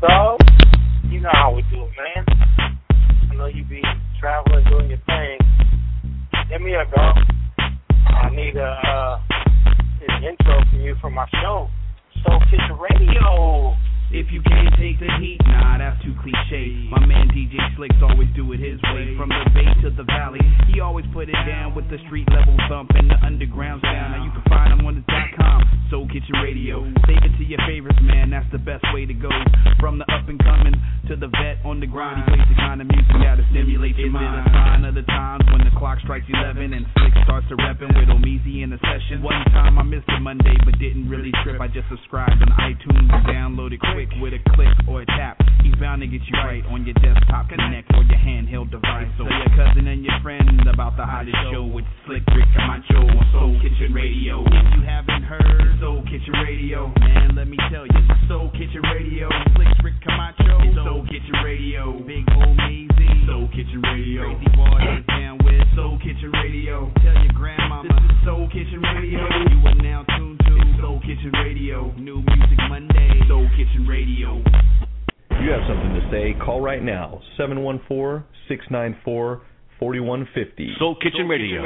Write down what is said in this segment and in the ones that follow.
Camacho, dog. You know how we do it, man. I know you be traveling, doing your thing. Hit me up, dog. I need a uh, an intro from you for my show, Soul Kitchen Radio. If you can't take the heat, nah, that's too cliche. My man DJ Slicks always do it his way. From the bay to the valley, he always put it down with the street level thump and the underground sound. Now you can find him on the dot com, Soul Kitchen Radio. Save it to your favorites, man, that's the best way to go. From the up and coming to the vet on the grind, he plays the kind of music that'll stimulate your mind. Is it a sign of the times when the clock strikes 11 and Slick starts to reppin' with Omeezy in the session? One time I missed a Monday, but didn't really trip. I just subscribed on iTunes and downloaded quick with a click or a tap. He's bound to get you right on your desktop, connect, or your handheld device. So your cousin and your friend about the hottest show with Slick Rick Camacho on Soul Kitchen Radio. If you haven't heard Soul Kitchen Radio, man, let me tell you, Soul Kitchen Radio. Slick Rick Camacho, Soul Kitchen Radio. Big old Mazy, Soul Kitchen Radio. Crazy boy is down with Soul Kitchen Radio. Tell your grandmama, Soul Kitchen Radio. You are now tuned to Soul Kitchen Radio. New music Monday, Soul Kitchen Radio. If you have something to say, call right now 714 694 4150. Soul Kitchen Radio.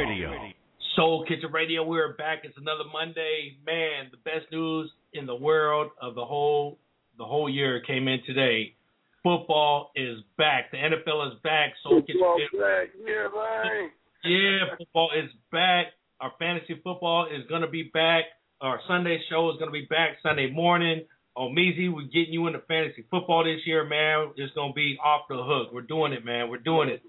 Soul Kitchen Radio, we're back. It's another Monday. Man, the best news in the world of the whole the whole year came in today. Football is back. The NFL is back. Soul Kitchen Football Radio. back. Yeah, man. Yeah, football is back. Our fantasy football is going to be back. Our Sunday show is going to be back Sunday morning. Omeezy, we're getting you into fantasy football this year, man. It's going to be off the hook. We're doing it, man. We're doing it.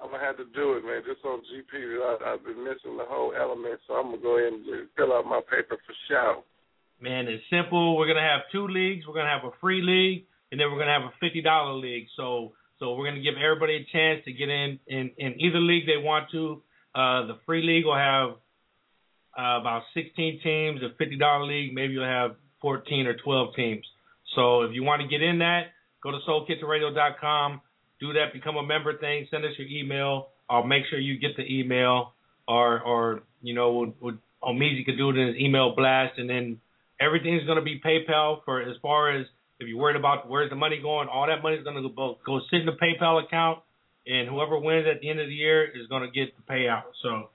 I'm, gonna have to do it, man. Just on GP, I, I've been missing the whole element, so I'm gonna go ahead and fill out my paper for show. Man, it's simple. We're gonna have two leagues. We're gonna have a free league, and then we're gonna have a fifty dollar league. So, so we're gonna give everybody a chance to get in in, in either league they want to. Uh, the free league will have uh, about sixteen teams. a fifty dollar league maybe you'll have fourteen or twelve teams. So, if you want to get in that, go to SoulKitchenRadio.com. Do that. Become a member thing. Send us your email. I'll make sure you get the email, or or you know, would would Omeezy could do it in his email blast, and then everything's going to be PayPal for as far as if you're worried about where's the money going, all that money's going to go go sit in the PayPal account, and whoever wins at the end of the year is going to get the payout. So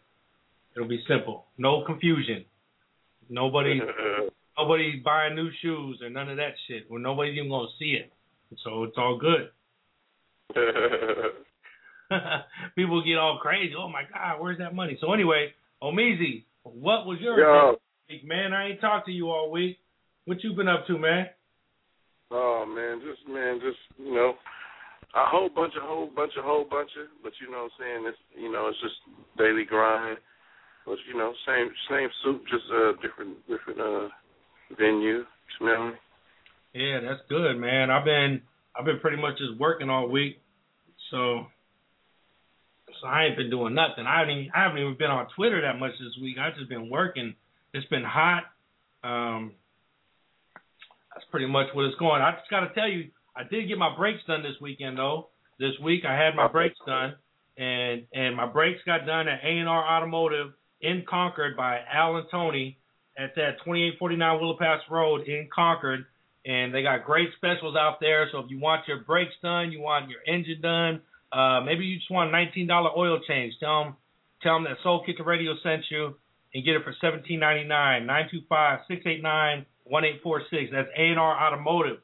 it'll be simple, no confusion. Nobody mm-hmm. nobody buying new shoes or none of that shit. Well, nobody's even going to see it, so it's all good. Mm-hmm. People get all crazy. Oh my God, where's that money? So anyway, Omeezy, what was your Yo. week, man? I ain't talked to you all week. What you been up to, man? Oh man, just man, just you know, a whole bunch of whole bunch of whole bunch of, but you know what I'm saying? It's you know, it's just daily grind. But you know, same same soup, just a different different uh venue. Smell me. Yeah, that's good, man. I've been I've been pretty much just working all week, so so I ain't been doing nothing. I haven't even, I haven't even been on Twitter that much this week. I've just been working. It's been hot. Um, that's pretty much what it's going. I just got to tell you, I did get my brakes done this weekend though. This week I had my brakes done, and and my brakes got done at A and R Automotive in Concord by Al and Tony at that 2849 Willow Pass Road in Concord. And they got great specials out there. So if you want your brakes done, you want your engine done, uh, maybe you just want a $19 oil change. Tell them, tell them that Soul Kitchen Radio sent you and get it for $17.99. 925-689-1846. That's A&R Automotive.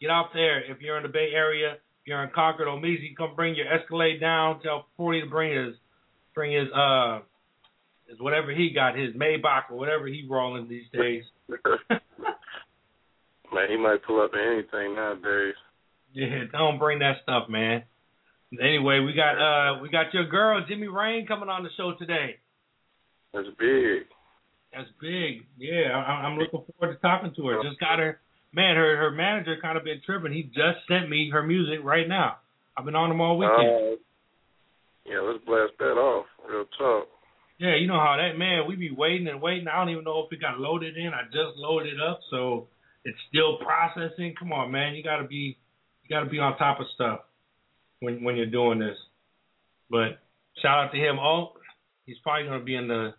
Get out there if you're in the Bay Area. If you're in Concord, Omeezy, come bring your Escalade down. Tell 40 to bring his, bring his, uh, is whatever he got, his Maybach or whatever he rolling these days. man, he might pull up anything nowadays. Yeah, don't bring that stuff, man. Anyway, we got uh we got your girl Jimmie Reign coming on the show today. That's big. That's big. Yeah, I, I'm looking forward to talking to her. Just got her. Man, her her manager kind of been tripping. He just sent me her music right now. I've been on him all weekend. Uh, yeah, let's blast that off. Real talk. Yeah, you know how that man. We be waiting and waiting. I don't even know if it got loaded in. I just loaded it up, so it's still processing. Come on, man. You gotta be you gotta be on top of stuff when when you're doing this. But shout out to him. Oh, he's probably gonna be in the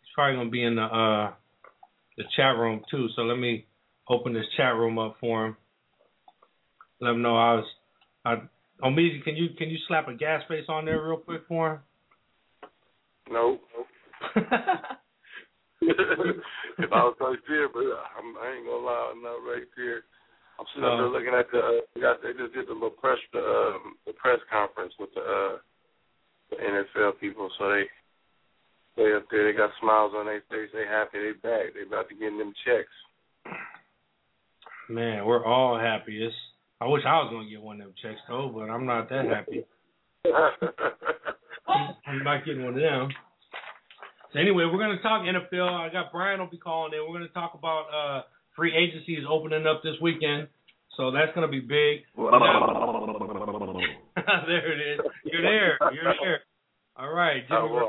he's probably gonna be in the uh the chat room too. So let me open this chat room up for him. Let him know I was I Omeezy, can you can you slap a gas face on there real quick for him? Nope. if I was right there, but I'm, I ain't gonna lie, I'm not right there. I'm sitting up there looking at the. Uh, got they just did the little press the um, the press conference with the uh, the NFL people, so they they up there. They got smiles on their face. They happy. They back. They about to get them checks. Man, we're all happy. It's, I wish I was gonna get one of them checks though, but I'm not that happy. I'm not getting one of them. So anyway, we're gonna talk NFL. I got Brian will be calling in. We're gonna talk about uh free agencies opening up this weekend. So that's gonna be big. there it is. You're there. You're there. All right, Jimmie.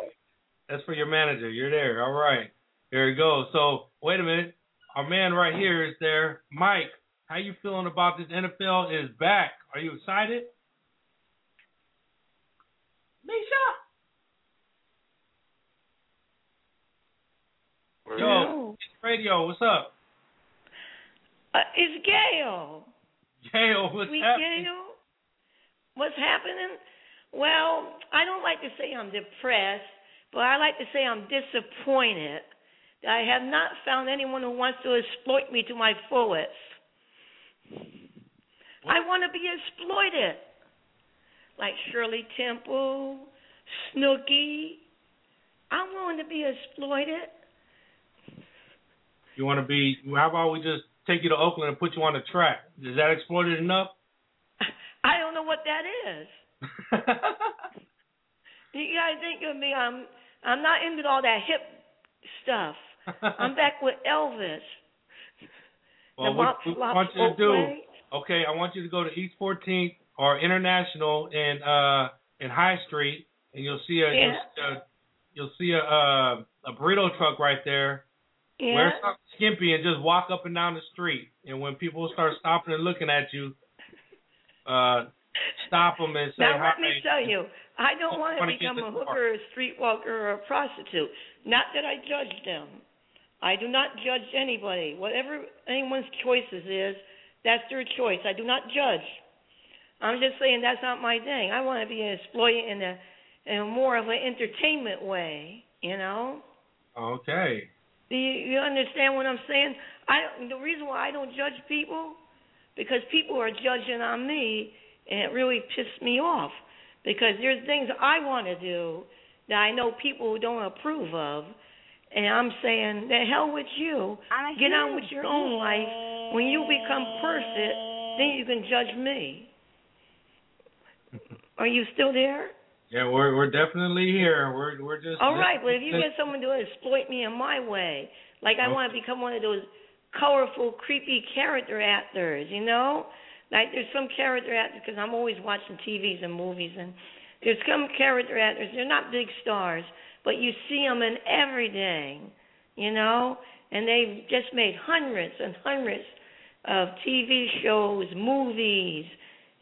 That's for your manager. You're there. All right. There you go. So wait a minute. Our man right here is there. Mike, how you feeling about this NFL is back? Are you excited? Misha. Yo, radio, what's up? Uh, it's Gail. Gail, what's Sweet happening? Gail. What's happening? Well, I don't like to say I'm depressed, but I like to say I'm disappointed I have not found anyone who wants to exploit me to my fullest. I want to be exploited. Like Shirley Temple, Snooki. I'm willing to be exploited. You want to be? How about we just take you to Oakland and put you on the track? Is that exploited enough? I don't know what that is. you guys think of me? I'm I'm not into all that hip stuff. I'm back with Elvis. Well, what we Flop want you to do? Okay, I want you to go to East 14th or International in uh in High Street, and you'll see a Yeah. you'll, see a, you'll see a uh, a burrito truck right there. Yeah. Wear something skimpy and just walk up and down the street. And when people start stopping and looking at you, uh, stop them and say Now let me tell you, I don't want to become a hooker, a streetwalker, or a prostitute. Not that I judge them. I do not judge anybody. Whatever anyone's choices is, that's their choice. I do not judge. I'm just saying that's not my thing. I want to be exploited in a in a more of an entertainment way. You know. Okay. Do you, you understand what I'm saying? I don't, the reason why I don't judge people because people are judging on me, and it really pissed me off because there's things I want to do that I know people don't approve of, and I'm saying the hell with you. Get on with your own life. When you become perfect, then you can judge me. Are you still there? Yeah, we're we're definitely here. We're we're just All right, but if you get someone to exploit me in my way, like I want to become one of those colorful, creepy character actors, you know? Like there's some character actors, because I'm always watching TVs and movies, and there's some character actors, they're not big stars, but you see them in everything, you know? And they've just made hundreds and hundreds of TV shows, movies.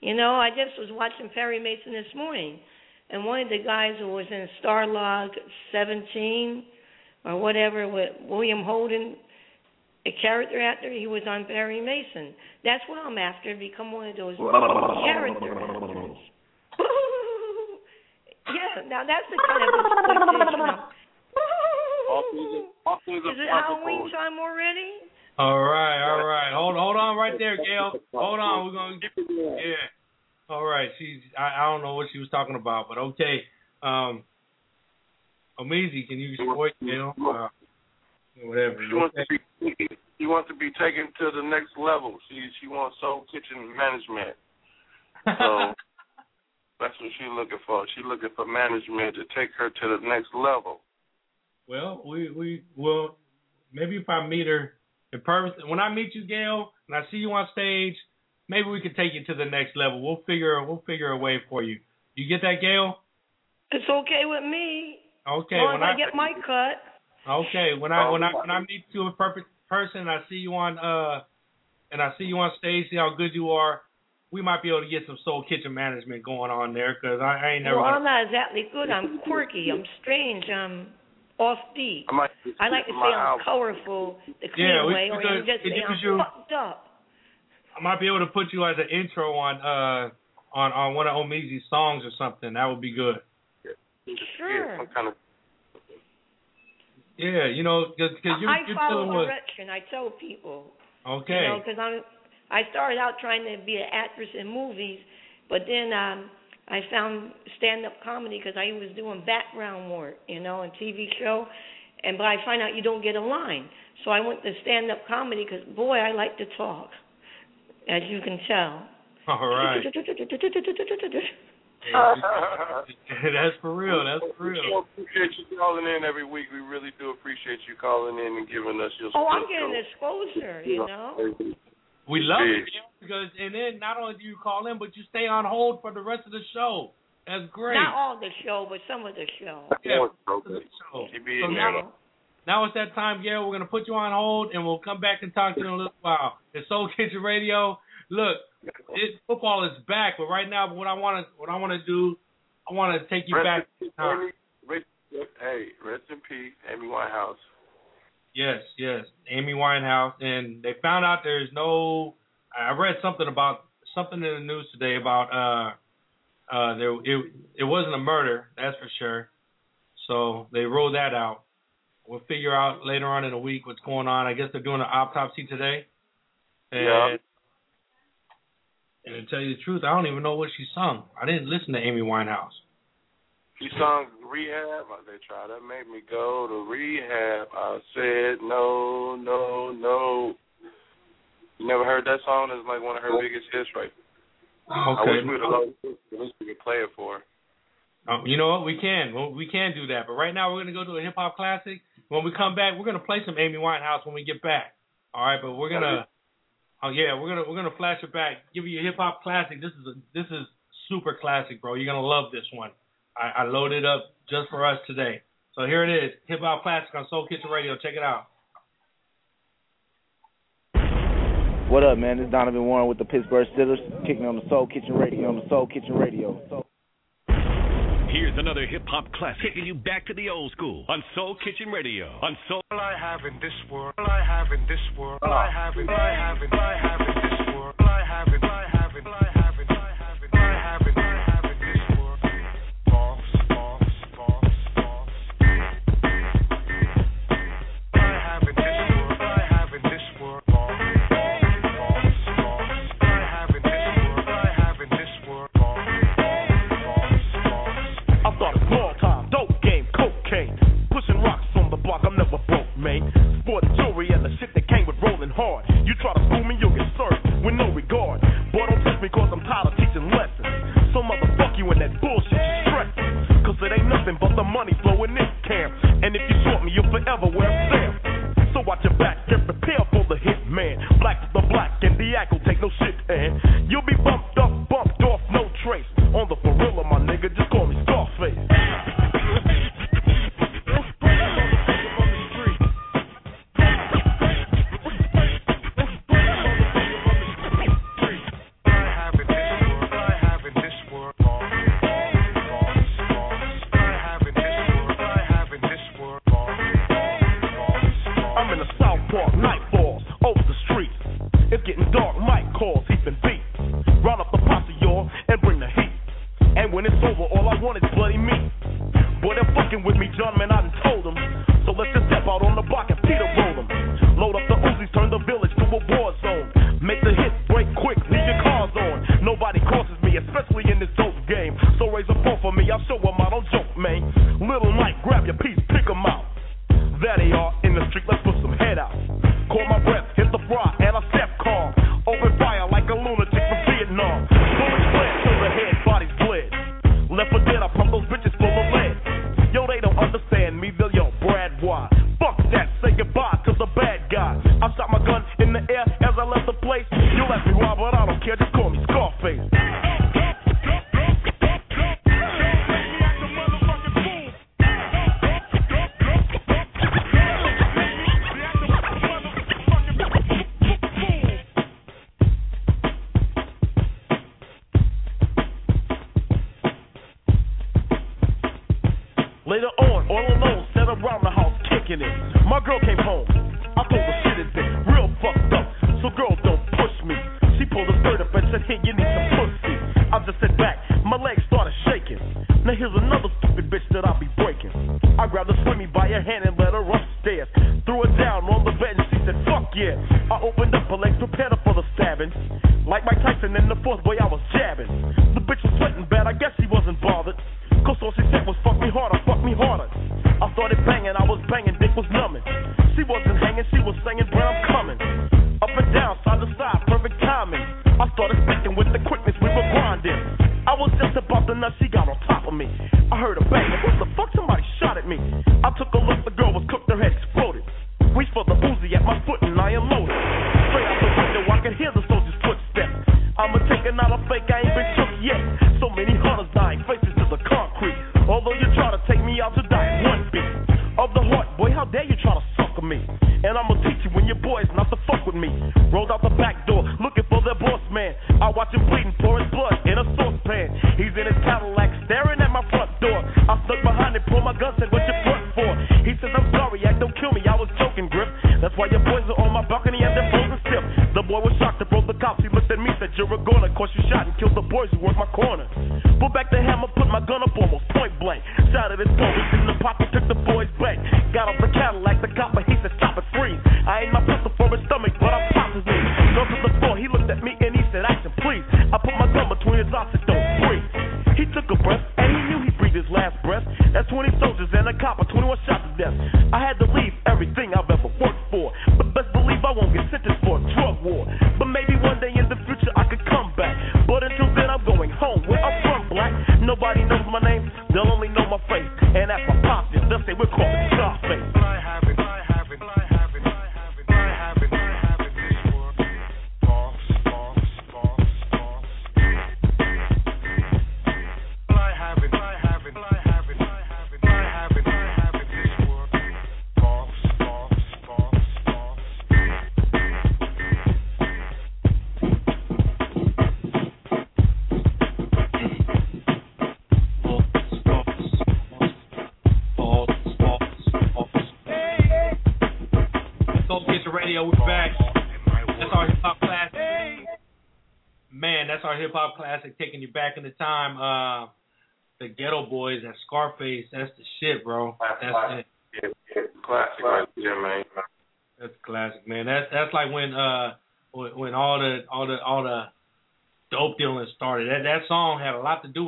You know, I just was watching Perry Mason this morning, and one of the guys who was in Stalag 17 or whatever with William Holden, a character actor, he was on Perry Mason. That's what I'm after, become one of those character actors. yeah, now that's the kind of exploitation. Is it Halloween time already? All right, all right. Hold hold on right there, Gail. Hold on. We're gonna get yeah. All right. She's I, I don't know what she was talking about, but okay. Um Omeezy, can you support Gail? Uh, whatever. She wants to be she wants to be taken to the next level. She she wants Soul Kitchen management. So that's what she's looking for. She's looking for management to take her to the next level. Well, we we well maybe if I meet her in person, when I meet you, Gail, and I see you on stage, maybe we could take you to the next level. We'll figure we'll figure a way for you. You get that, Gail? It's okay with me. Okay. As long when as I, I get my cut. Okay, when I when I when I meet you in perfect person, and I see you on uh, and I see you on stage, see how good you are. We might be able to get some Soul Kitchen management going on there, cause I, I ain't never. well, gonna- I'm not exactly good. I'm quirky. I'm strange. I'm offbeat. I might I like to say I'm album. colorful, the clean Yeah, way, we or could- I'm just it saying gives I'm you- fucked up. I might be able to put you as an intro on uh on on one of Omeezy's songs or something. That would be good. Sure. Some kind of Yeah, you know, because you I you're follow dealing with direction. I tell people. okay. You know, because I'm. I started out trying to be an actress in movies, but then um I found stand-up comedy because I was doing background work, you know, on TV show, and but I find out you don't get a line, so I went to stand-up comedy because boy, I like to talk, as you can tell. All right. That's for real. That's for We real. appreciate you calling in every week. We really do appreciate you calling in and giving us your. Oh, I'm your getting exposure, you know. We love it you because and then not only do you call in, but you stay on hold for the rest of the show. That's great. Not all the show, but some of the show. Yeah, So for the show. She be So in now, it's that time, Gail. We're gonna put you on hold, and we'll come back and talk to you in a little while. It's Soul Kitchen Radio. Look, it, football is back, but right now, what I want to what I want to do, I want to take you Rest back. in in time. Amy, rest, hey, rest in peace, Amy Winehouse. Yes, yes, Amy Winehouse, and they found out there's no. I read something about something in the news today about uh uh there it it wasn't a murder, that's for sure. So they ruled that out. We'll figure out later on in the week what's going on. I guess they're doing an autopsy today. And, Yeah. And to tell you the truth, I don't even know what she sung. I didn't listen to Amy Winehouse. She sung Rehab. They tried to make me go to rehab. I said no, no, no. You never heard that song? It's like one of her biggest hits right Okay. I wish we could at we could play it for her. Um, you know what? We can. Well, we can do that. But right now, we're going to go to a hip hop classic. When we come back, we're going to play some Amy Winehouse when we get back. All right, but we're gonna. Oh yeah, we're gonna we're gonna flash it back. Give you a hip hop classic. This is a this is super classic, bro. You're gonna love this one. I, I loaded up just for us today. So here it is, hip hop classic on Soul Kitchen Radio. Check it out. What up, man? This is Donovan Warren with the Pittsburgh Steelers, kicking on the Soul Kitchen Radio, on the Soul Kitchen Radio. Here's another hip hop classic, taking you back to the old school on Soul Kitchen Radio. On Soul. All I have in this world, all I have in this world, all I have in, all I have in, all I have in this world, all I have in, all I have in, all I have in, and that bullshit you stressing. Cause it ain't nothing but the money flow in this camp. And if you short me, you'll forever wear a I heard a bang, what the fuck?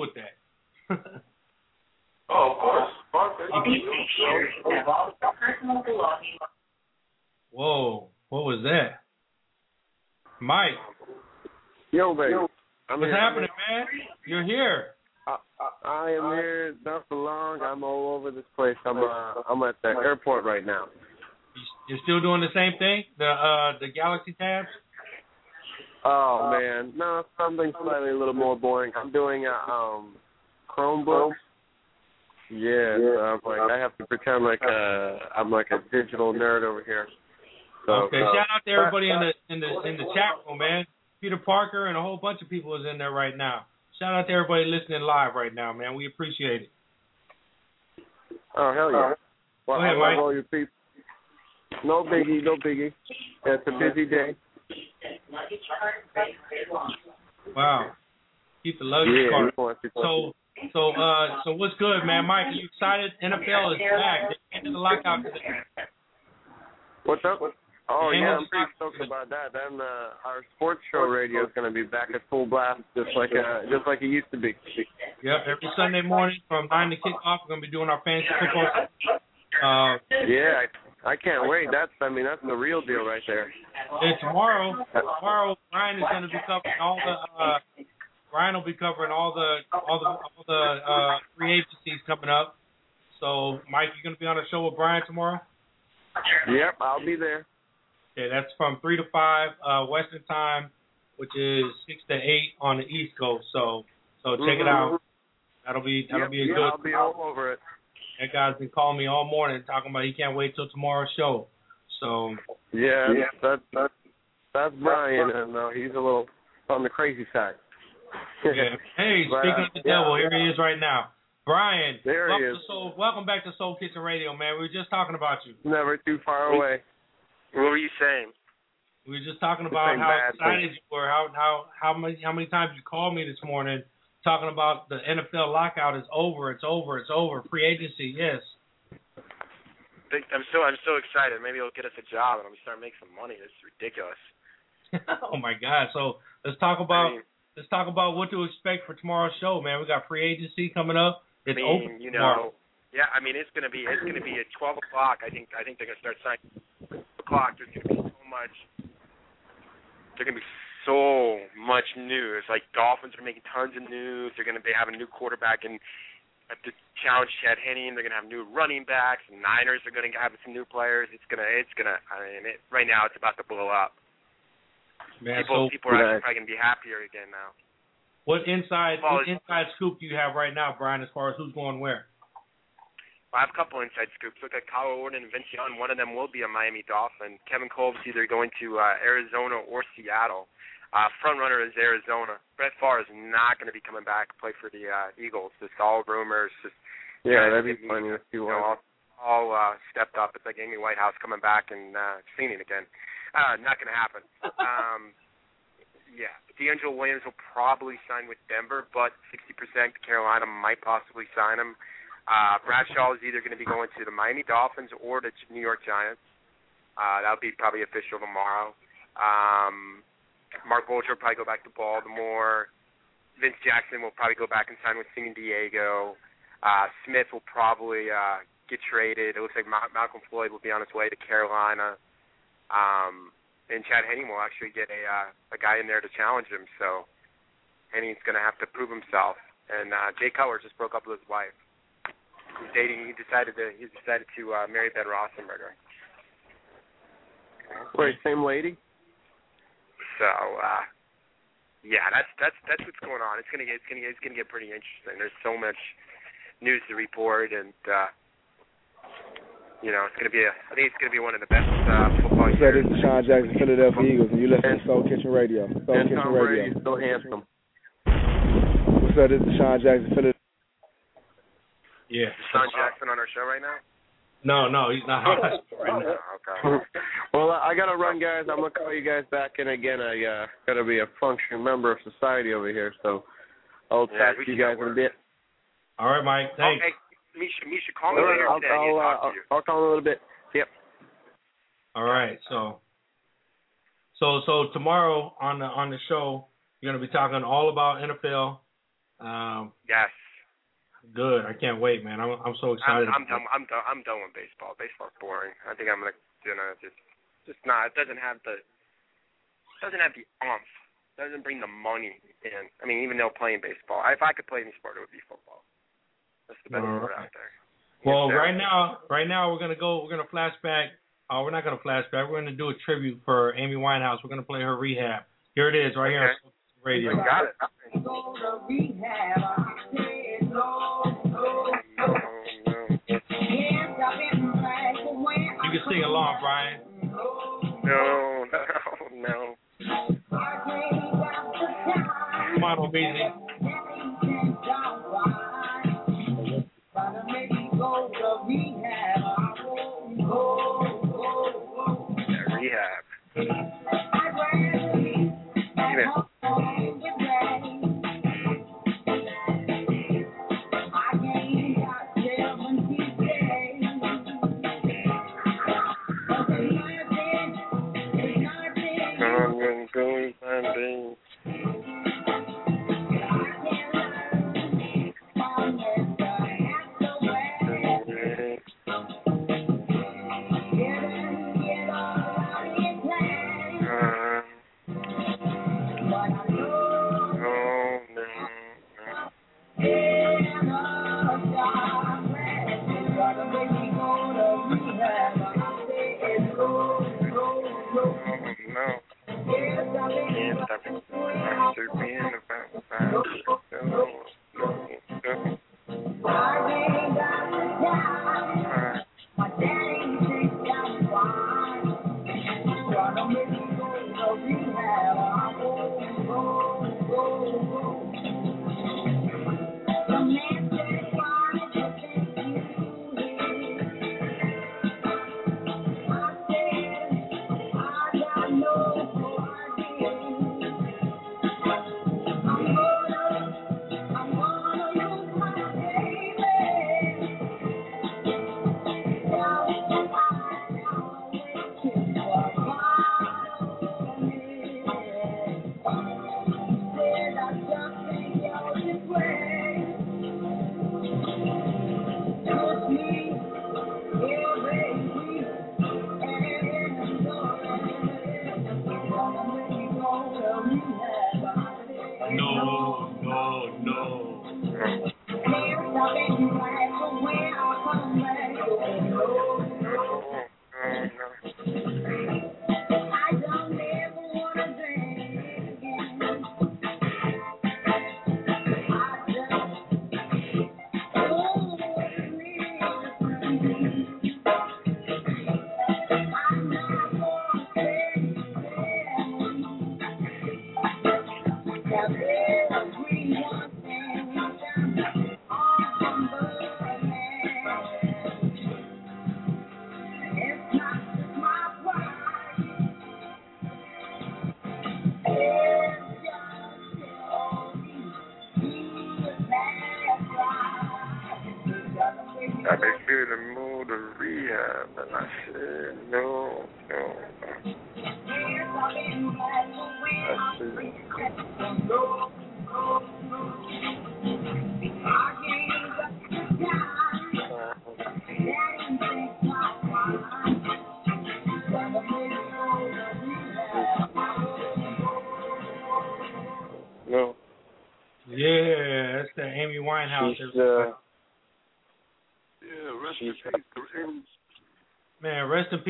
With that. Oh, of course. Whoa, what was that? Mike, Yo, baby. I'm what's here. happening, man? You're here. I, I, I am here not for long. I'm all over this place. I'm uh, I'm at the airport right now. You're still doing the same thing? The uh the Galaxy tabs? Oh man, no, something slightly a little more boring. I'm doing a um Chromebook. Yeah, so I'm like I have to pretend like uh I'm like a digital nerd over here. So, Okay, uh, shout out to everybody in the in the in the chat room, man. Peter Parker and a whole bunch of people is in there right now. Shout out to everybody listening live right now, man. We appreciate it. Oh hell yeah! Well, Go ahead, I love Mike. all your people. No biggie, no biggie. It's a busy day. Wow. Keep the luxury Yeah, card. of course, of course. So so uh so what's good, man? Mike, are you excited? NFL is back. They ended the lockout today. What's up? Oh yeah, I'm pretty stoked about that. Then uh, our sports show radio is going to be back at full blast, just like uh, just like it used to be. Yep, every Sunday morning from nine to kickoff, we're gonna be doing our fantasy football. Uh, Yeah, I, I can't wait. That's I mean that's the real deal right there. and tomorrow, tomorrow Brian is gonna be covering all the. Uh, Brian will be covering all the all the all the uh, free agencies coming up. So, Mike, you gonna be on the show with Brian tomorrow? Yep, I'll be there. Okay, that's from three to five uh, Western time, which is six to eight on the East Coast. So, so check it out. That'll be that'll Yep, be a yeah, good. I'll be all over it. That guy's been calling me all morning talking about he can't wait till tomorrow's show. So Yeah, that's that's that's Brian, and uh, he's a little on the crazy side. yeah. Hey, But, speaking uh, of the devil, here he is right now. Brian, There he welcome is. to Soul, welcome back to Soul Kitchen Radio, man. We were just talking about you. Never too far away. What were you saying? We were just talking about how bad, excited you were, how how how many how many times you called me this morning talking about the NFL lockout is over, it's over, it's over. Free agency, yes. I'm so I'm so excited. Maybe it'll get us a job and I'm start making some money. This is ridiculous. oh my God! So let's talk about I mean, let's talk about what to expect for tomorrow's show, man. We got free agency coming up. I It's mean, open you tomorrow. know, yeah. I mean, it's gonna be it's gonna be at 12 o'clock. I think I think they're gonna start signing. 12 o'clock. There's gonna be so much. There's gonna be so much news. Like Dolphins are making tons of news. They're gonna be having a new quarterback and the challenge Chad Henne. They're gonna have new running backs. Niners are gonna have some new players. It's gonna it's gonna. I mean, it, right now it's about to blow up. Man, people so people are actually probably gonna be happier again now. what inside Well, what inside scoop do you have right now, Brian, as far as who's going where? I have a couple inside scoops. Look at Kyle Orton and Vince Young. One of them will be a Miami Dolphin. Kevin Kolb's either going to uh, Arizona or Seattle. Uh, front runner is Arizona. Brett Favre is not going to be coming back to play for the uh, Eagles. Just all rumors. Just Yeah, that'd be funny if he you know, all, all uh, stepped up. It's like Amy Whitehouse coming back and uh, singing again. Uh, not going to happen. Um, yeah, DeAngelo Williams will probably sign with Denver, but 60% Carolina might possibly sign him. Uh, Bradshaw is either going to be going to the Miami Dolphins or the New York Giants. Uh, that'll be probably official tomorrow. Um, Marc Bulger will probably go back to Baltimore. Vince Jackson will probably go back and sign with San Diego. Uh, Smith will probably uh, get traded. It looks like Ma- Malcolm Floyd will be on his way to Carolina. Um, and Chad Henne will actually get a uh, a guy in there to challenge him. So Henne's going to have to prove himself. And uh, Jay Cutler just broke up with his wife. He's dating. He decided to. He decided to uh, marry Ben Roethlisberger. Wait, same lady? So uh, yeah, that's that's that's what's going on. It's gonna get it's gonna get it's gonna get pretty interesting. There's so much news to report, and uh, you know it's gonna be a. I think it's gonna be one of the best uh, football So years. this is Sean Jackson, Philadelphia Eagles, and you listen to Soul Kitchen Radio. Soul And Kitchen Tom Radio. Brady's still handsome. What's up? This is Sean Jackson, Philadelphia. Yeah. Is Sean Jackson on our show right now? No, no, he's not on us right now. Okay. well, I gotta run, guys. I'm gonna call you guys back in again. I uh, gotta be a functioning member of society over here, so I'll Yeah, talk to you guys in a bit. All right, Mike. Thanks. Oh, hey, Misha, Misha, call me later I'll, today. I need to I'll, talk uh, to you. I'll call in a little bit. Yep. All right, so so so tomorrow on the on the show you're gonna be talking all about NFL. Um, Yes. Good. I can't wait, man. I'm I'm so I'm, excited. I'm done. I'm done. I'm done with baseball. Baseball's boring. I think I'm gonna, you know, just, just not. It doesn't have the, doesn't have the umph. Doesn't bring the money in. I mean, even though playing baseball, if I could play any sport, it would be football. That's the best All sport right. out there. Well, Yes, right now, right now we're gonna go. We're gonna flashback. Uh, we're not gonna flashback. We're gonna do a tribute for Amy Winehouse. We're gonna play her rehab. Here it is, right here on radio. I got it. You can sing along, Brian. No, no, no. Come on, Obese. Rehab.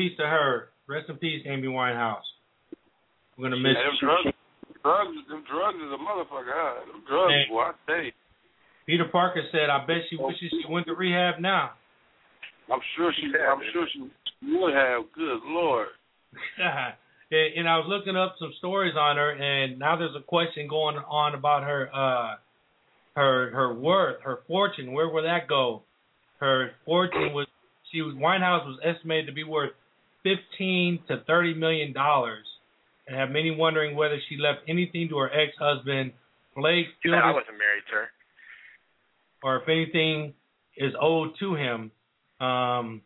Peace to her. Rest in peace, Amy Winehouse. We're gonna miss Yeah, them drugs, drugs, them drugs is a motherfucker. Huh? Them drugs, Man. boy, I tell you. Peter Parker said, "I bet she wishes she went to rehab now." I'm sure she. I'm sure she would have. Good lord. and, and I was looking up some stories on her, and now there's a question going on about her, uh, her her worth, her fortune. Where will that go? Her fortune was she was Winehouse was estimated to be worth fifteen to thirty million dollars, and have many wondering whether she left anything to her ex-husband Blake bad I wasn't married to her. or if anything is owed to him. Um,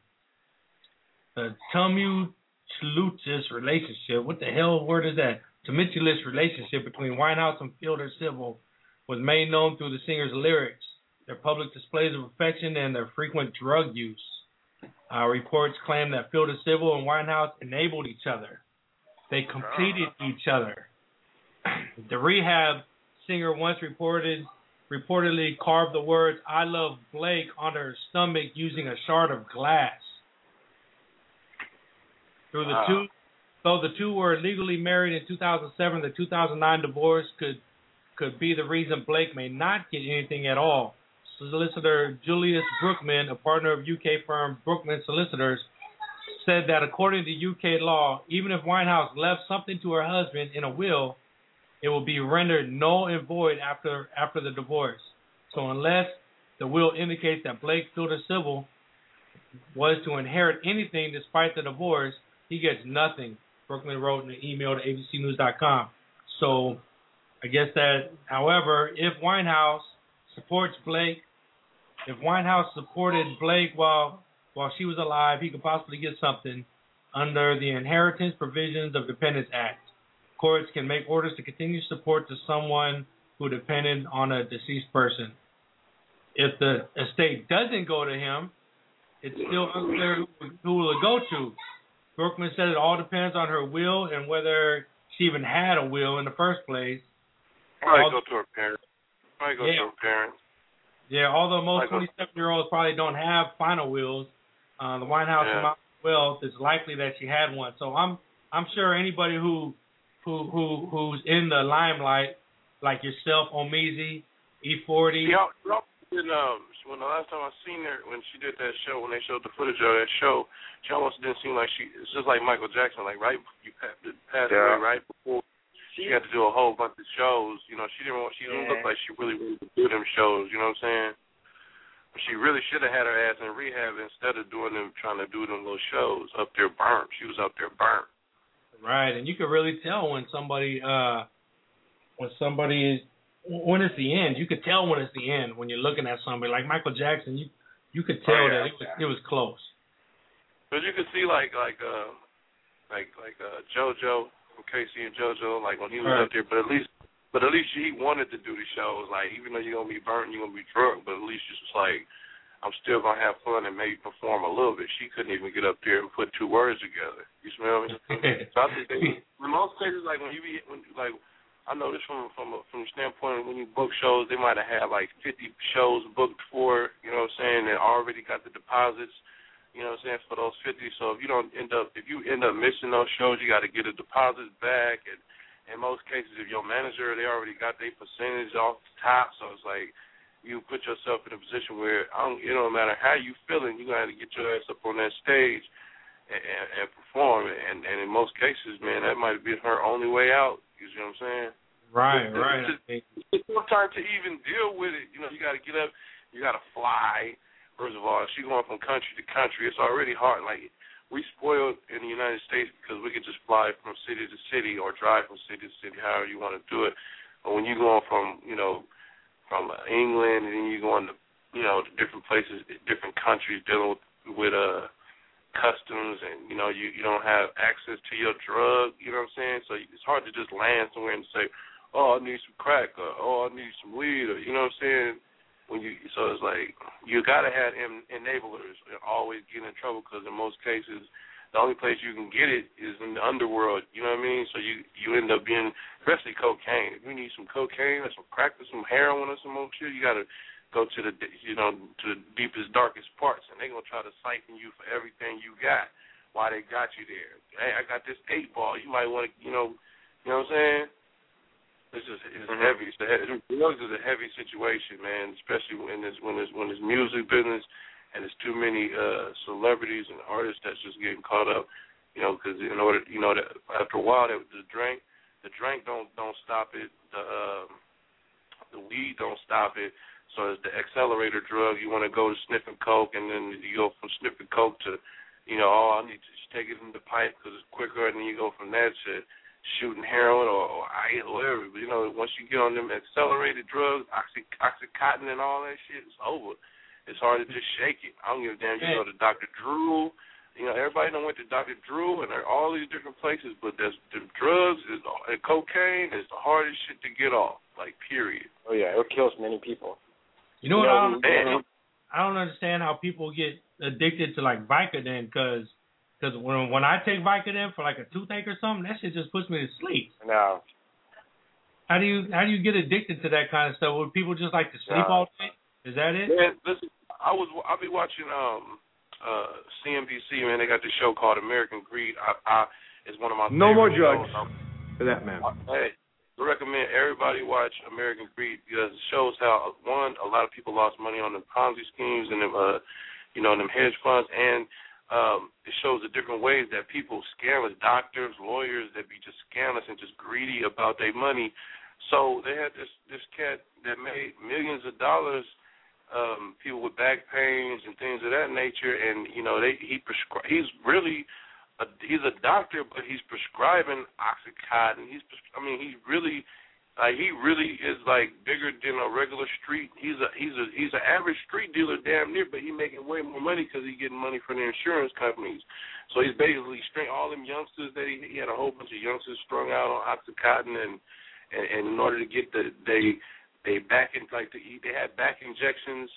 the tumultuous relationship. What the hell word is that? Tumultuous relationship between Winehouse and Fielder Civil was made known through the singer's lyrics, their public displays of affection, and their frequent drug use. Uh, reports claim that Fielder Civil and Winehouse enabled each other. They completed each other. The rehab singer once reported reportedly carved the words "I love Blake" on her stomach using a shard of glass. Through the Wow. two, though the two were legally married in 2007, the 2009 divorce could could be the reason Blake may not get anything at all. Solicitor Julius Brookman, a partner of UK firm Brookman Solicitors, said that according to UK law, even if Winehouse left something to her husband in a will, it will be rendered null and void after after the divorce. So unless the will indicates that Blake Fielder Civil was to inherit anything despite the divorce, he gets nothing. Brookman wrote in an email to ABCNews.com. So I guess that, however, if Winehouse supports Blake, if Winehouse supported Blake while while she was alive, he could possibly get something under the Inheritance Provisions of Dependents Act. Courts can make orders to continue support to someone who depended on a deceased person. If the estate doesn't go to him, it's still unclear who, who will it go to. Brookman said it all depends on her will and whether she even had a will in the first place. Probably All- go to her parents. Probably go Yeah. to her parents. Yeah, although most 27 year olds probably don't have final wills, uh, the Winehouse Yeah. amount of wealth it's likely that she had one. So I'm I'm sure anybody who who who who's in the limelight, like yourself, Omeezy, E40. Y'all, y'all did, um, when the last time I seen her, when she did that show, when they showed the footage of that show, she almost didn't seem like she. It's just like Michael Jackson, like right you passed, passed Yeah. away right before she had to do a whole bunch of shows. You know, she didn't. want She didn't look like she really wanted to do them shows. You know what I'm saying? She really should have had her ass in rehab instead of doing them, trying to do them little shows up there burnt. She was up there burnt. Right, and you can really tell when somebody uh when somebody is when it's the end. You could tell when it's the end when you're looking at somebody like Michael Jackson. You you could tell Oh, yeah. that it was it was close. But you could see like like uh like like uh JoJo K-Ci and JoJo, like when he was Right. up there, but at least but at least he wanted to do the shows. Like even though you're gonna be burnt, you're gonna be drunk, but at least it's just like I'm still gonna have fun and maybe perform a little bit. She couldn't even get up there and put two words together. You smell me? so I think they, in most cases, like when you be when like I know this from from a, from the standpoint of when you book shows, they might have had like 50 shows booked for, you know what I'm saying, and already got the deposits you know what I'm saying, for those 50. So if you don't end up, if you end up missing those shows, you got to get a deposit back. And in most cases, if your manager, they already got their percentage off the top. So it's like you put yourself in a position where, I don't, it don't matter how you feeling, you got to get your ass up on that stage and, and, and perform. And, and in most cases, man, that might be her only way out. You see what I'm saying? Right, It's- right. It's, it's no time to even deal with it. You know, you got to get up, you got to fly. First of all, if going from country to country, it's already hard. Like we spoiled in the United States because we could just fly from city to city or drive from city to city, however you want to do it. But when you going from, you know, from England and then you going to, you know, to different places, different countries, dealing with with uh customs, and you know you you don't have access to your drug. You know what I'm saying? So it's hard to just land somewhere and say, "Oh, I need some crack," or "Oh, I need some weed," or you know what I'm saying? When you so it's like you gotta have en- enablers and always get in trouble because in most cases the only place you can get it is in the underworld. You know what I mean? So you you end up being, especially cocaine. If you need some cocaine or some crack or some heroin or some more shit, you gotta go to the you know to the deepest darkest parts, and they gonna try to siphon you for everything you got. Why they got you there? Hey, I got this eight ball. You might want to, you know, you know what I'm saying? It's just it's Mm-hmm. It's a drugs is a heavy situation, man. Especially when it's when it's when it's music business and there's too many uh celebrities and artists that's just getting caught up. You know, because in order, you know, that after a while, the drink, the drink don't don't stop it. The um, the weed don't stop it. So it's the accelerator drug. You want to go to sniffing coke, and then you go from sniffing coke to, you know, oh, I need to just take it in the pipe because it's quicker, and then you go from that to shooting heroin or, or ice or whatever. But you know, once you get on them accelerated drugs, oxy, oxycontin and all that shit, it's over. It's hard to just shake it. I don't give a damn. You go to Dr. Drew. You know, everybody done went to Dr. Drew and there are all these different places, but there's the drugs is and cocaine is the hardest shit to get off. Like period. Oh yeah, it kills many people. You know what I don't. I don't understand how people get addicted to like Vicodin because because when when I take Vicodin for like a toothache or something, that shit just puts me to sleep. No. How do you how do you get addicted to that kind of stuff? Would people just like to sleep Nah. all day? Is that it? Man, listen, I was I'll be watching um uh CNBC man. They got this show called American Greed. I, I it's one of my No more drugs, shows. For that matter. Hey, I recommend everybody watch American Greed because it shows how one a lot of people lost money on the Ponzi schemes and them uh you know them hedge funds and um it shows the different ways that people scandalous doctors, lawyers that be just scandalous and just greedy about their money. So they had this this cat that made millions of dollars um people with back pains and things of that nature and you know they he prescri- he's really a, he's a doctor but he's prescribing oxycontin he's I mean he really like he really is like bigger than a regular street he's a he's a he's an average street dealer damn near but he making way more money because he's getting money from the insurance companies so he's basically string all them youngsters that he he had a whole bunch of youngsters strung out on oxycontin and and, and in order to get the they they back in like the, they had back injections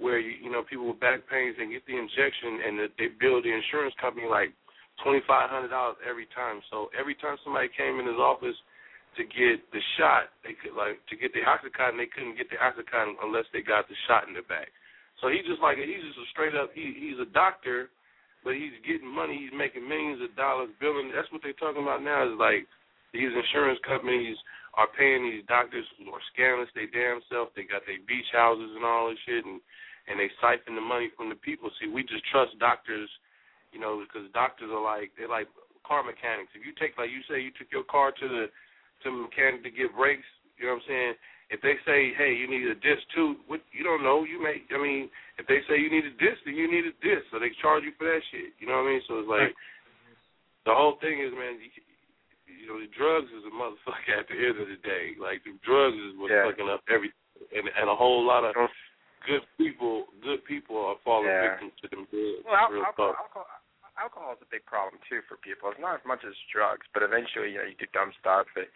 where you you know people with back pains they get the injection and the, they bill the insurance company like twenty five hundred dollars every time. So every time somebody came in his office to get the shot, they could like to get the oxycontin they couldn't get the oxycontin unless they got the shot in the back. So he's just like he's just a straight up he he's a doctor, but he's getting money. He's making millions of dollars billing. That's what they're talking about now is like these insurance companies are paying these doctors who are scandalous they damn self. They got their beach houses and all this shit, and and they siphon the money from the people. See, we just trust doctors, you know, because doctors are like they're like car mechanics. If you take like you say you took your car to the to the mechanic to get brakes, you know what I'm saying? If they say, hey, you need a disc too, what you don't know, you may. I mean, if they say you need a disc, then you need a disc, so they charge you for that shit. You know what I mean? So it's like the whole thing is, man. You, you know, the drugs is a motherfucker at the end of the day. Like the drugs is what's Yeah. fucking up everything, and and a whole lot of good people, good people are falling Yeah. victim to them drugs. Well, al- real alcohol, talk. Alcohol, is a big problem too for people. It's not as much as drugs, but eventually, you know, you do dumb stuff. It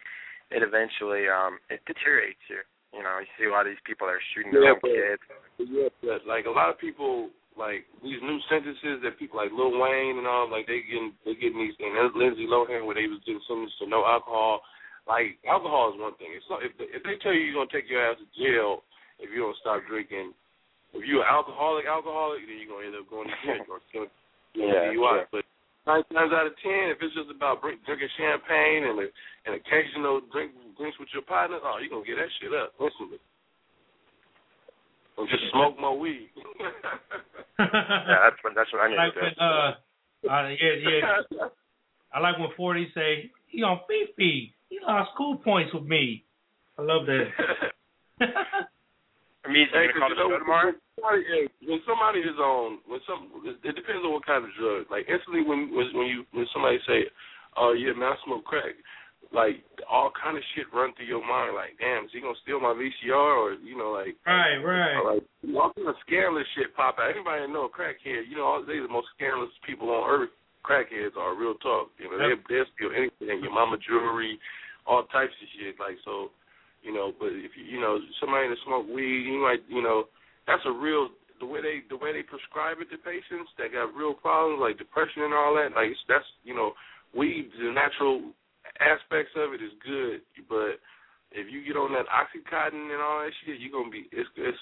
it eventually um it deteriorates you. You know, you see a lot of these people that are shooting their Yeah, own but- kids. Yeah, but like a lot of people, like these new sentences that people like Lil Wayne and all, like they getting they getting these things. Lindsay Lohan where they was getting sentenced to no alcohol. Like alcohol is one thing. It's not, if they, if they tell you you're gonna take your ass to jail if you don't stop drinking, if you're an alcoholic, alcoholic, then you're gonna end up going to jail or it's gonna be Yeah, a DUI. yeah. But nine times out of ten, if it's just about drink, drinking champagne and a, an occasional drink drinks with your partner, oh, you're gonna get that shit up instantly. Or just smoke more weed. yeah, that's what that's what I need like to do. when uh, uh yeah yeah. I like when Forty say he on Fifi. He lost school points with me. I love that. I mean, Hey, you gonna call 'cause the you know, tomorrow? When somebody, hey, when somebody is on, when some, it depends on what kind of drug. Like instantly, when when when you when somebody say, "Oh yeah, man, I smoke crack," like all kind of shit run through your mind. Like, damn, is he gonna steal my VCR or you know, like Right, right. or, like all kind of scandalous shit pop out. Anybody know a crackhead? You know, they the most scandalous people on earth. Crackheads are real talk. You know, they they steal anything, your mama jewelry, all types of shit. Like so, you know. But if you you know somebody that smoke weed, you might you know that's a real the way they the way they prescribe it to patients that got real problems like depression and all that. Like that's you know weed the natural aspects of it is good, but if you get on that oxycontin and all that shit, you're gonna be it's it's,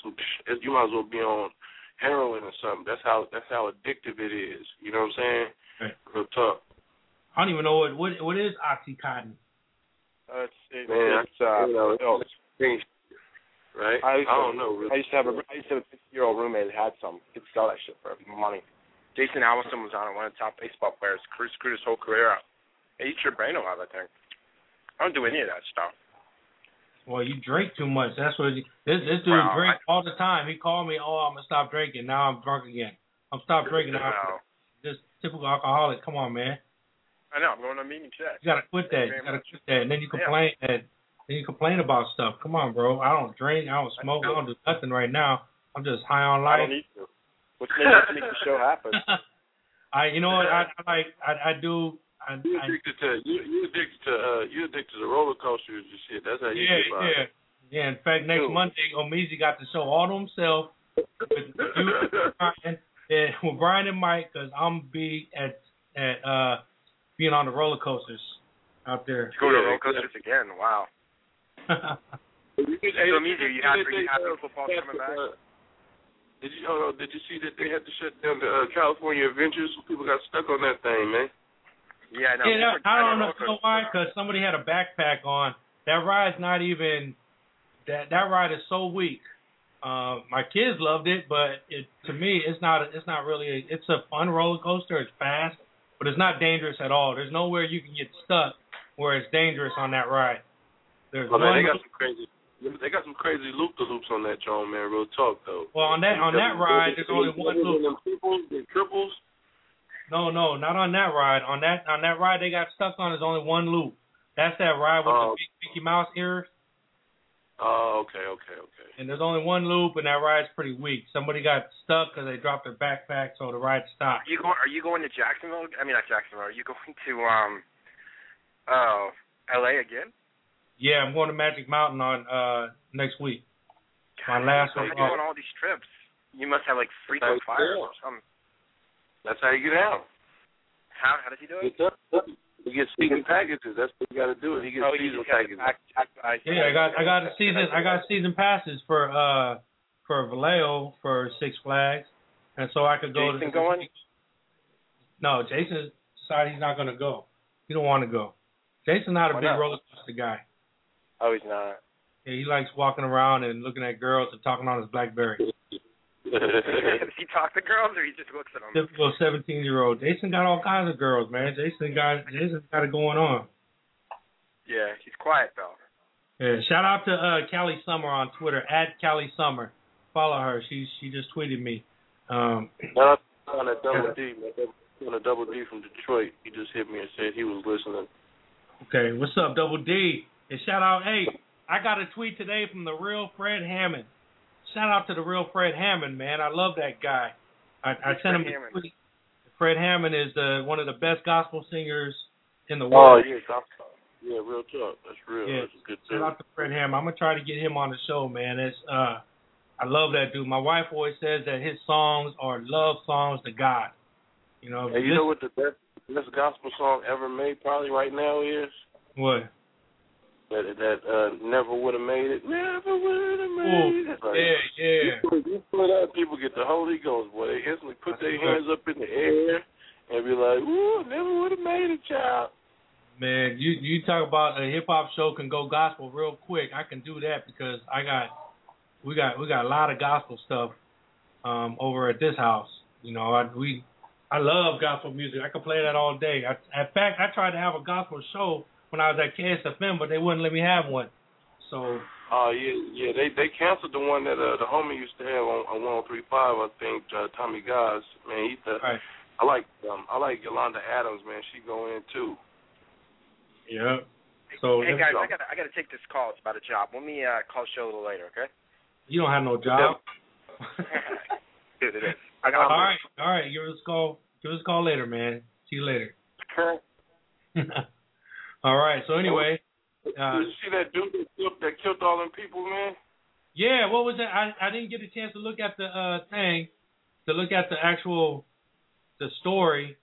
it's you might as well be on heroin or something. That's how that's how addictive it is. You know what I'm saying? Right. Real talk. I don't even know what what what is oxycontin. Uh, it's it, Man, it's uh, you know, pills. it's right? I, used to, don't know. Really. I used to have a I used to have a 50 year old roommate that had some. He'd sell that shit for money. Jason Allison was on it, one of the top baseball players. Screwed, screwed his whole career up. It eats your brain alive, I think. I don't do any of that stuff. Well, you drink too much. That's what he, this this dude Well, drink all the time. He called me, oh, I'm gonna stop drinking. Now I'm drunk again. I'm stop drinking. You now. Just typical alcoholic. Come on, man. I know. I'm going to a meeting today. You gotta quit that. You gotta quit that. And then you complain that. Then you complain about stuff. Come on, bro. I don't drink. I don't smoke. I don't do nothing right now. I'm just high on I life. don't need to. Let's make, the show happen. I, you know what? I, I like. I, I do. I, You I, addicted to you you addicted to uh you addicted to roller coasters and shit. That's how you yeah, get by. yeah, yeah. In fact, next Cool. Monday, Omizi got to show all to himself with you, Brian, and with Brian and Mike, because I'm be at at uh being on the roller coasters out there. Let's go to roller coasters again. Wow. You could- So, Meezy, you happy? they- You happy uh, football's coming back? uh, Did you oh, did you see that they had to shut down the uh, California Adventures? People got stuck on that thing, man. Yeah, no. yeah, that, I don't know, know why? Because somebody had a backpack on. That ride's not even. That that ride is so weak. Uh, my kids loved it, but it to me, it's not. It's not really. A, it's a fun roller coaster. It's fast, but it's not dangerous at all. There's nowhere you can get stuck where it's dangerous on that ride. There's Oh man, they got some crazy. They got some crazy loop the loops on that joint, man. Real talk though. well, on that on that ride, there's only one loop. Triples, triples. No, no, not on that ride. On that on that ride they got stuck on is only one loop. That's that ride with Oh. the big Mickey Mouse ears. Oh, okay, okay, okay. and there's only one loop, and that ride's pretty weak. Somebody got stuck because they dropped their backpack, so the ride stopped. Are you going? Are you going to Jacksonville? I mean, not Jacksonville. Are you going to um, oh, L.A. again? Yeah, I'm going to Magic Mountain on uh next week. My last So one. how you on all these trips? You must have like frequent Thanks, flyers yeah. or something. That's how you get out. How how does he do it? Get up, You get season packages. That's what you got to do. He gets Oh, season just got packages. back, back, I. Yeah, I got I got a season I got season passes for uh for Vallejo for Six Flags, and so I could go. Jason to going? No, Jason decided he's not going to go. He don't want to go. Jason's not a Why big not? roller coaster guy. Oh, he's not. Yeah, he likes walking around and looking at girls and talking on his BlackBerry. Does he talk to girls or he just looks at them? Typical seventeen year old. Jason got all kinds of girls, man. Jason got Jason got it going on. Yeah, he's quiet though. Yeah, shout out to uh Callie Summer on Twitter at Callie Summer. Follow her. She she just tweeted me. Um Shout out on a double D, man. On a double D from Detroit. He just hit me and said he was listening. Okay, what's up, Double D? And shout out, hey, I got a tweet today from the real Fred Hammond. Shout out to the real Fred Hammond, man. I love that guy. I, I sent him Fred a Hammond? tweet. Fred Hammond is the one of the best gospel singers in the Oh world. yeah, gospel. Yeah, real talk. That's real. Yeah. That's a good Shout dude. out to Fred Hammond. I'm gonna try to get him on the show, man. It's uh, I love that dude. My wife always says that his songs are love songs to God. You know, Hey, you know what the best best gospel song ever made probably right now is? what? That that uh never would have made it. Never would have Ooh, made it. Like, yeah, yeah. You put, you put out, people get the Holy Ghost, boy. They instantly put That's their hands up in the air and be like, "Ooh, never would have made it, child." Man, you you talk about a hip hop show can go gospel real quick. I can do that because I got we got we got a lot of gospel stuff um over at this house. You know, I we I love gospel music. I can play that all day. I, in fact, I tried to have a gospel show when I was at KSFM, but they wouldn't let me have one. So Oh yeah, yeah. They they canceled the one that uh, the homie used to have on, on 103.5. I think uh, Tommy Goss. Man, he the, right. I like um I like Yolanda Adams. Man, she go in too. yeah. So hey guys, go. I got I got to take this call. It's about a job. Let me uh, call the show a little later, okay? you don't have no job. it is. I got. all right, all right. Give us a call. Give us a call later, man. See you later. all right. So anyway, uh, Did you see that dude that killed, that killed all them people, man? yeah. What was that? I I didn't get a chance to look at the uh thing, to look at the actual, the story.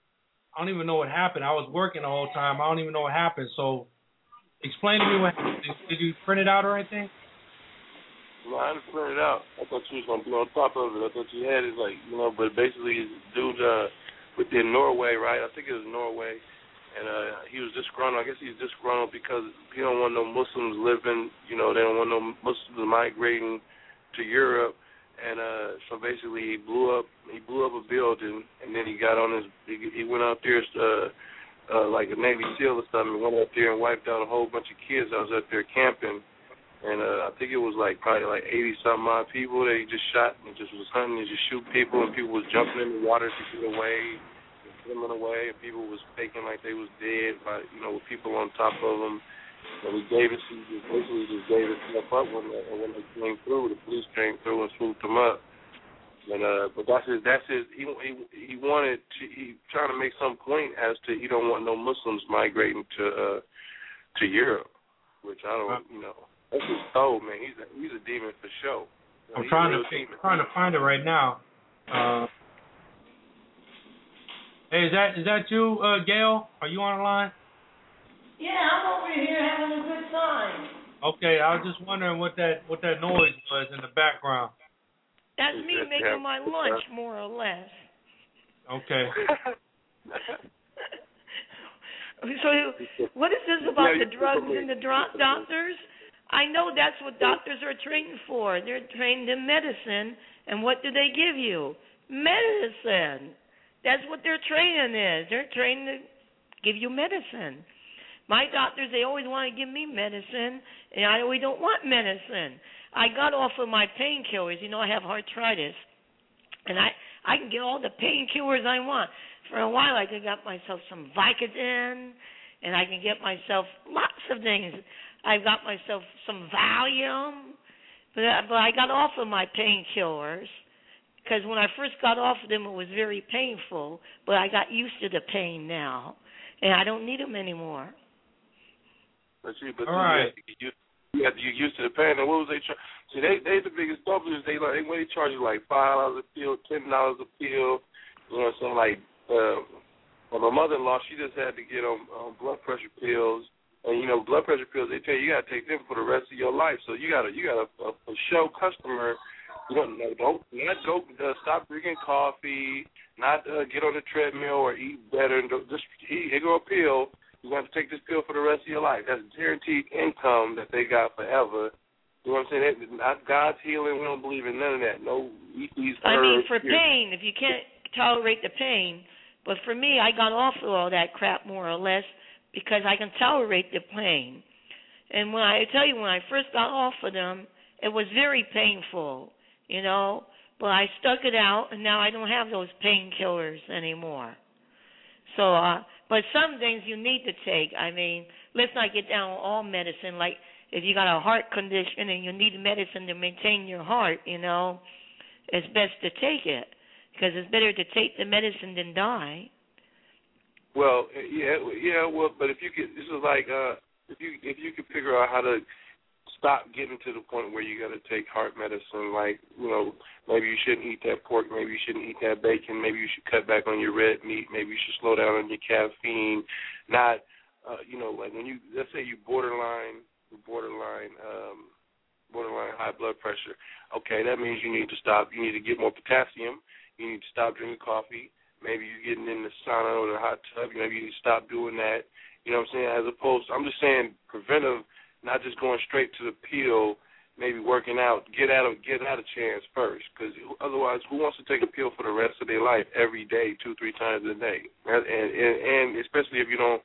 I don't even know what happened. I was working the whole time. I don't even know what happened. So, explain to me what happened. Did, did you print it out or anything? No, I didn't print it out. I thought you was gonna be on top of it. I thought you had it, like you know. But basically, dude uh, within Norway, right? I think it was Norway, and uh, he was disgruntled. I guess he's disgruntled because he don't want no Muslims living. You know, they don't want no Muslims migrating to Europe. And uh, so basically, he blew up. He blew up a building, and then he got on his. He, he went out there, uh, uh, like a Navy SEAL or something. Went out there and wiped out a whole bunch of kids that was out there camping and uh, I think it was like probably like eighty something odd people that he just shot and just was hunting and just shoot people and people was jumping in the water to get away, and swimming away, and people was faking like they was dead by you know with people on top of them. And he gave it, he just basically just gave himself up when they, when they came through. The police came through and swooped him up. And uh, but that's his. That's his. He he he wanted to. He trying to make some point as to he don't want no Muslims migrating to uh to Europe, which I don't. You know, that's his soul, man. He's a he's a demon for sure. I'm He's trying to demon. trying to find it right now. Uh, hey, is that is that you, uh, Gail? Are you on the line? Yeah, I'm over here having a good time. Okay, I was just wondering what that what that noise was in the background. That's me making my lunch, more or less. Okay. So, what is this about Yeah, the drugs and the dro- doctors? I know that's what doctors are trained for. They're trained in medicine, and what do they give you? Medicine. That's what their training is. They're trained to give you medicine. My doctors, they always want to give me medicine, and I always don't want medicine. I got off of my painkillers. You know, I have arthritis, and I I can get all the painkillers I want. For a while, I could get myself some Vicodin, and I can get myself lots of things. I got myself some Valium, but I- but I got off of my painkillers because when I first got off of them, it was very painful. But I got used to the pain now, and I don't need them anymore. But see, but All right. you, you have to get used to the pain. And what was they? Char- see, they they the biggest doublers. They like they they charge you like five dollars a pill, ten dollars a pill. You know what Like, uh, well, my mother-in-law, she just had to get on, on blood pressure pills. And you know, blood pressure pills, they tell you you gotta take them for the rest of your life. So you gotta you gotta a, a show customer. You don't don't not go uh, stop drinking coffee, not uh, get on the treadmill or eat better. And just eat. Here go a pill. You're have to take this pill for the rest of your life. That's guaranteed income that they got forever. You know what I'm saying? That, not God's healing. We don't believe in none of that. No eat these I mean, for here. pain, if you can't tolerate the pain, but for me, I got off of all that crap more or less because I can tolerate the pain. And when I tell you, when I first got off of them, it was very painful, you know. But I stuck it out, and now I don't have those painkillers anymore. So, uh, but some things you need to take. I mean, let's not get down on all medicine. Like if you got a heart condition and you need medicine to maintain your heart, you know, it's best to take it because it's better to take the medicine than die. Well, yeah, yeah. Well, but if you could, this is like uh, if you if you could figure out how to stop getting to the point where you got to take heart medicine, like you know, maybe you shouldn't eat that pork, maybe you shouldn't eat that bacon, maybe you should cut back on your red meat, maybe you should slow down on your caffeine, not, uh, you know, like when you let's say you borderline, borderline. um borderline high blood pressure. Okay, that means you need to stop. You need to get more potassium. You need to stop drinking coffee. Maybe you're getting in the sauna or the hot tub. Maybe you need to stop doing that. You know what I'm saying? As opposed, I'm just saying preventive, not just going straight to the pill. Maybe working out, get out of get out a chance first, because otherwise, who wants to take a pill for the rest of their life every day, two three times a day? And and, and especially if you don't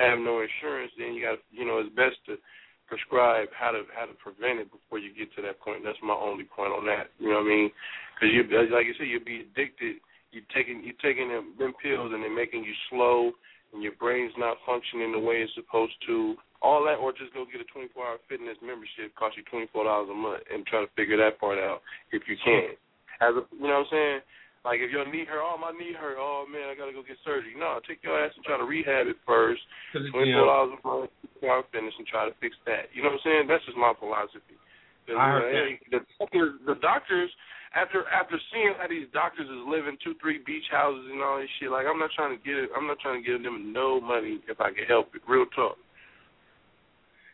have no insurance, then you got you know it's best to prescribe how to how to prevent it before you get to that point. That's my only point on that. You know what I mean? Because you like you said, you'll be addicted. You taking you taking them, them pills and they're making you slow, and your brain's not functioning the way it's supposed to. All that, or just go get a 24-hour fitness membership, cost you $24 a month, and try to figure that part out if you can. As a, you know what I'm saying? Like if your knee hurt, oh my knee hurt, oh man, I gotta go get surgery. No, take your ass and try to rehab it first. Twenty four dollars a month, to finish and try to fix that. You know what I'm saying? That's just my philosophy. I you know, the doctors, the doctors, after after seeing how these doctors is living two, three beach houses and all this shit, like I'm not trying to get it. I'm not trying to give them no money if I can help it. Real talk.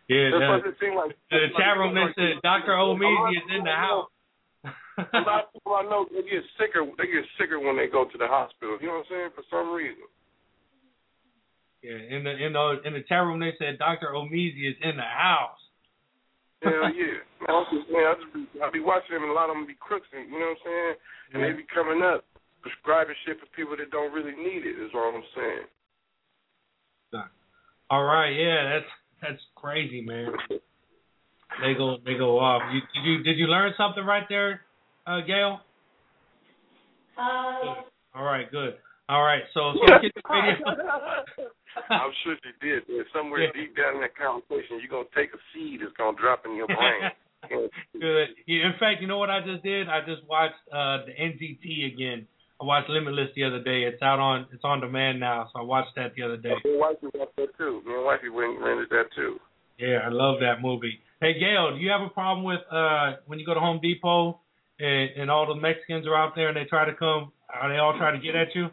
Yeah, what it seemed like. the chat room they said Dr. Omeezy is in the house. a lot of people I know they get sicker. They get sicker when they go to the hospital. You know what I'm saying? For some reason. Yeah, in the in the in the chat room they said Dr. Omeezy is in the house. Hell yeah. Man, I just, man, I just be, I be watching them, and a lot of them be crooks. And, you know what I'm saying? And they be coming up prescribing shit for people that don't really need it. Is what I'm saying. All right, yeah, that's that's crazy, man. They go they go off. You did you did you learn something right there, uh, Gail? Uh, All right, good. All right, so so get the video. I'm sure you did. There's somewhere deep down in that conversation, you're gonna take a seed that's gonna drop in your brain. Good. Yeah, in fact, you know what I just did? I just watched uh the NZT again. I watched Limitless the other day. It's out on it's on demand now, so I watched that the other day. Me and wifey watched that too. Me and wifey went rented that too. Yeah, I love that movie. Hey Gail, do you have a problem with uh when you go to Home Depot and, and all the Mexicans are out there and they try to come are they all trying to get at you?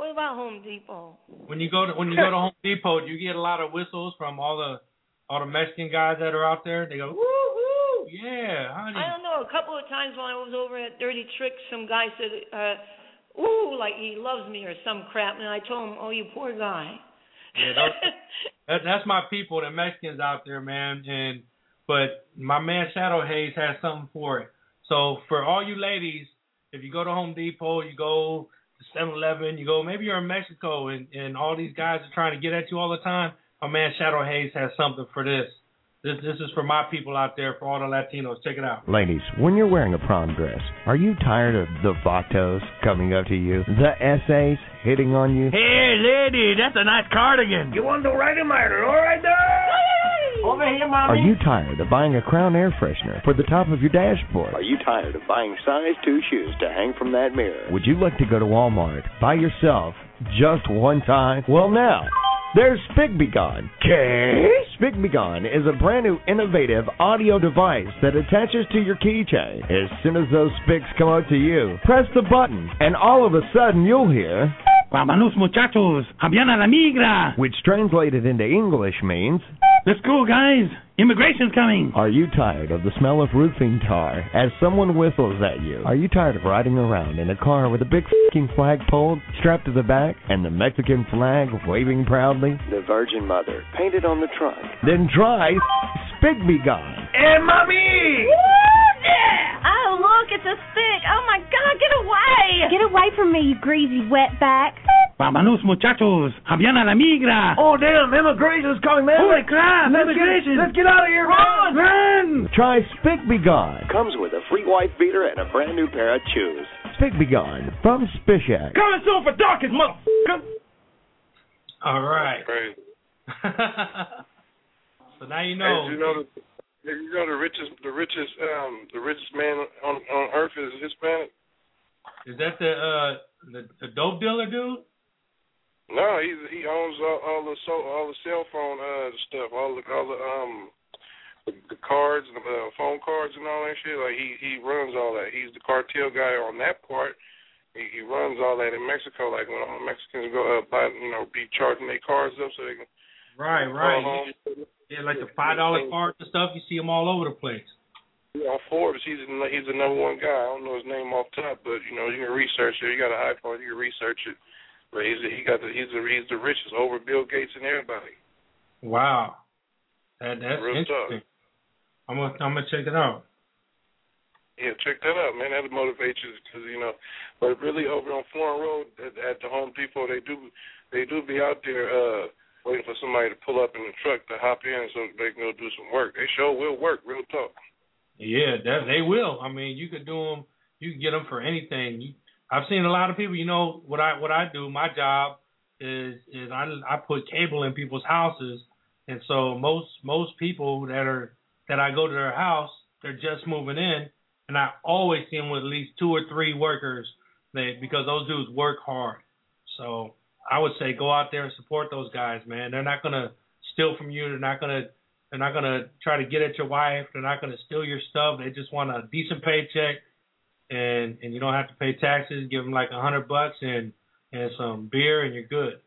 what about Home Depot? When you go to when you go to Home Depot, do you get a lot of whistles from all the all the Mexican guys that are out there? They go, woo woo, yeah, honey. I don't know. A couple of times when I was over at Dirty Tricks, some guy said, uh, "Ooh, like he loves me" or some crap, and I told him, "Oh, you poor guy." Yeah, those, that, that's my people, the Mexicans out there, man. And but my man Shadow Hayes has something for it. So for all you ladies, if you go to Home Depot, you go to 7-Eleven, you go maybe you're in Mexico and and all these guys are trying to get at you all the time. My man Shadow Hayes has something for this. This this is for my people out there, for all the Latinos. Check it out. Ladies, when you're wearing a prom dress, are you tired of the vatos coming up to you, the essays hitting on you? Hey, lady, that's a nice cardigan. You want to ride a miter? All right, there. Over here, mommy. Are you tired of buying a Crown air freshener for the top of your dashboard? Are you tired of buying size 2 shoes to hang from that mirror? Would you like to go to Walmart by yourself just one time? Well, now. There's SpigBeGone. Okay. SpigBeGone is a brand new innovative audio device that attaches to your keychain. As soon as those spigs come out to you, press the button, and all of a sudden you'll hear. Vámonos, muchachos. Habían a la migra. Which translated into English means. Let's go, guys. Immigration's coming. Are you tired of the smell of roofing tar as someone whistles at you? Are you tired of riding around in a car with a big fing flagpole strapped to the back and the Mexican flag waving proudly? The Virgin Mother, painted on the trunk. Then try SpigBeGone. Hey, mommy. Yeah. Oh, look, it's a stick. Oh, my God, get away. Get away from me, you greasy wetback. Vámonos, muchachos. Habían a la migra. Oh, damn, immigration's coming, man. Holy crap, let's immigration. Get, let's get out of here, Run, man. Try SpigBeGone. Comes with a free wife beater and a brand new pair of shoes. SpigBeGone from Spishak. Coming soon for Dawkins, motherfucker. All right. Crazy. so now you know. did you know the, you know the richest the richest um the richest man on on earth is Hispanic? Is that the uh the, the dope dealer dude? No, he's he owns all, all the so all the cell phone uh stuff, all the all the um the, cards, the uh, phone cards and all that shit. Like he he runs all that. He's the cartel guy on that part. He, he runs all that in Mexico. Like when all the Mexicans go uh, buy, you know, be charging their cards up so they can Right, right. home. Yeah, like the five dollar cards and stuff. You see them all over the place. Yeah, on Forbes, he's the, he's the number one guy. I don't know his name off top, but you know you can research it. You got an iPhone, you can research it. But he's he got the he's the he's the richest over Bill Gates and everybody. Wow, that that's Real interesting. I'm gonna I'm gonna check it out. Yeah, check that out, man. That'll motivate you because you know. But really, over on Foreign Road at, at the Home Depot, they do they do be out there uh waiting for somebody to pull up in the truck to hop in so they can go do some work. They sure will work. Real talk. Yeah, that they will. I mean, you could do them. You can get them for anything. You, I've seen a lot of people. You know what I what I do. My job is is I I put cable in people's houses, and so most most people that are that I go to their house, they're just moving in, and I always see them with at least two or three workers, they because those dudes work hard. So I would say go out there and support those guys, man. They're not gonna steal from you. They're not gonna they're not gonna try to get at your wife. They're not gonna steal your stuff. They just want a decent paycheck, and and you don't have to pay taxes. Give them like a hundred bucks and and some beer, and you're good.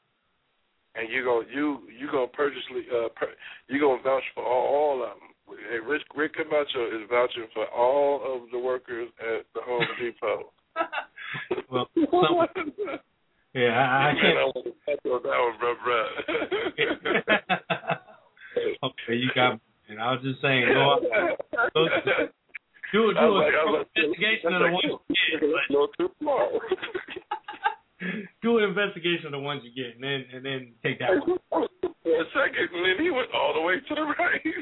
And you go you you gonna purposely uh per, you gonna vouch for all, all of them. Hey, Rick Rick Camacho is vouching for all of the workers at the Home Depot. well, some, yeah, I, I can't. I want to touch on that one, bro, bro. okay, you got. And I was just saying, go out, go, do do a like, like, investigation of the ones you get. No do an investigation of the ones you get, and then and then take that one. For a second, and then he went all the way to the right.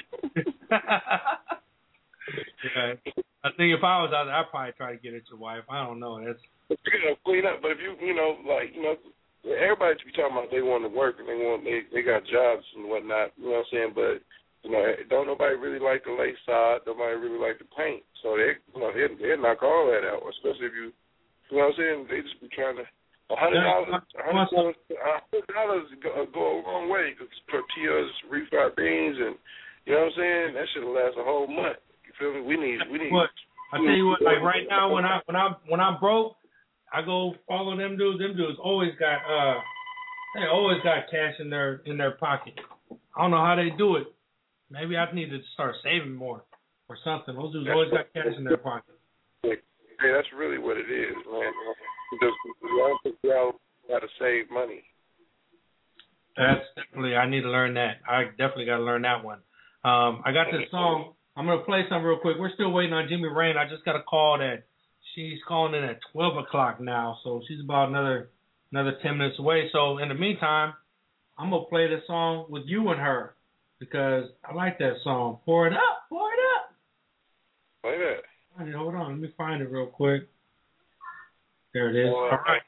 yeah, I think if I was out there, I'd probably try to get at your wife. I don't know. That's you know, clean up. But if you, you know, like, you know, everybody should be talking about they want to work and they want they they got jobs and whatnot. You know what I'm saying? But you know, don't nobody really like to lay sod. Nobody really like to paint. So they, you know, they they knock all that out. Especially if you, you know what I'm saying? They just be trying to. A hundred dollars, a hundred dollars, a hundred dollars go, a long way because tortillas, refried beans, and you know what I'm saying. That should last a whole month. You feel me? We need, we need. What? I tell you what, like right now when I when I when I'm broke, I go follow them dudes. Them dudes always got uh, they always got cash in their in their pocket. I don't know how they do it. Maybe I need to start saving more or something. Those dudes always got cash in their pocket. Yeah, that's really what it is, man. Because we all figure out how to save money. That's definitely. I need to learn that. I definitely got to learn that one. Um, I got this song. I'm gonna play some real quick. We're still waiting on Jimmie Reign. I just got a call that she's calling in at 12 o'clock now, so she's about another another 10 minutes away. So in the meantime, I'm gonna play this song with you and her because I like that song. Pour it up, pour it up. Play that. Right, hold on, let me find it real quick. There it is. All right.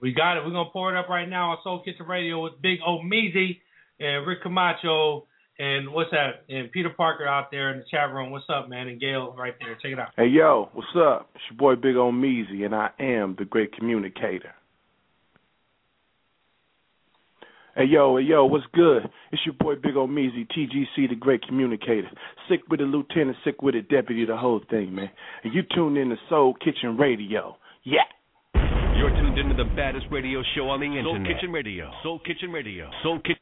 We got it. We're gonna pour it up right now on Soul Kitchen Radio with Big Omeezy and Rick Camacho and what's that? And Peter Parker out there in the chat room. What's up, man? And Gail right there. Check it out. Hey yo, what's up? It's your boy Big Omeezy, and I am the great communicator. Hey yo, hey yo, what's good? It's your boy Big Ol' Meezy, TGC, the great communicator. Sick with it, lieutenant, sick with it, deputy, the whole thing, man. And you tuned in to Soul Kitchen Radio. Yeah. You're tuned into the baddest radio show on the internet. Soul Kitchen Radio. Soul Kitchen Radio. Soul Kitchen.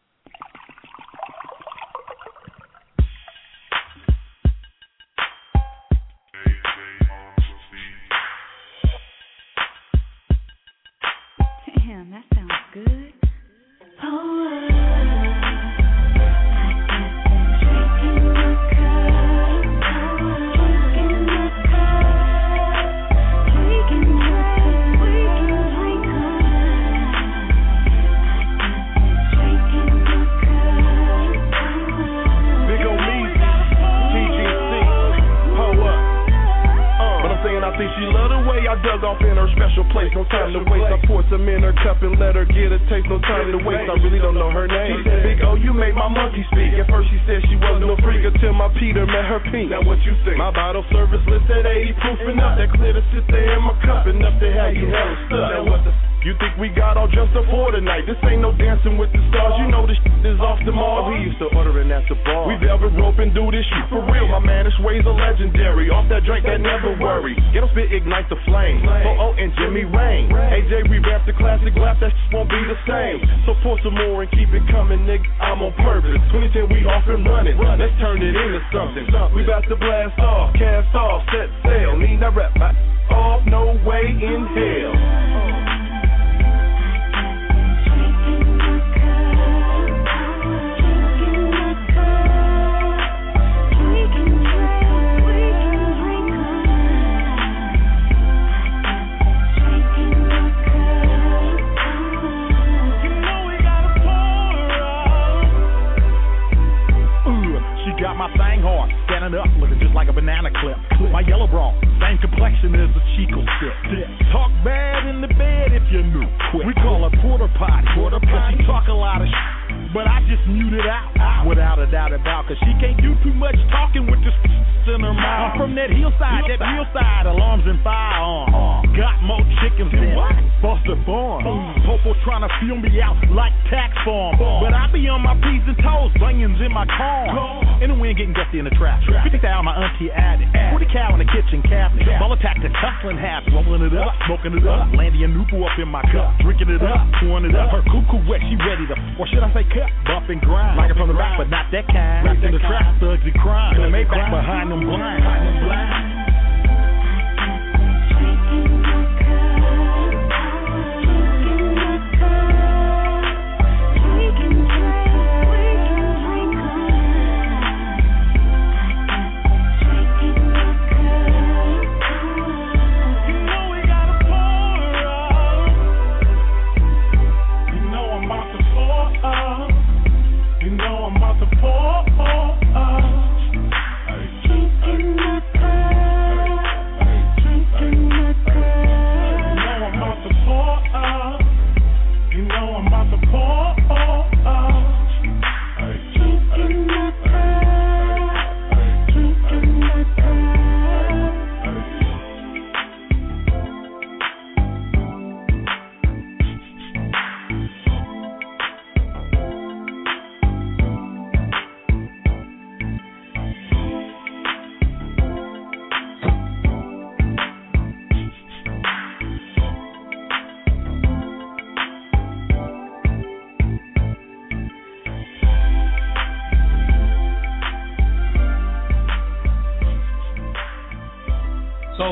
It up, smoking it up. Landy and Nubu up in my cup, drinking it up, pouring it up. Her cuckoo wet, she ready to, or should I say cut, bump and grind. Like it from the back, but not that kind. Wrapped in the trap, thugs and crime. In the Maybach behind them blind.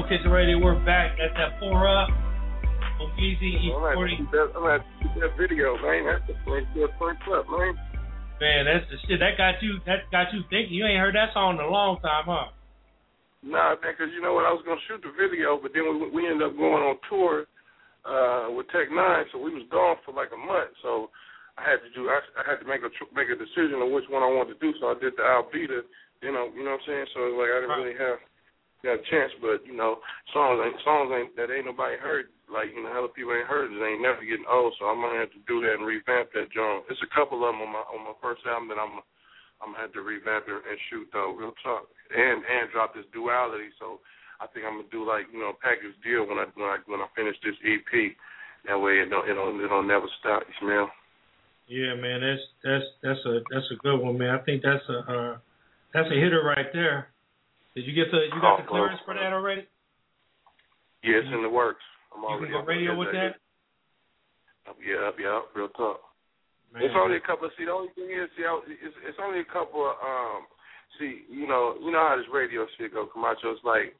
Soul Kitchen Radio, we're back. That's that four up. Easy I'm gonna have to E40. keep that, I'm gonna have that video, man. That's the first, the first up, man. Man, that's the shit. That got you. That got you thinking. You ain't heard that song in a long time, huh? Nah, man, 'cause you know what? I was gonna shoot the video, but then we we ended up going on tour uh with Tech N9ne, so we was gone for like a month. So I had to do. I, I had to make a make a decision on which one I wanted to do. So I did the Albedo. You know, you know what I'm saying. So like I didn't really have got a chance, but you know, songs ain't songs ain't that ain't nobody heard. Like you know, hella people ain't heard it. Ain't never getting old. So I'm gonna have to do that and revamp that joint. It's a couple of them on my on my first album that I'm I'm gonna have to revamp it and shoot though. Real talk, and and drop this duality. So I think I'm gonna do like you know a package deal when I when I when I finish this EP. That way it don't it don't it don't never stop. You smell? Yeah, man. That's that's that's a that's a good one, man. I think that's a uh, that's a hitter right there. Did you get the you got the Oh, clearance well. for that already? Yeah, it's in the works. I'm You already can go radio with that. Up, yeah, yeah, real talk. Man. It's only a couple. See, the only thing is, see, I- it's, it's only a couple. Of, um, see, you know, you know how this radio shit go, Camacho. It's like,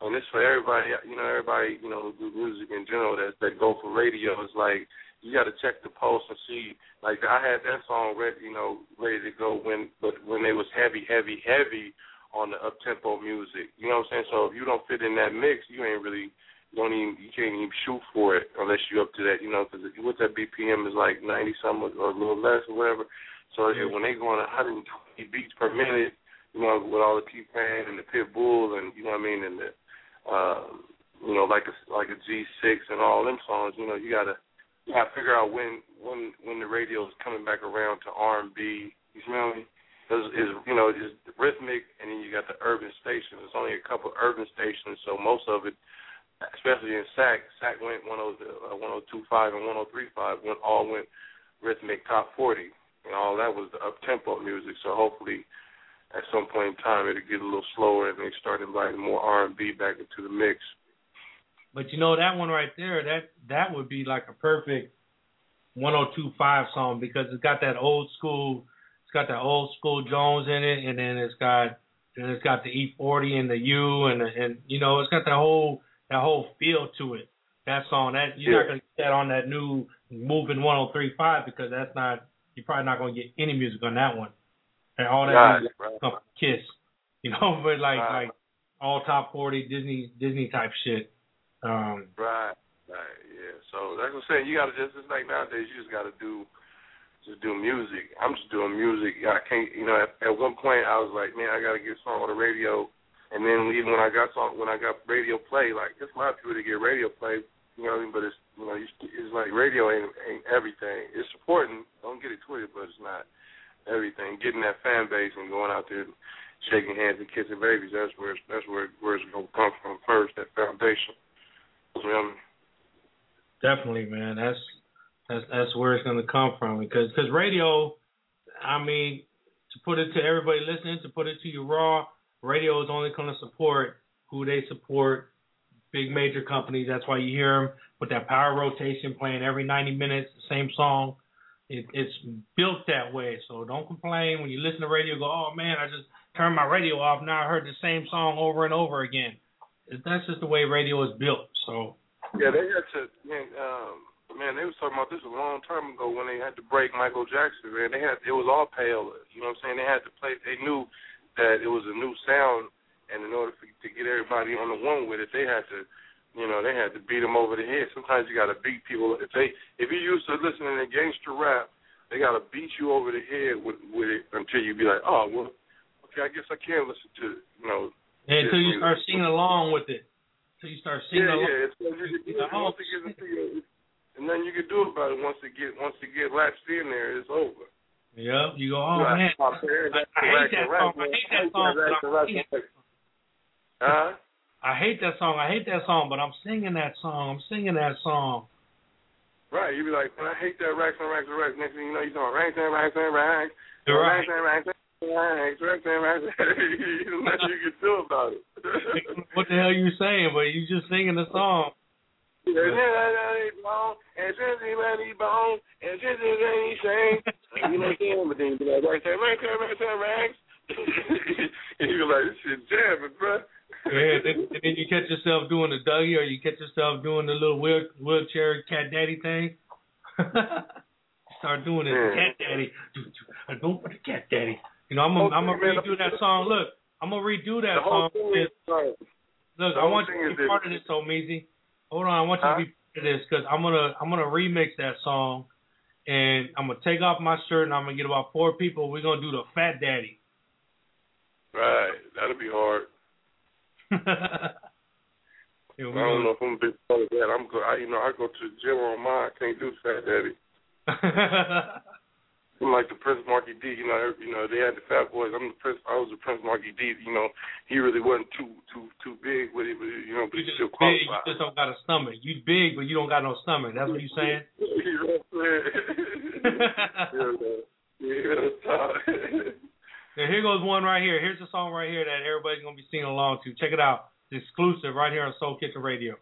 and this for everybody. You know, everybody, you know, who do music in general that that go for radio. It's like you got to check the post and see. Like I had that song ready, you know, ready to go when, but when they was heavy, heavy, heavy on the up tempo music. You know what I'm saying? So if you don't fit in that mix, you ain't really don't even you can't even shoot for it unless you're up to that. You know, because what's that BPM is like 90 some or, or a little less or whatever. So yeah, when they go on 120 beats per minute, you know, with all the T Pain and the Pitbull and you know what I mean, and the um, you know, like a like a G6 and all them songs, you know, you gotta you gotta figure out when when when the radio is coming back around to R&B. You smell me? Because is you know it's rhythmic, and then you got the urban stations. There's only a couple urban stations, so most of it, especially in SAC, SAC went 10, uh, 1025 and 1035 went all went rhythmic top 40, and all that was the up tempo music. So hopefully, at some point in time, it'll get a little slower, and they start inviting more R&B back into the mix. But you know that one right there, that that would be like a perfect 1025 song because it's got that old school, got that old school Jones in it, and then it's got and it's got the E-40 and the U and the, and you know it's got that whole that whole feel to it. That song that you're not gonna get that on that new moving 1035 because that's not you're probably not gonna get any music on that one. And all that Right, music right. come Kiss, you know, but like Right. like all top 40 Disney Disney type shit. Um, Right, right, yeah. So like I'm saying, you gotta just it's like nowadays you just gotta do just do music. I'm just doing music. I can't, you know. At, at one point, I was like, man, I gotta get a song on the radio. And then even when I got song, when I got radio play, like lot of people that get radio play, you know what I mean. But it's, you know, it's like radio ain't, ain't everything. It's important. Don't get it twisted, but it's not everything. Getting that fan base and going out there, shaking hands and kissing babies. That's where it's, that's where where it's gonna come from first. That foundation. You know what I mean? Definitely, man. That's that's that's where it's going to come from because cause radio, I mean, to put it to everybody listening, to put it to you raw, radio is only going to support who they support. Big major companies. That's why you hear them with that power rotation playing every 90 minutes, the same song. It, it's built that way. So don't complain when you listen to radio. Go, oh man, I just turned my radio off. Now I heard the same song over and over again. That's just the way radio is built. So yeah, they had to. Um, man, they was talking about this a long time ago when they had to break Michael Jackson. Man, they had it was all pale. You know what I'm saying? They had to play. They knew that it was a new sound and in order for, to get everybody on the one with it, they had to, you know, they had to beat them over the head. Sometimes you got to beat people. If they, if you used to listening to gangster rap, they got to beat you over the head with with it until you be like, oh well, okay, I guess I can listen to, it, you know. Yeah, until you start singing along with it. Until you start singing yeah, along. Yeah, it's, it's, it's, it's, once it gets into your, and then you can do about it once it get once it get latched in there, it's over. Yep, you go, oh man, I, I hate that song. I hate that song. But I'm singing. Huh? I hate that song. I hate that song, but I'm singing that song. I'm singing that song. Right, you be like, well, I hate that racks and racks and racks. Next thing you know, you're talking racks and racks and racks. Right. Racks and racks and racks, racks and racks. There's nothing you can do about it. what the hell you saying? But you just singing the song. And since he bone, and since he any shame. You know what I'm saying? But then you be like, racks and racks and racks and racks. and you be like, this shit jamming, bro. yeah, and then you catch yourself doing the Dougie, or you catch yourself doing the little wheel, wheelchair cat daddy thing. Start doing it, cat daddy. I don't want the cat daddy. You know, I'm gonna, I'm gonna redo that song. Look, I'm gonna redo that song. is, Look, I want you to be part of this, Meezy. Hold on, I want you to be part of this because I'm gonna I'm gonna remix that song, and I'm gonna take off my shirt and I'm gonna get about four people. We're gonna do the Fat Daddy. Right, that'll be hard. Yeah, I don't know if I'm a big fan of that. I'm go, I, you know, I go to the gym on mine. I can't do Fat Daddy. I'm like the Prince Markie Dee. You know, you know they had the Fat Boys. I'm the Prince. I was the Prince Markie Dee. You know, he really wasn't too too too big with it, but you know, but he still big, you just don't got a stomach. You big, but you don't got no stomach. That's what you saying? you know what I'm saying? yeah, yeah, Yeah, here goes one right here. Here's a song right here that everybody's gonna be singing along to. Check it out. It's exclusive right here on Soul Kitchen Radio.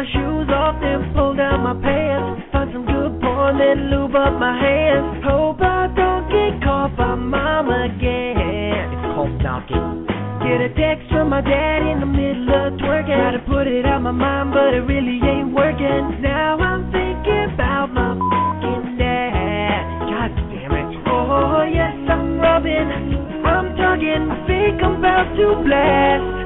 My shoes off, then pull down my pants. Find some good porn, then lube up my hands. Hope I don't get caught by mom again. It's called stalking. Get a text from my dad in the middle of twerking. Try to put it out my mind, but it really ain't working. Now I'm thinking about my fucking dad. God damn it. Oh, yes, I'm rubbing. I'm tugging. I think I'm about to blast.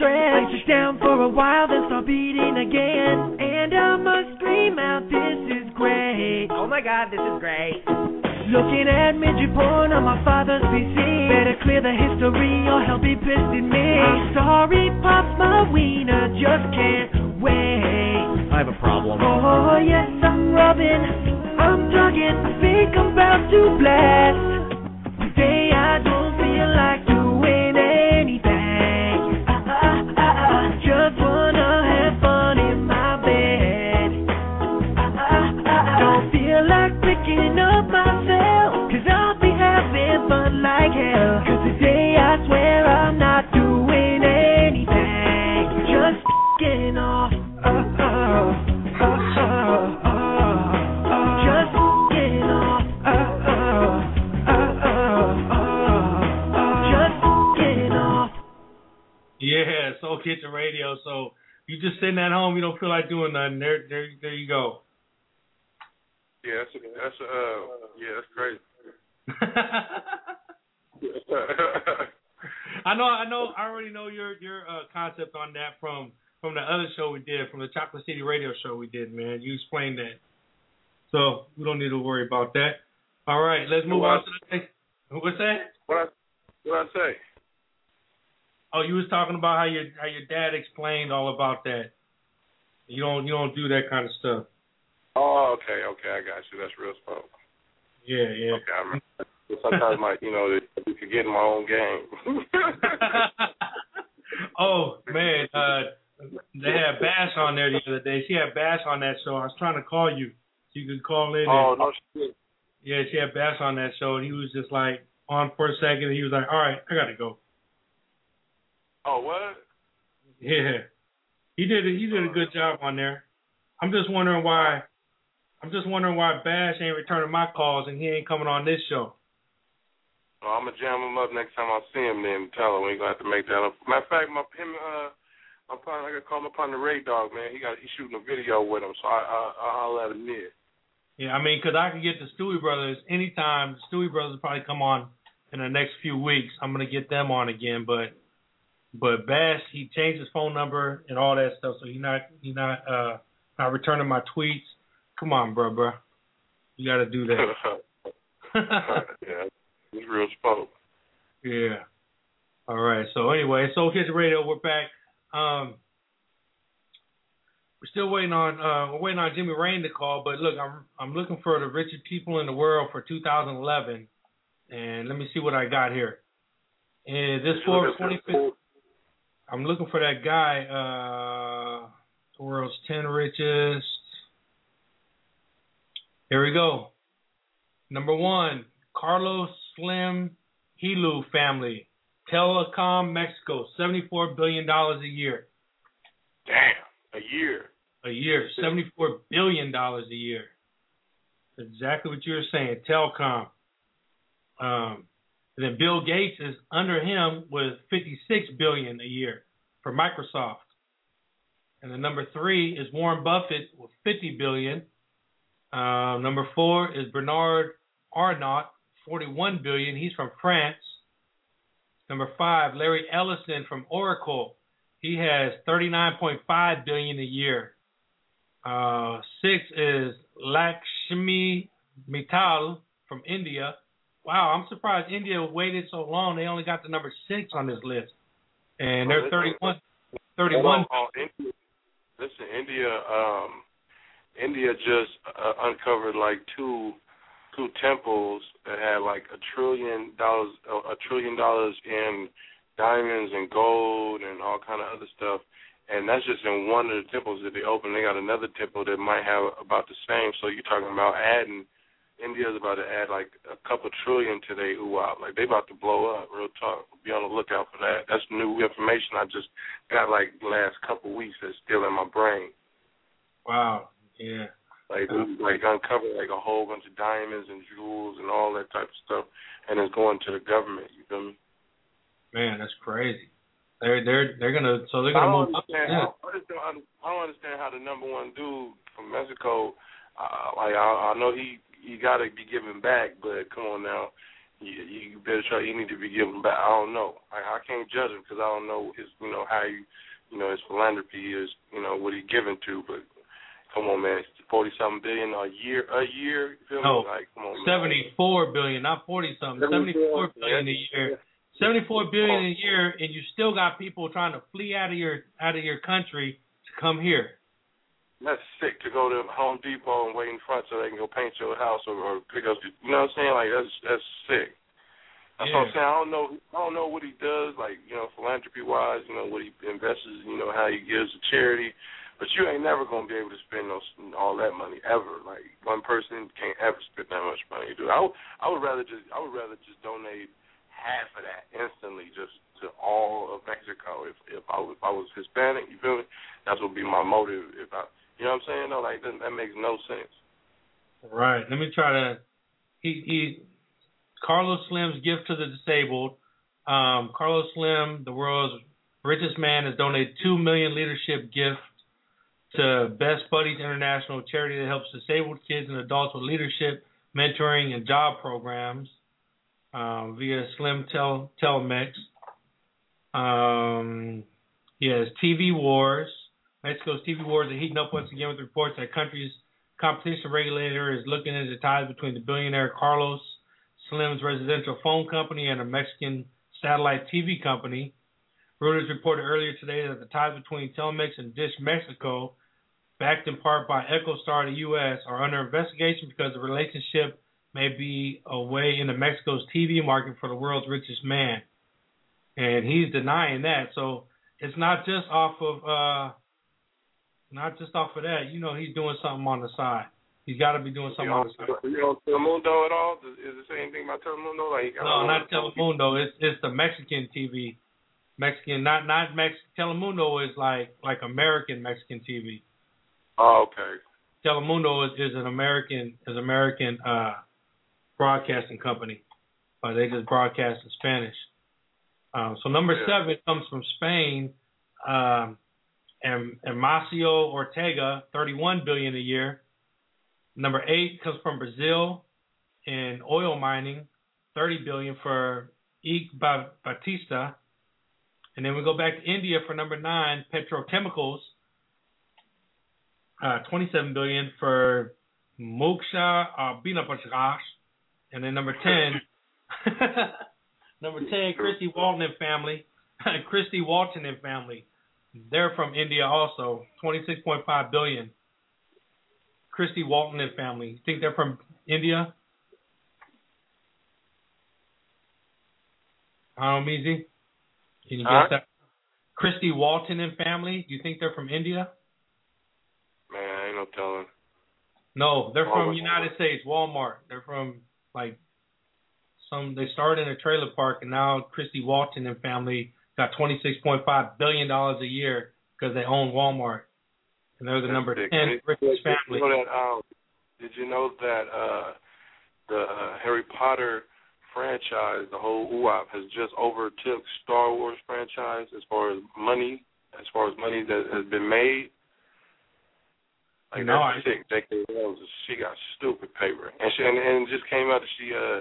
Good stretch. Lay down for a while, then start beating again. And I must scream out, this is great. Oh my god, this is great. Looking at midget porn on my father's PC. Better clear the history or he'll be pissed at me. I'm sorry, Pops, my wiener just can't wait. I have a problem. Oh yes, I'm rubbing, I'm tugging, I think I'm about to blast. Today sitting at home, you don't feel like doing nothing. There, there, there you go. Yeah, that's a, that's a, uh, yeah, that's crazy. I know, I know, I already know your your uh, concept on that from from the other show we did, from the Chocolate City Radio show we did, man. You explained that, so we don't need to worry about that. All right, let's move on to the next. What's that? What I what I say? Oh, you was talking about how your how your dad explained all about that. You don't you don't do that kind of stuff. Oh, okay, okay, I got you. That's real smoke. Yeah, yeah. Okay, I remember. Sometimes, my, you know, you could get in my own game. oh man, uh, they had Bash on there the other day. She had Bash on that show. I was trying to call you so you could call in. oh and- no shit. Yeah, she had Bash on that show, and he was just like on for a second. And he was like, "All right, I gotta go." Oh what? Yeah, he did. A, he did a good job on there. I'm just wondering why. I'm just wondering why Bash ain't returning my calls and he ain't coming on this show. Oh, I'm gonna jam him up next time I see him. Then tell him we gonna have to make that up. Matter of fact, my him uh. My partner, I gotta call my partner Ray Dog, man. He got he's shooting a video with him, so I I I'll let him in. Yeah, I mean, 'cause I can get the Stewie Brothers anytime. The Stewie Brothers will probably come on in the next few weeks. I'm gonna get them on again, but but Bash he changed his phone number and all that stuff, so he not he not uh not returning my tweets. Come on, bro, bro, you got to do that. yeah, he's real spoke. yeah. All right. So anyway, Soul Kitchen Radio, we're back. Um, we're still waiting on uh, we're waiting on Jimmie Reign to call, but look, I'm I'm looking for the richest people in the world for 2011, and let me see what I got here. And this Forbes 25th. I'm looking for that guy. Uh, the world's 10 richest. Here we go. Number one, Carlos Slim Helu family, Telecom Mexico, $74 billion a year. Damn, a year. A year, $74 billion a year. Exactly what you were saying, Telecom. Um, and then Bill Gates is under him with 56 billion a year for Microsoft. And then number three is Warren Buffett with 50 billion. Uh, number four is Bernard Arnault, 41 billion. He's from France. Number five, Larry Ellison from Oracle. He has 39.5 billion a year. Uh, six is Lakshmi Mittal from India. Wow, I'm surprised India waited so long. They only got the number six on this list, and they're 31. 31. Oh, India, listen, India, um, India just uh, uncovered like two two temples that had like a trillion dollars a trillion dollars in diamonds and gold and all kind of other stuff. And that's just in one of the temples that they opened. They got another temple that might have about the same. So you're talking about adding India's about to add like a couple trillion to their UAP. Like they about to blow up. Real talk. Be on the lookout for that. That's new information I just got like the last couple weeks that's still in my brain. Wow. Yeah. Like like uncover like a whole bunch of diamonds and jewels and all that type of stuff, and it's going to the government. You feel me? Man, that's crazy. They're they're they're gonna so they're gonna don't move up. understand. Yeah. I, just don't, I don't understand how the number one dude from Mexico, uh, like I, I know he he got to be giving back, but come on now, you, you better try. You need to be giving back. I don't know. I, I can't judge him because I don't know his you know how you you know his philanthropy is you know what he's giving to, but. Come on, man! Forty something billion a year. A year. You feel No, me? Like, come on, man. Seventy four billion, not forty something. Seventy four billion a year. Seventy four billion a year, and you still got people trying to flee out of your out of your country to come here. That's sick to go to Home Depot and wait in front so they can go paint your house or, or pick up. You know what I'm saying? Like that's that's sick. That's what I'm saying. I don't know. I don't know what he does, like you know, philanthropy wise. You know what he invests. You know how he gives to charity. But you ain't never gonna be able to spend those all that money ever. Like one person can't ever spend that much money, dude. I would, I would rather just I would rather just donate half of that instantly just to all of Mexico. If if I was if I was Hispanic, you feel me? That's would be my motive. If I, you know what I'm saying? No, like that, that makes no sense. Right. Let me try to. He he. Carlos Slim's gift to the disabled. Um, Carlos Slim, the world's richest man, has donated two million leadership gift to Best Buddies International, charity that helps disabled kids and adults with leadership, mentoring, and job programs um, via Slim Tel Telmex. Um, he has TV Wars. Mexico's TV wars are heating up once again with reports that country's competition regulator is looking into ties between the billionaire Carlos Slim's residential phone company and a Mexican satellite TV company. Reuters reported earlier today that the ties between Telmex and Dish Mexico, backed in part by EchoStar the U.S., are under investigation because the relationship may be a way into Mexico's TV market for the world's richest man. And he's denying that. So it's not just off of uh not just off of that. You know, he's doing something on the side. He's got to be doing something on the side. you know Telemundo at all? Is the same thing about Telemundo? Like No, don't Telemundo. It's it's the Mexican TV. Mexican, not not Mex. Telemundo is like like American Mexican TV. Oh, okay. Telemundo is, is an American is American uh broadcasting company, but they just broadcast in Spanish. Um, so number Yeah. seven comes from Spain, um, and and Macio Ortega, thirty-one billion a year. Number eight comes from Brazil, in oil mining, thirty billion for Eike Batista, and then we go back to India for number nine, petrochemicals, uh, 27 billion for Moksha uh, and then number 10, number 10, Christy Walton and family, Christy Walton and family, they're from India also, 26.5 billion. Christy Walton and family, you think they're from India? Um, easy. Can you Huh? guess that? Christy Walton and family. Do you think they're from India? Man, I ain't no telling. No, they're from United States, Walmart. They're from like some. They started in a trailer park, and now Christy Walton and family got twenty six point five billion dollars a year because they own Walmart, and they're the That's number sick. ten Did- richest did family. You know that, um, did you know that uh, the uh, Harry Potter franchise, the whole UAP, has just overtook Star Wars franchise as far as money, as far as money that has been made? Like No, that's sick. J.K. Rowling, she got stupid paper, and she and, and just came out that she uh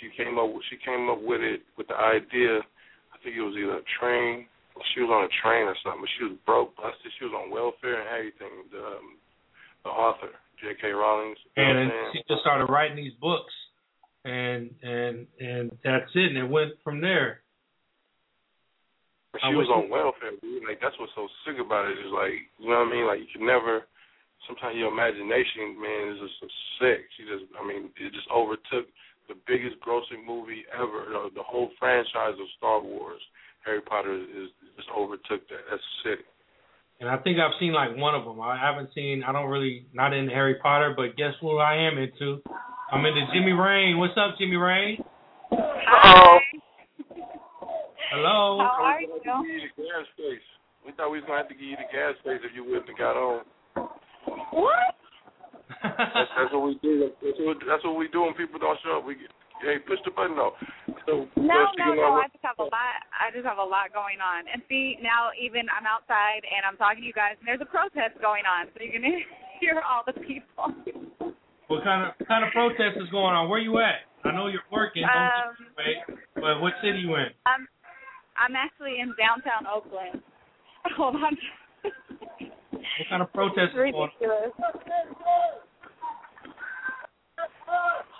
she came up she came up with it with the idea. Think it was either a train. She was on a train or something. But she was broke, busted. She was on welfare and everything. The um, the author, J.K. Rowling. And what then I'm saying? she just started writing these books, and and and that's it. And it went from there. But I she was on welfare, dude. Like that's what's so sick about it is like you know what I mean. Like you can never. Sometimes your imagination, man, is just so sick. She just, I mean, it just overtook the biggest grossing movie ever. The, the whole franchise of Star Wars, Harry Potter, is just overtook that. That's sick. And I think I've seen like one of them. I haven't seen. I don't really not into Harry Potter, but guess what I am into? I'm into Jimmie Reign. What's up, Jimmie Reign? Oh. Hello. How are you? you the gas space. We thought we was gonna have to give you the gas space if you wouldn't have got on. What? That's, that's what we do. That's what, that's what we do when people don't show up. We get, hey, push the button though. So No, no, no. I I just have a lot. I just have a lot going on. And see, now even I'm outside and I'm talking to you guys, and there's a protest going on, so you can hear all the people. What kind of kind of protest is going on? Where you at? I know you're working. Um, you wait. But what city you in? I'm I'm actually in downtown Oakland. Hold on. What kind of protest ridiculous.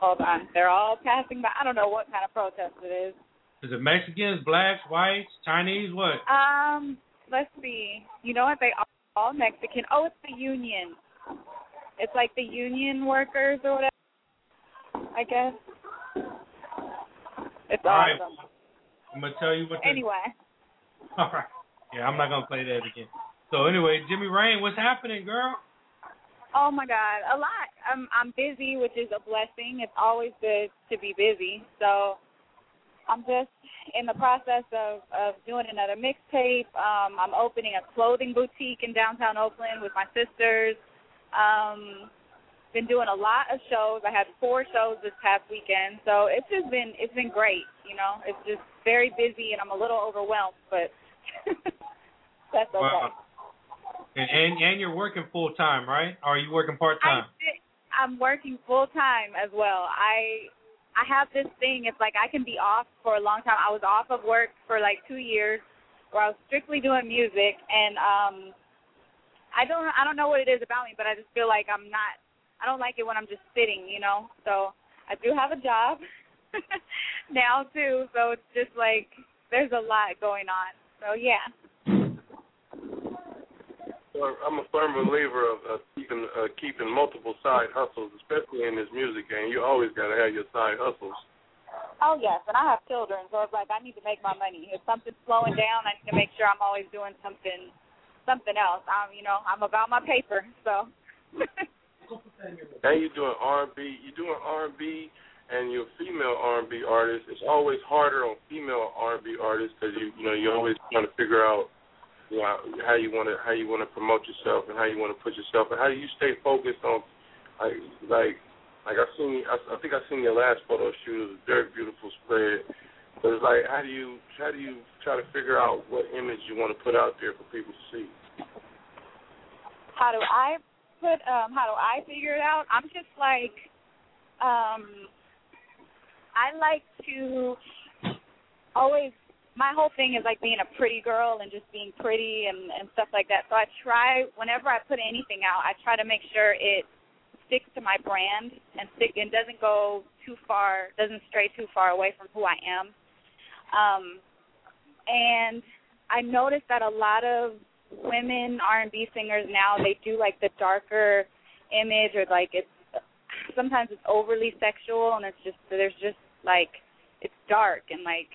Hold on. They're all passing by. I don't know what kind of protest it is. Is it Mexicans, blacks, whites, Chinese? What? Um, let's see. You know what? They are all Mexican. Oh, it's the union. It's like the union workers or whatever. I guess. It's All right. awesome. I'm gonna tell you what. Anyway, All right. Yeah, I'm not gonna play that again. So anyway, Jimmie Reign, what's happening, girl? oh my God, a lot. I'm I'm busy, which is a blessing. It's always good to be busy. So I'm just in the process of of doing another mixtape. Um, I'm opening a clothing boutique in downtown Oakland with my sisters. Um, been doing a lot of shows. I had four shows this past weekend, so it's just been it's been great. You know, it's just very busy, and I'm a little overwhelmed, but that's okay. Wow. And, and and you're working full time, right? Or are you working part time? I'm working full time as well. I I have this thing. It's like I can be off for a long time. I was off of work for like two years, where I was strictly doing music, and um, I don't I don't know what it is about me, but I just feel like I'm not. I don't like it when I'm just sitting, you know. So I do have a job now too. So it's just like there's a lot going on. So yeah. I'm a firm believer of uh, keeping uh, keeping multiple side hustles, especially in this music game. You always got to have your side hustles. Oh yes, and I have children, so it's like I need to make my money. If something's slowing down, I need to make sure I'm always doing something something else. I'm you know, I'm about my paper, so Now you're doing R&B. You're doing R&B, and you're a female R&B artist. It's always harder on female R&B artists because you you know you're always trying to figure out know how you want to how you want to promote yourself and how you want to put yourself and how do you stay focused on like like like I seen I, I think I seen your last photo shoot. It was a very beautiful spread. But it's like how do you how do you try to figure out what image you want to put out there for people to see? how do I put um how do I figure it out? I'm just like um I like to always my whole thing is like being a pretty girl and just being pretty and and stuff like that. So I try whenever I put anything out, I try to make sure it sticks to my brand and stick and doesn't go too far, doesn't stray too far away from who I am. Um and I noticed that a lot of women R&B singers now they do like the darker image or like it's sometimes it's overly sexual and it's just there's just like it's dark and like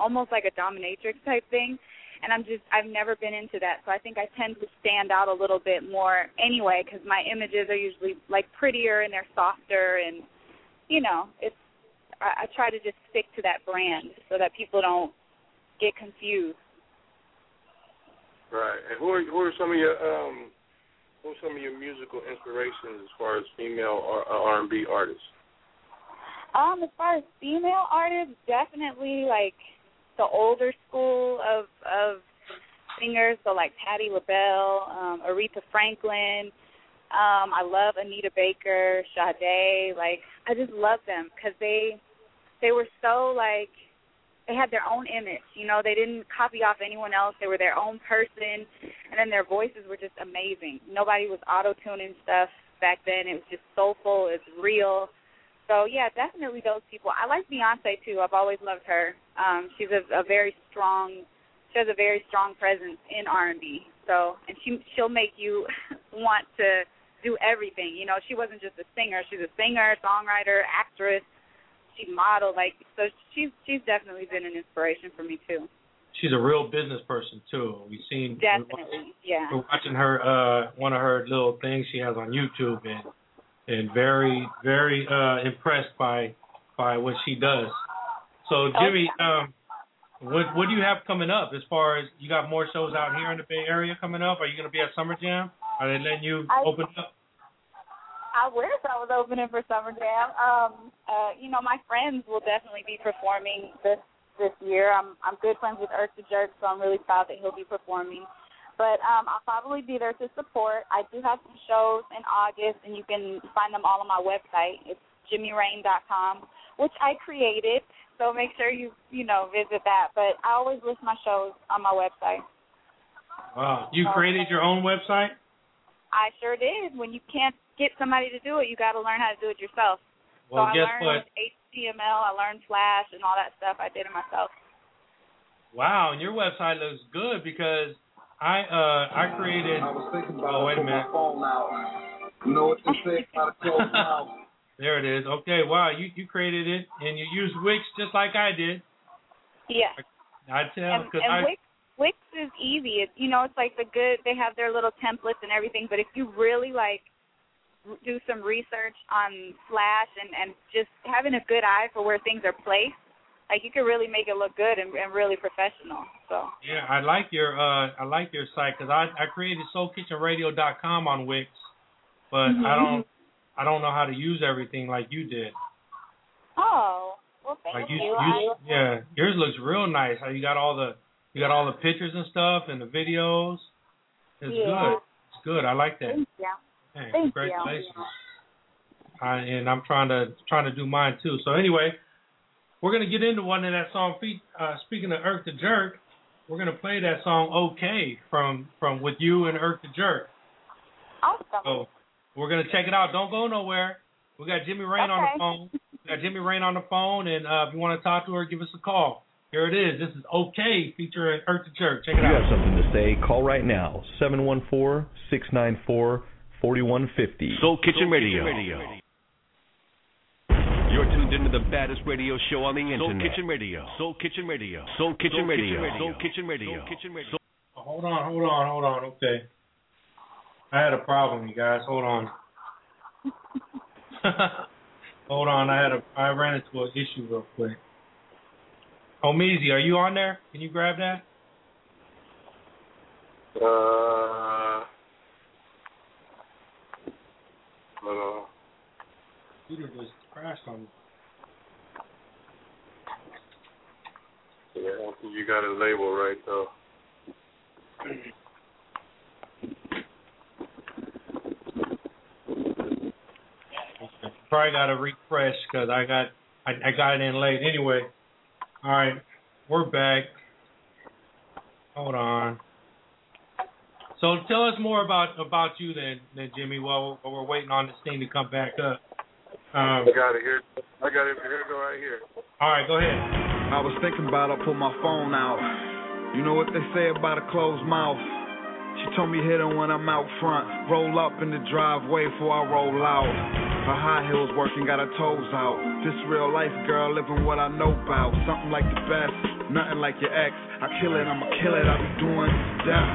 almost like a dominatrix type thing and I'm just I've never been into that so I think I tend to stand out a little bit more anyway cuz my images are usually like prettier and they're softer and you know it's I, I try to just stick to that brand so that people don't get confused Right. And who are who are some of your um who are some of your musical inspirations as far as female or R and B artists? Um, as far as female artists, definitely like the older school of of singers, so like Patti LaBelle, um, Aretha Franklin. Um, I love Anita Baker, Sade. Like I just love them because they they were so like they had their own image. You know, they didn't copy off anyone else. They were their own person, and then their voices were just amazing. Nobody was auto tuning stuff back then. It was just soulful. It's real. So yeah, definitely those people. I like Beyonce too. I've always loved her. Um, she's a, a very strong. She has a very strong presence in R and B. So, and she she'll make you want to do everything. You know, she wasn't just a singer. She's a singer, songwriter, actress. She modeled like so. She's she's definitely been an inspiration for me too. She's a real business person too. We've seen Definitely, yeah. we're watching her uh one of her little things she has on YouTube and and very very uh impressed by by what she does. So Jimmie, um what what do you have coming up as far as you got more shows out here in the Bay Area coming up? Are you gonna be at Summer Jam? Are they letting you I- open up? I wish I was opening for Summer Jam. Um, uh, you know, my friends will definitely be performing this this year. I'm I'm good friends with Erk the Jerk, so I'm really proud that he'll be performing. But um, I'll probably be there to support. I do have some shows in August, and you can find them all on my website. It's jimmiereign.com, which I created. So make sure you you know visit that. But I always list my shows on my website. Wow. You created your own website? I sure did. When you can't get somebody to do it, you got to learn how to do it yourself. Well, so I guess learned what? HTML, I learned Flash, and all that stuff. I did it myself. Wow, and your website looks good because I uh I created. I was thinking about Oh wait a putting my minute. phone out. You know what they say about a closed mouth? There it is. Okay, wow, you you created it and you used Wix just like I did. Yeah. I tell And, because I Wix Wix is easy. It, you know, it's like the good. They have their little templates and everything. But if you really like do some research on Flash and and just having a good eye for where things are placed, like you can really make it look good and, and really professional. So yeah I like your uh I like your site because I I created SoulKitchenRadio.com on Wix, but I Mhm. don't I don't know how to use everything like you did. oh well, thank Like you, you. you I, yeah, yours looks real nice. How you got all the you got all the pictures and stuff and the videos. It's Yeah. good. It's good. I like that. thank you. Hey, Thank you. congratulations. I, and I'm trying to trying to do mine too. So anyway, we're gonna get into one of that song. Feet. Uh, speaking of Erk the Jerk, we're gonna play that song "Okay" from from with you and Erk the Jerk. Awesome. So we're gonna check it out. Don't go nowhere. We got Jimmie Reign on the phone. We got Jimmie Reign on the phone, and uh, if you want to talk to her, give us a call. Here it is. This is "Okay" featuring Erk the Jerk. Check it you out. You have something to say, call right now. 714-694-4150. Soul Kitchen Radio. You're tuned into the baddest radio show on the internet. Soul Kitchen Radio. Soul Kitchen Radio. Soul Kitchen Radio. Soul Kitchen Radio. Soul Kitchen Radio. Hold on, hold on, hold on. Okay. I had a problem, you guys. Hold on. hold on. I had a I ran into an issue real quick. Oh, Meezy, are you on there? Can you grab that? Uh, uh, Computer just crashed on me. yeah, I don't think you got a label right though. Probably got to refresh because I got I, I got it in late. Anyway, all right, we're back. Hold on. So tell us more about about you then, then Jimmie. While, while we're waiting on this thing to come back up. Um, I got it here. I got it here. Go right here. all right, go ahead. I was thinking about I put my phone out. You know what they say about a closed mouth? She told me hit her when I'm out front. Roll up in the driveway before I roll out. Her high heels working, got her toes out. This real life girl living what I know about. Something like the best, nothing like your ex. I kill it, I'ma kill it, I be doing death.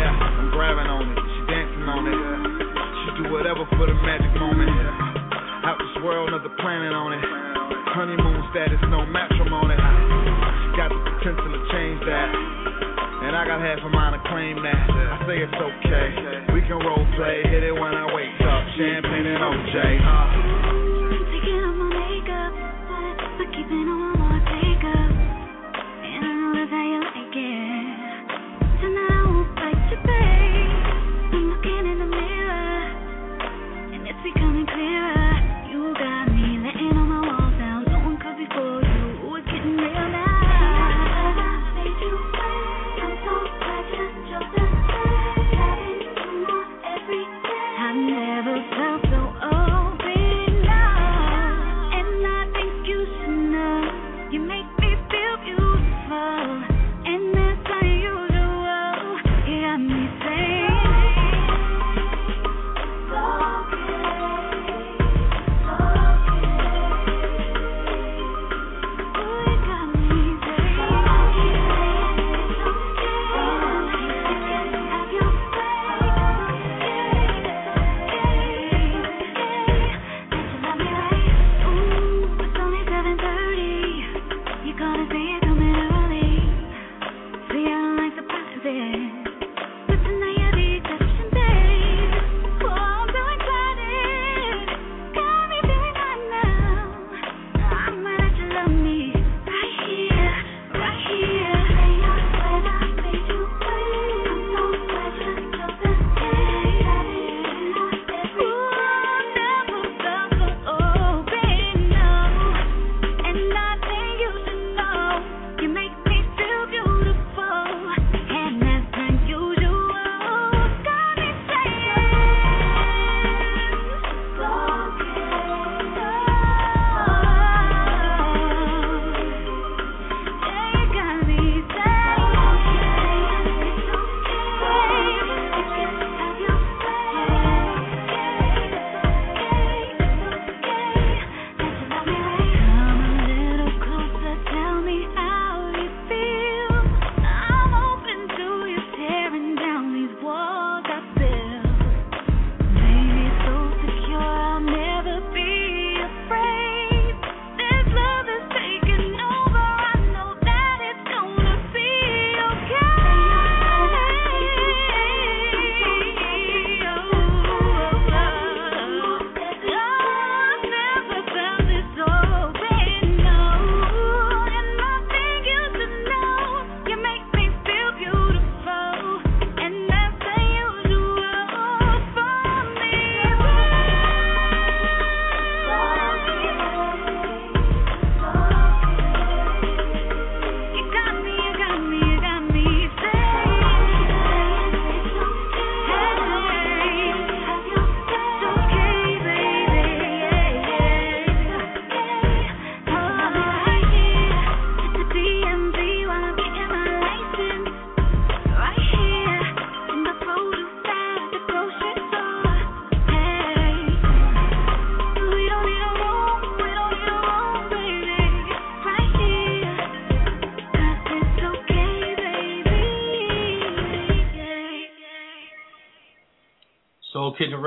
Yeah, I'm grabbing on it, she dancing on it. She do whatever for the magic moment. Out this world, another planet on it. Honeymoon status, no matrimony. She got the potential to change that. And I got half a mind to claim that. I say it's okay. We can role play, hit it when I wake up. Champagne and OJ. Taking off my makeup, but keeping on my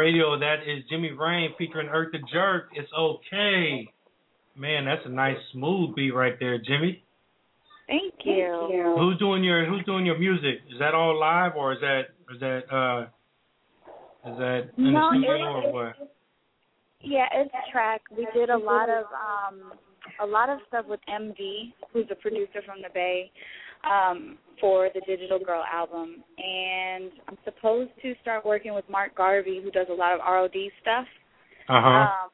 Radio. That is Jimmie Reign featuring Erk the Jerk. It's okay. Man, that's a nice smooth beat right there, Jimmie. Thank you. Who's doing your Who's doing your music? Is that all live or is that is that uh is that in No, the studio it- or what? Yeah, it's track. We did a lot of um a lot of stuff with MD, who's a producer from the Bay, um, for the Digital Girl album. And I'm supposed to start working with Mark Garvey, who does a lot of ROD stuff. Uh huh. Um,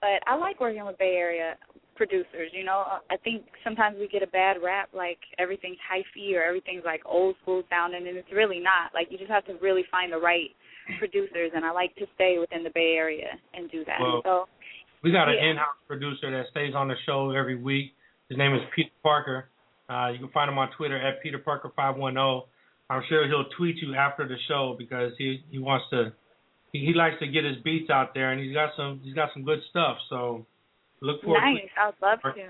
but I like working with Bay Area producers. You know, I think sometimes we get a bad rap, like everything's hyphy or everything's like old school sounding, and it's really not. Like you just have to really find the right producers, and I like to stay within the Bay Area and do that. Well, so We got an Yeah. in-house producer that stays on the show every week. His name is Peter Parker. Uh, you can find him on Twitter at Peter Parker five one zero. I'm sure he'll tweet you after the show because he he wants to. He, he likes to get his beats out there, and he's got some he's got some good stuff. So look forward. to nice. I'd love to.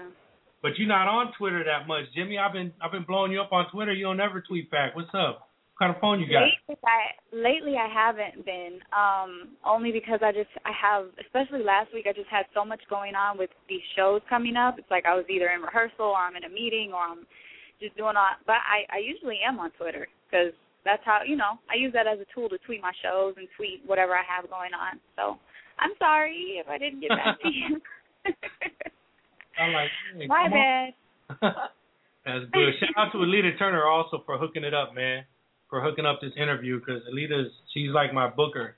But you're not on Twitter that much, Jimmie. I've been I've been blowing you up on Twitter. You don't ever tweet back. What's up? Kind of phone you got? Lately, I lately I haven't been. Um, only because I just I have, especially last week, I just had so much going on with these shows coming up. It's like I was either in rehearsal or I'm in a meeting or I'm just doing all. But I I usually am on Twitter because that's how you know I use that as a tool to tweet my shows and tweet whatever I have going on. So I'm sorry if I didn't get back to you. I'm like, hey, My bad. That's good. Shout out to Alita Turner also for hooking it up, man. For hooking up this interview because Alita's she's like my booker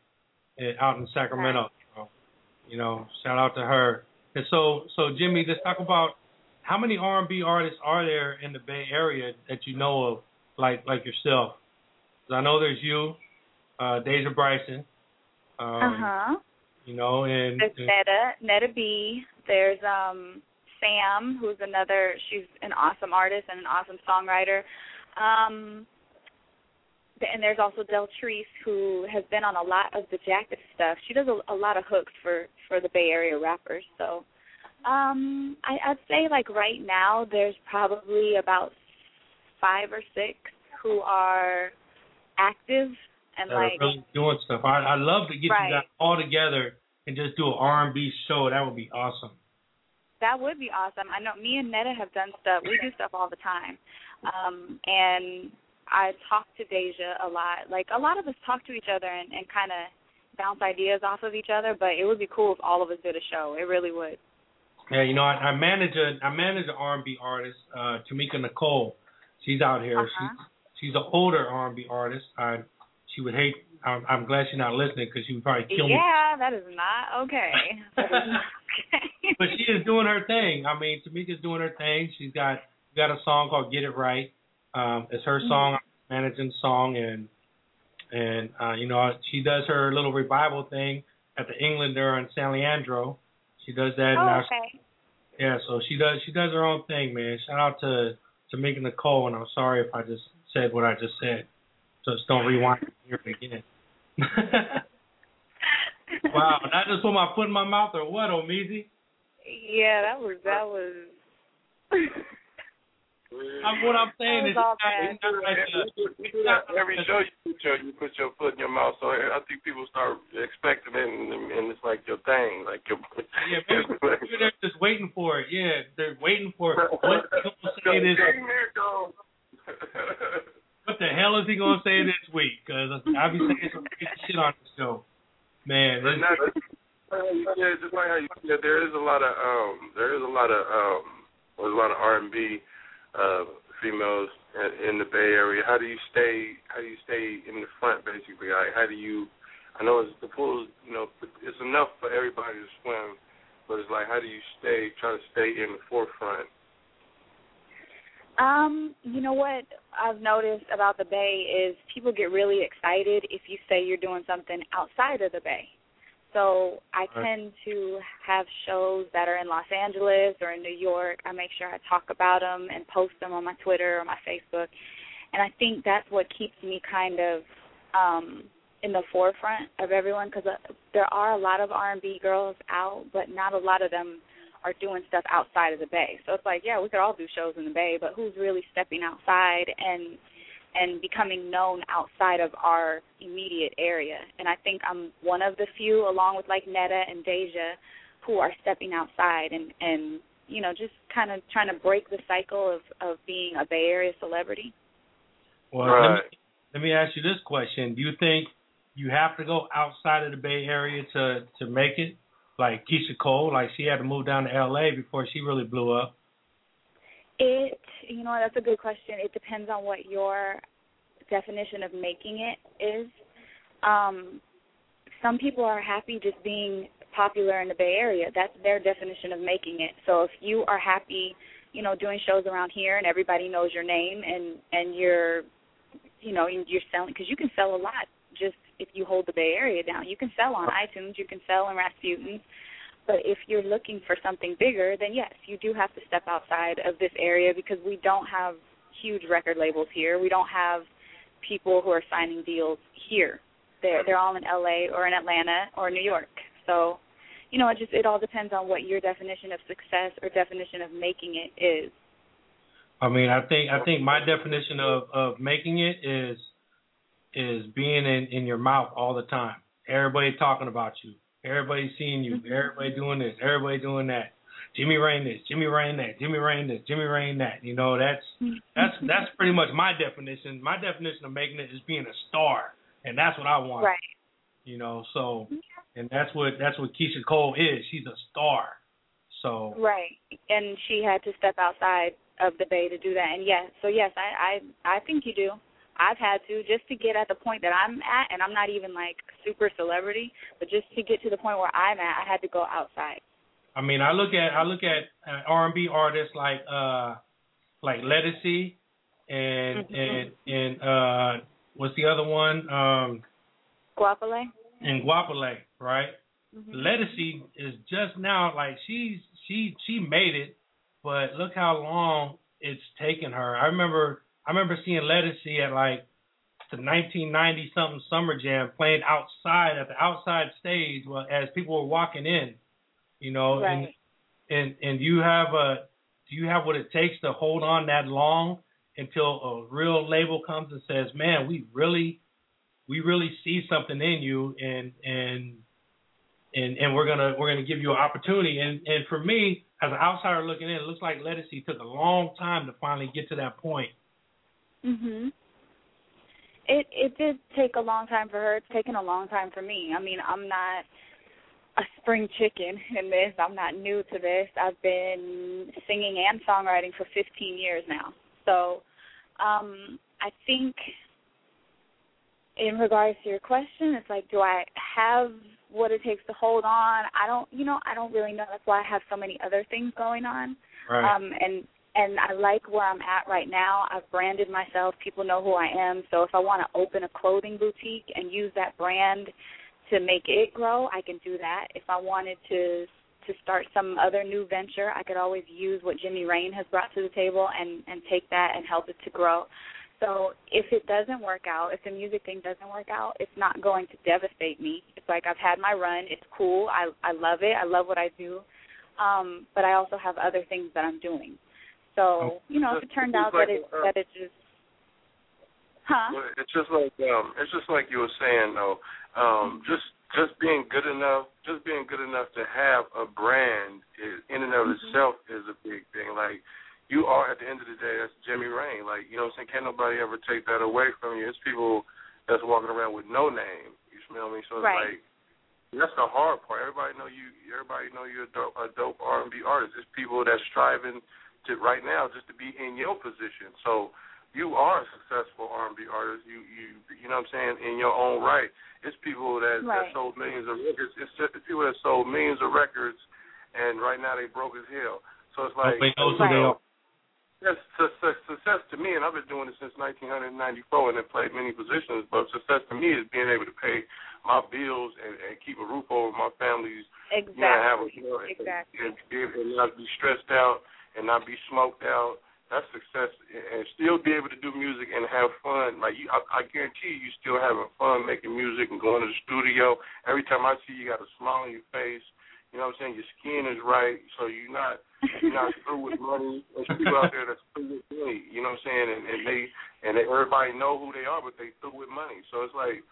out in Sacramento. So, you know, shout out to her. And so, so Jimmie, let's talk about how many R&B artists are there in the Bay Area that you know of, like like yourself? 'Cause I know there's you, uh, Deja Bryson. Um, uh huh. You know, and, There's and Netta, Netta B. There's um Sam, who's another. She's an awesome artist and an awesome songwriter. Um, and there's also Deltrice, who has been on a lot of the Jacka stuff. She does a, a lot of hooks for for the Bay Area rappers. So, um, I, I'd say like right now, there's probably about five or six who are active and are like really doing stuff. I I love to get Right. you guys all together and just do an R&B show. That would be awesome. That would be awesome. I know me and Netta have done stuff. We do stuff all the time. Um and I talk to Deja a lot. Like a lot of us talk to each other and, and kind of bounce ideas off of each other, but it would be cool if all of us did a show. It really would. Yeah, you know, I, I manage a I manage an R&B artist, uh, Tamika Nicole. She's out here. Uh-huh. She's she's an older R&B artist. I she would hate. I'm, I'm glad she's not listening because she would probably kill me. Yeah, that is not okay. That is not okay. But she is doing her thing. I mean, Tamika's doing her thing. She's got got a song called "Get It Right." Um, it's her song. I'm managing the song, and and uh, you know she does her little revival thing at the Englander in San Leandro. She does that. Oh, now okay. Yeah, so she does she does her own thing, man. Shout out to to Tamika Nicole, and I'm sorry if I just said what I just said. So just don't rewind and hear it again. wow, I just put my foot in my mouth or what, Omeezy? Yeah, that was that was I'm, what I'm saying is, That was all it's not, it's not like You do that every show. You put your you put your foot in your mouth, so I think people start expecting it, and, and it's like your thing, like your. yeah, maybe, maybe they're just waiting for it. Yeah, they're waiting for it. What he gonna say this? What the hell is he gonna say this week? Because I'll be saying some crazy shit on the show. Man, But not, yeah, just like how you said, there is a lot of um, there is a lot of um, there's a lot of R and B uh, females in, the Bay Area. How do you stay? How do you stay in the front, basically? Like, how do you? I know it's the pool. You know, it's enough for everybody to swim, but it's like, how do you stay? Try to stay in the forefront. Um, you know what I've noticed about the Bay is people get really excited if you say you're doing something outside of the Bay. So I tend to have shows that are in Los Angeles or in New York. I make sure I talk about them and post them on my Twitter or my Facebook. And I think that's what keeps me kind of um in the forefront of everyone because uh, there are a lot of R&B girls out, but not a lot of them are doing stuff outside of the Bay. So it's like, yeah, we could all do shows in the Bay, but who's really stepping outside and and becoming known outside of our immediate area. And I think I'm one of the few, along with like Netta and Deja, who are stepping outside and and you know just kind of trying to break the cycle of of being a Bay Area celebrity. Well, Right. let, me, let me ask you this question: Do you think you have to go outside of the Bay Area to to make it? Like Keyshia Cole, like she had to move down to L.A. before she really blew up. It, you know, that's a good question. It depends on what your definition of making it is. Um, some people are happy just being popular in the Bay Area. That's their definition of making it. So if you are happy, you know, doing shows around here and everybody knows your name and and you're, you know, you're selling because you can sell a lot just if you hold the Bay Area down. You can sell on iTunes, you can sell in Rasputin's. But if you're looking for something bigger, then yes, you do have to step outside of this area because we don't have huge record labels here. We don't have people who are signing deals here. They're they're all in LA or in Atlanta or New York. So, you know, it just it all depends on what your definition of success or definition of making it is. I mean, I think I think my definition of of making it is is being in in your mouth all the time. Everybody talking about you. Everybody seeing you. Mm-hmm. Everybody doing this. Everybody doing that. Jimmie Reign this. Jimmie Reign that. Jimmie Reign this. Jimmie Reign that. You know, that's mm-hmm. that's that's pretty much my definition. My definition of making it is being a star, and that's what I want. Right. You know, so mm-hmm. and that's what that's what Keyshia Cole is. She's a star. So Right. And she had to step outside of the bay to do that. And yes, so yes, I I I think you do. I've had to just to get at the point that I'm at and I'm not even like super celebrity, but just to get to the point where I'm at, I had to go outside. I mean, I look at I look at uh, R&B artists like uh like Ledisi and and and uh what's the other one? Um Goapele? and Goapele, right? Mhm. Ledisi is just now like she's she she made it, but look how long it's taken her. I remember I remember seeing Ledisi at like the 1990 something summer jam playing outside at the outside stage well, as people were walking in, you know, and and and you have a do you have what it takes to hold on that long until a real label comes and says, "Man, we really we really see something in you and and and and we're gonna we're gonna give you an opportunity." And and for me, as an outsider looking in, it looks like Ledisi took a long time to finally get to that point. Mhm. It it did take a long time for her. It's taken a long time for me. I mean, I'm not a spring chicken in this. I'm not new to this. I've been singing and songwriting for 15 years now. So, um I think in regards to your question, it's like do I have what it takes to hold on? I don't, you know, I don't really know. That's why I have so many other things going on. Right. Um, and and I like where I'm at right now. I've branded myself. People know who I am. So if I want to open a clothing boutique and use that brand to make it grow, I can do that. If I wanted to to start some other new venture, I could always use what Jimmie Reign has brought to the table and and take that and help it to grow. So if it doesn't work out, if the music thing doesn't work out, it's not going to devastate me. It's like I've had my run. It's cool. I I love it. I love what I do. Um, but I also have other things that I'm doing. So you know, if it turned out that it that it just, huh? It's just like um, it's just like you were saying though. Um, just just being good enough, just being good enough to have a brand is, in and of itself is a big thing. Like you are at the end of the day, that's Jimmie Reign. Like you know, what I'm saying, can't nobody ever take that away from you. It's people that's walking around with no name. You smell me? So it's Right. like that's the hard part. Everybody know you. Everybody know you're a dope, a dope R&B artist. It's people that's striving to right now just to be in your position. So you are a successful R&B artist. You you you know what I'm saying in your own right. It's people that, Right. that sold millions of records. It's just people that sold millions of records, and right now they broke as hell. So it's like Nobody knows who they are. Yes, success, success to me, and I've been doing it since 1994 and have played many positions. But success to me is being able to pay my bills and, and keep a roof over my family's. Exactly. You know, have a, you know, Exactly. And be able to not be stressed out and not be smoked out. That's success, and still be able to do music and have fun. Like you, I, I guarantee you, you still having fun making music and going to the studio. Every time I see you, you got a smile on your face. You know what I'm saying? Your skin is right, so you're not you're not through with money. There's people out there that's through with money. You know what I'm saying? And, and they and they, everybody know who they are, but they through with money. So it's like,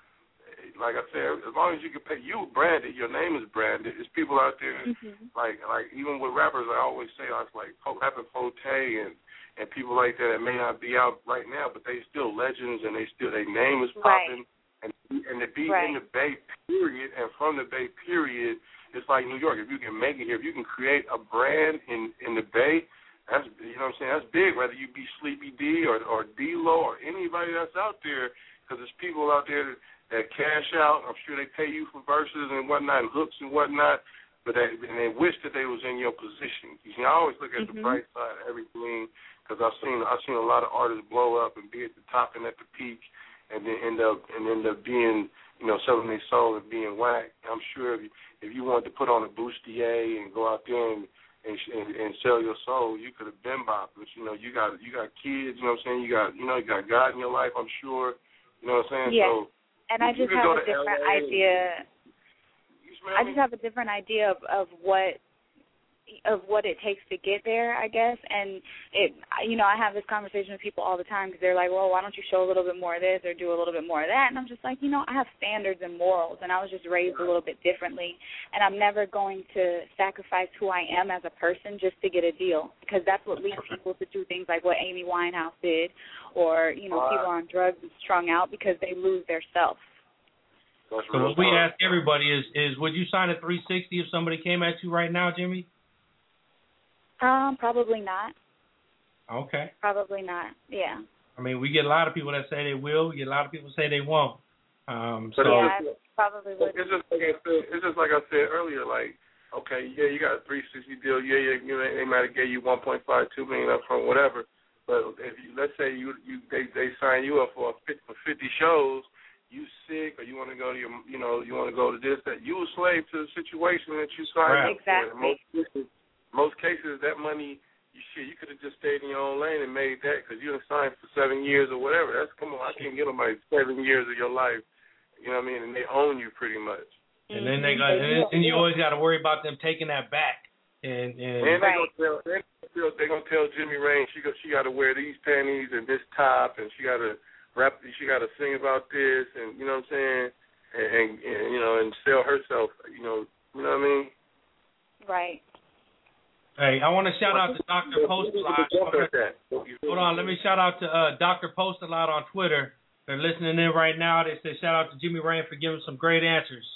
like I said, as long as you can pay, you branded, your name is branded. There's people out there Mm-hmm. like like even with rappers, I always say I was like Rappin' 4-Tay and and people like that that may not be out right now, but they still legends and they still their name is popping. And and to be Right. in the Bay period and from the Bay period, it's like New York. If you can make it here, if you can create a brand in in the Bay, that's you know what I'm saying. That's big. Whether you be Sleepy D or or D-Lo or anybody that's out there, because there's people out there that, cash out. I'm sure they pay you for verses and whatnot, and hooks and whatnot. But they and they wish that they was in your position. You see, I always look at the Mhm. bright side of everything because I've seen I've seen a lot of artists blow up and be at the top and at the peak, and then end up and end up being you know selling their soul and being whack. I'm sure if you, if you wanted to put on a bustier and go out there and and, and, and sell your soul, you could have been Bob. But you know you got you got kids. You know what I'm saying? You got you know you got God in your life. I'm sure. You know what I'm saying? Yes. So and I just have a different LA. idea. I just have a different idea of of what of what it takes to get there, I guess. And it, you know, I have this conversation with people all the time because they're like, "Well, why don't you show a little bit more of this or do a little bit more of that?" And I'm just like, you know, I have standards and morals, and I was just raised a little bit differently, and I'm never going to sacrifice who I am as a person just to get a deal because that's what leads people to do things like what Amy Winehouse did, or you know, Right. people on drugs and strung out because they lose their self. So what we ask everybody is is would you sign a 360 if somebody came at you right now, Jimmie? Um, probably not. Okay. Probably not. Yeah. I mean, we get a lot of people that say they will. We get a lot of people say they won't. Um, so yeah, probably would. It's just like I said. It's just like I said earlier. Like, okay, yeah, you got a 360 deal. Yeah, yeah, you know, they might have gave you 1.5, 2 million up front, whatever. But if you, let's say you, you, they, they sign you up for a 50, for 50 shows, you sick or you want to go to your, you know, you want to go to this, that you a slave to the situation that you signed Right. up for. Exactly. most cases, most cases, that money, you shit, you could have just stayed in your own lane and made that because you done signed for seven years or whatever. That's come on, I can't get nobody seven years of your life. You know what I mean? And they own you pretty much. and then they got and, then, you always got to worry about them taking that back. And and And they gonna tell they gonna, gonna tell Jimmie Reign she go she got to wear these panties and this top and she got to rap she got to sing about this and you know what I'm saying and, and, and you know and sell herself you know you know what I mean. Right. Hey, I want to shout out to Dr. Post a lot. Jump at that. Hold on, let me shout out to uh, Dr. Post a lot on Twitter. They're listening in right now. They say shout out to Jimmie Reign for giving some great answers.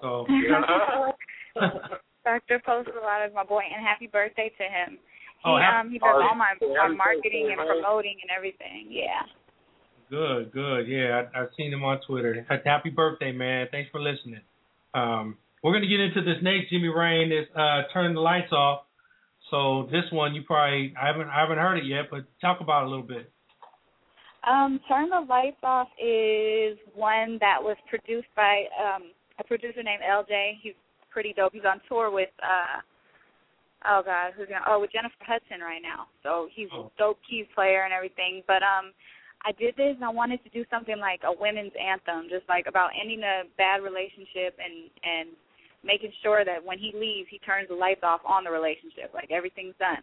So Dr. Post a lot is my boy, and happy birthday to him. He Oh, happy- um he does oh, all my, my marketing and promoting and everything. Yeah. good, good. Yeah, I, I've seen him on Twitter. Happy birthday, man. Thanks for listening. Um, we're gonna get into this next. Jimmie Reign is uh, turn the lights off. So this one you probably I haven't I haven't heard it yet, but talk about it a little bit. Um, Turn the Lights Off is one that was produced by um a producer named LJ. He's pretty dope. He's on tour with uh oh god, who's gonna oh with Jennifer Hudson right now. So he's a dope keys player and everything. But um I did this and I wanted to do something like a women's anthem, just like about ending a bad relationship and and making sure that when he leaves he turns the lights off on the relationship. Like everything's done.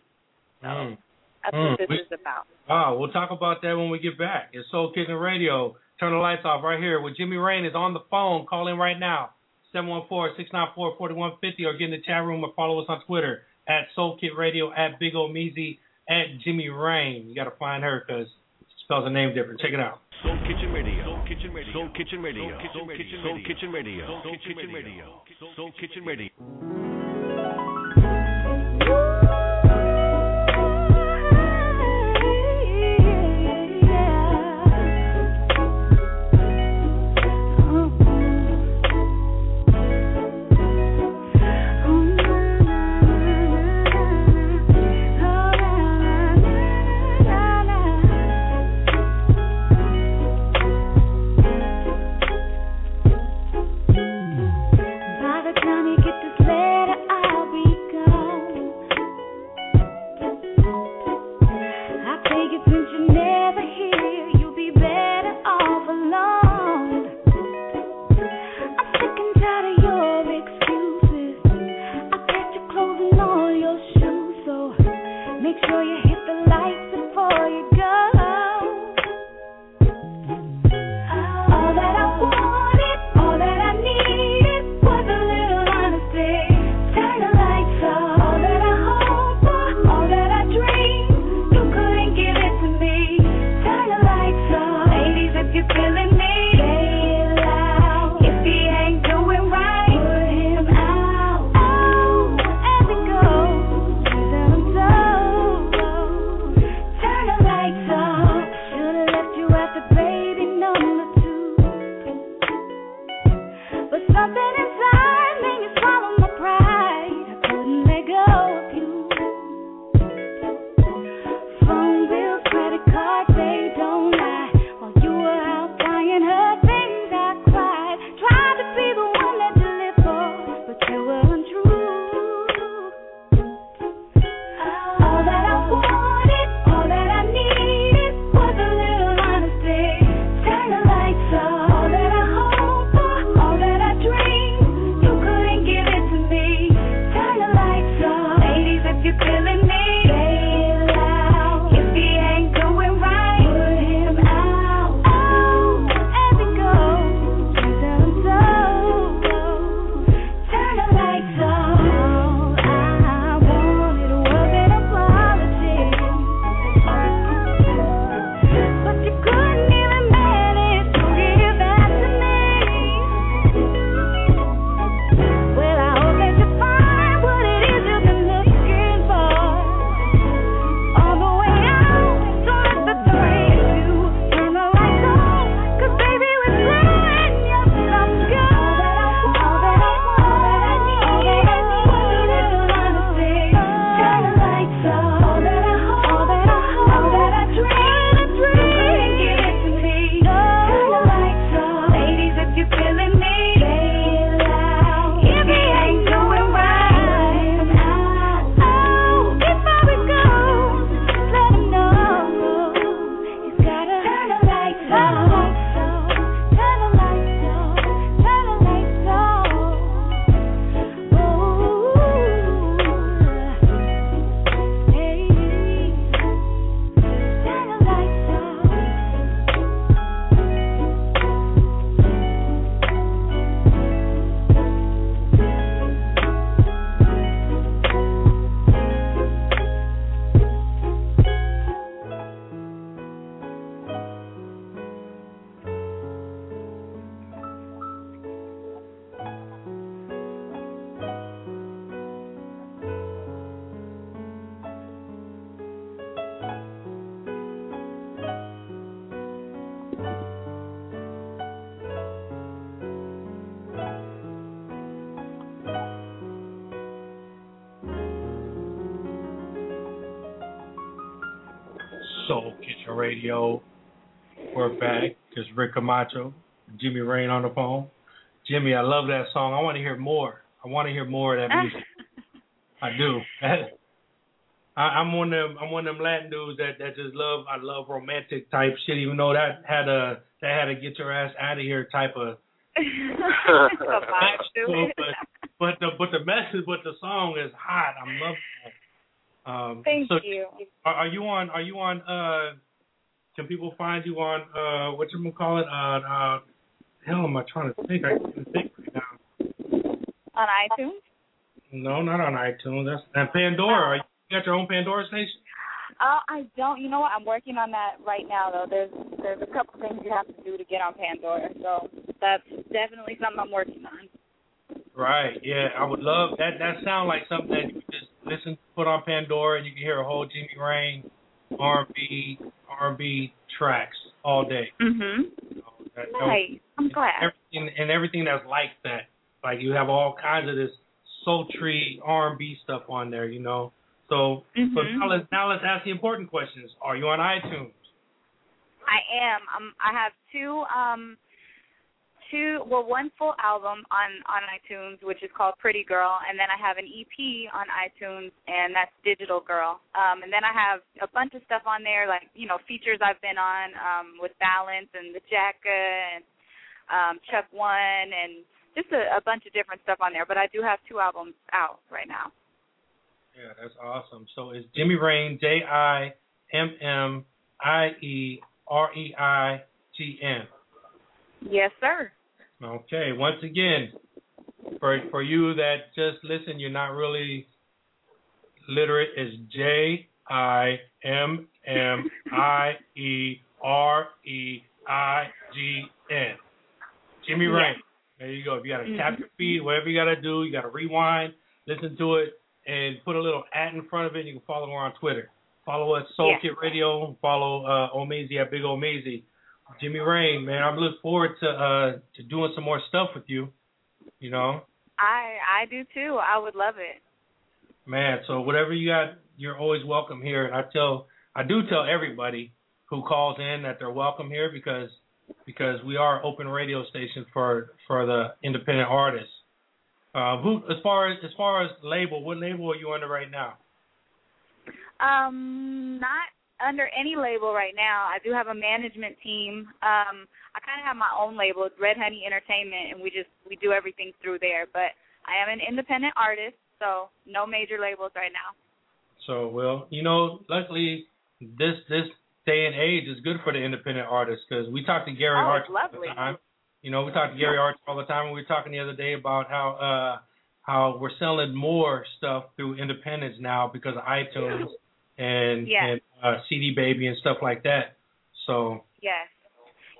Mm. That's Mm, what this we- is about. Ah, we'll talk about that when we get back. It's Soul Kitchen Radio. Turn the lights off right here. With Jimmie Reign is on the phone. Call in right now. 714-694-4150 or get in the chat room or follow us on Twitter at Soul Kit Radio, at Big Omeezy, at Jimmie Reign. You got to find her because spells her name different. Check it out. Soul Kitchen Radio. Soul Kitchen Radio. Soul Kitchen Radio. Soul Kitchen Radio. Soul Kitchen Radio. Soul Kitchen Radio. Soul Kitchen Radio. Camacho, Jimmie Reign on the phone. Jimmie, I love that song. I want to hear more. I want to hear more of that music. I do. I, I'm one of them. I'm one of them Latin dudes that that just love. I love romantic type shit. Even though that had a that had a get your ass out of here type of. but but the but the message, but the song is hot. I'm loving it. Um, Thank so you. Are, are you on? Are you on? Uh, can people find you on? Uh, what you call it? Uh, uh, hell, am I trying to think? I can't think right now. On iTunes? No, not on iTunes. That's and Pandora. Are you you got your own Pandora station? Uh, I don't. You know what? I'm working on that right now, though. There's there's a couple things you have to do to get on Pandora, so that's definitely something I'm working on. Right. Yeah, I would love that. That sounds like something that you could just listen, put on Pandora, and you can hear a whole Jimmie Reign R&B R&B tracks all day. Mhm. That- Nice. I'm glad. Everything and everything that's like that. Like you have all kinds of this sultry R&B stuff on there, you know. So, so Mhm. now let's now let's ask the important questions. Are you on iTunes? I am. Um, I have two um two well one full album on on iTunes which is called Pretty Girl and then I have an EP on iTunes and that's Digital Girl. Um and then I have a bunch of stuff on there like, you know, features I've been on um with Balance and the Jacka and um Chuck One and just a, a bunch of different stuff on there, but I do have two albums out right now. Yeah, that's awesome. So it's Jimmie Reign, J I M M I E R E I G N. Yes, sir. Okay. Once again, for for you that just listen, you're not really literate. Is J I M M I E R E I G N. Jimmie. Reign. There you go. If you gotta tap your feet, whatever you gotta do, you gotta rewind, listen to it, and put a little at in front of it. You can follow her on Twitter. Follow us, Soul Yeah. Kit Radio. Follow uh, Omeezy at Big Omeezy. Jimmie Reign, man, I'm looking forward to uh to doing some more stuff with you. You know, I I do too. I would love it. man. So whatever you got, you're always welcome here. And I tell, I do tell everybody who calls in that they're welcome here because because we are open radio station for for the independent artists. Uh, who, as far as as far as label, what label are you under right now? Um, not under any label right now. I do have a management team. Um, I kind of have my own label, it's Red Honey Entertainment, and we just we do everything through there. But I am an independent artist, so no major labels right now. So, well, you know, luckily this this day and age is good for the independent artists because we talked to Gary Oh, Arch it's all the time. You know, we talked to Gary Arch all the time, and we were talking the other day about how uh how we're selling more stuff through independents now because of iTunes and Yeah. and uh, CD Baby and stuff like that. So, Yes.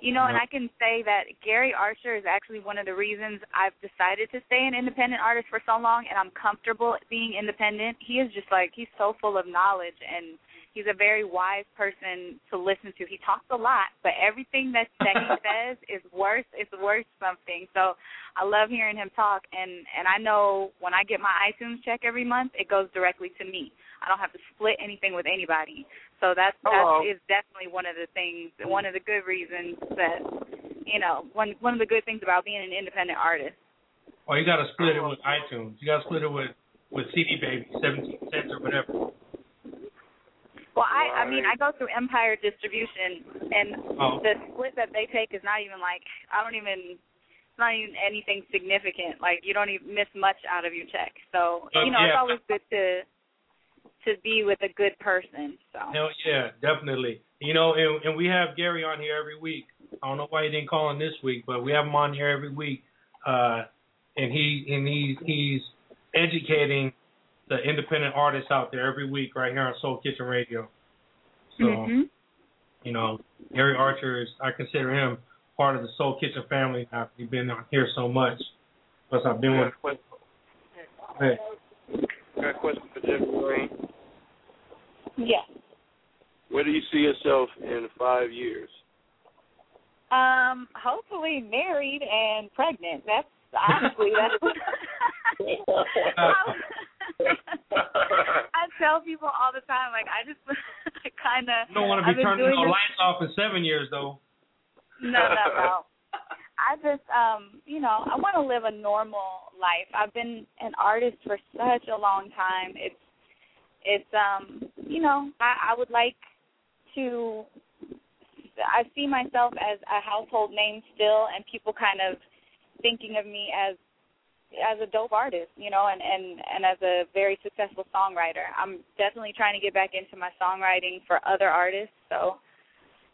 You know, and I can say that Gary Archer is actually one of the reasons I've decided to stay an independent artist for so long and I'm comfortable being independent. He is just like he's so full of knowledge and he's a very wise person to listen to. He talks a lot, but everything that that he says is worth is worth something. So I love hearing him talk and and I know when I get my iTunes check every month, it goes directly to me. I don't have to split anything with anybody. So that's oh, Hello. that is definitely one of the things, one of the good reasons that you know, one one of the good things about being an independent artist. or you got to split it oh, with iTunes. You got to split it with with CD Baby, seventeen cents or whatever. Well, I I mean, I go through Empire Distribution, and Oh. the split that they take is not even like I don't even. It's not even anything significant. Like you don't even miss much out of your check. So Uh, you know, yeah. it's always good to to be with a good person. So Hell yeah, definitely. You know, and, and we have Gary on here every week. I don't know why he didn't call in this week, but we have him on here every week. Uh, and he and he's he's educating the independent artists out there every week right here on Soul Kitchen Radio. So Mhm. you know, Gary Archer is I consider him part of the Soul Kitchen family after he's been on here so much. Plus I've been with hey, Got a question for Jimmie Reign. yeah. Where do you see yourself in five years? Um, hopefully married and pregnant. That's honestly that's. I'd tell people all the time, like I just kind of. Don't want to be turning doing the lights off in seven years, though. No, no, no. I just, um, you know, I want to live a normal life. I've been an artist for such a long time. It's, it's, um, you know, I, I would like to. I see myself as a household name still, and people kind of thinking of me as as a dope artist, you know, and and and as a very successful songwriter. I'm definitely trying to get back into my songwriting for other artists. So,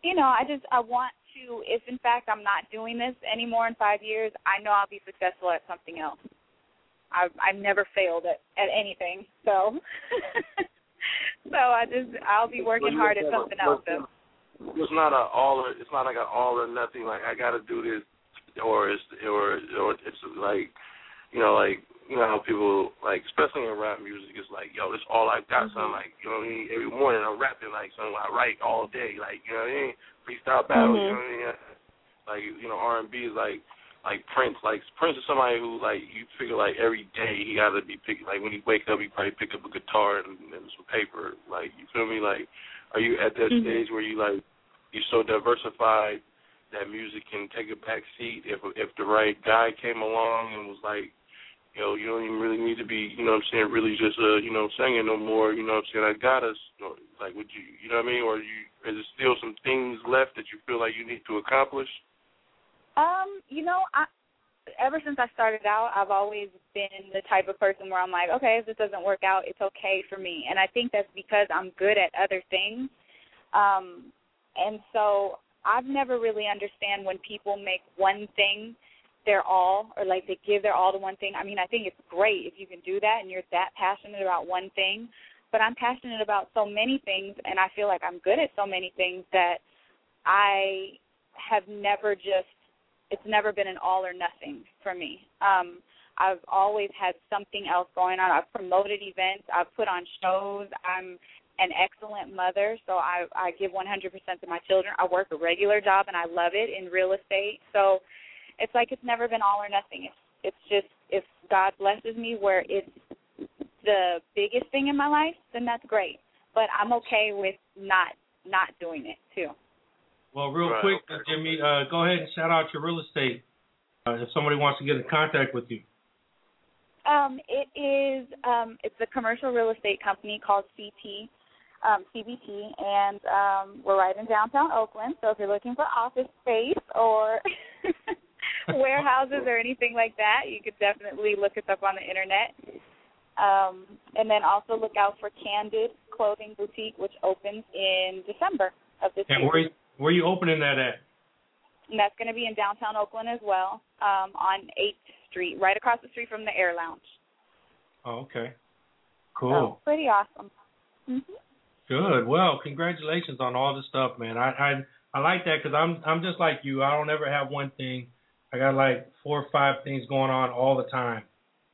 you know, I just I want to if in fact I'm not doing this anymore in 5 years, I know I'll be successful at something else. I've I've never failed at at anything. So so I just I'll be working hard at something else though. It's not a all or it's not like an all or nothing. Like I got to do this, or it's or or it's like you know like you know how people like especially in rap music it's like yo this all I got son like you know what I mean? Every morning I'm rapping like son I write all day like you know what I mean? Freestyle battles you know what I mean? Like you know R and B is like like Prince like Prince is somebody who like you figure like every day he got to be pick like when he wake up he probably pick up a guitar and, and some paper like you feel me? Like are you at that Mhm. stage where you like you're so diversified that music can take a back seat if if the right guy came along and was like yo, you don't even really need to be, you know what I'm saying, really just uh, you know, singing no more, you know what I'm saying, I got us you know, like would you you know what I mean? Or you is there still some things left that you feel like you need to accomplish? Um, you know, I ever since I started out, I've always been the type of person where I'm like, okay, if this doesn't work out, it's okay for me. And I think that's because I'm good at other things. Um, and so I've never really understand when people make one thing their all or like they give their all to one thing. I mean, I think it's great if you can do that and you're that passionate about one thing. But I'm passionate about so many things and I feel like I'm good at so many things that I have never just it's never been an all or nothing for me. Um I've always had something else going on. I've promoted events, I've put on shows. I'm an excellent mother, so I I give 100% to my children. I work a regular job and I love it in real estate. So it's like it's never been all or nothing. It's it's just if God blesses me where it's the biggest thing in my life, then that's great. But I'm okay with not not doing it too. Well, real Right, quick, uh, Jimmie, uh, go ahead and shout out your real estate uh, if somebody wants to get in contact with you. Um, it is um, it's a commercial real estate company called CT, um, CBT, and um, we're right in downtown Oakland. So if you're looking for office space or warehouses or anything like that, you could definitely look us up on the internet. Um, and then also look out for Candid Clothing Boutique, which opens in December of this And year. where where are you opening that at? And that's going to be in downtown Oakland as well, um, on 8th Street, right across the street from the Air Lounge. Oh, okay. So, Cool. pretty awesome. hmm Good. Well, congratulations on all this stuff, man. I I, I like that because I'm I'm just like you. I don't ever have one thing. I got like four or five things going on all the time.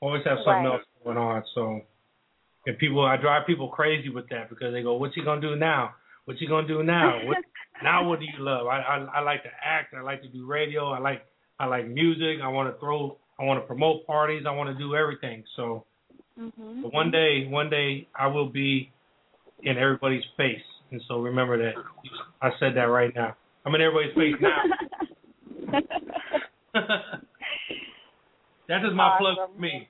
Always have something Right. else going on. So, and people, I drive people crazy with that because they go, "What's he gonna do now? What's he gonna do now? What, now what do you love?" I, I I like to act. I like to do radio. I like I like music. I want to throw. I want to promote parties. I want to do everything. So, hmm but one day, one day, I will be in everybody's face. And so remember that. I said that right now. I'm in everybody's face now. that is my plug for me.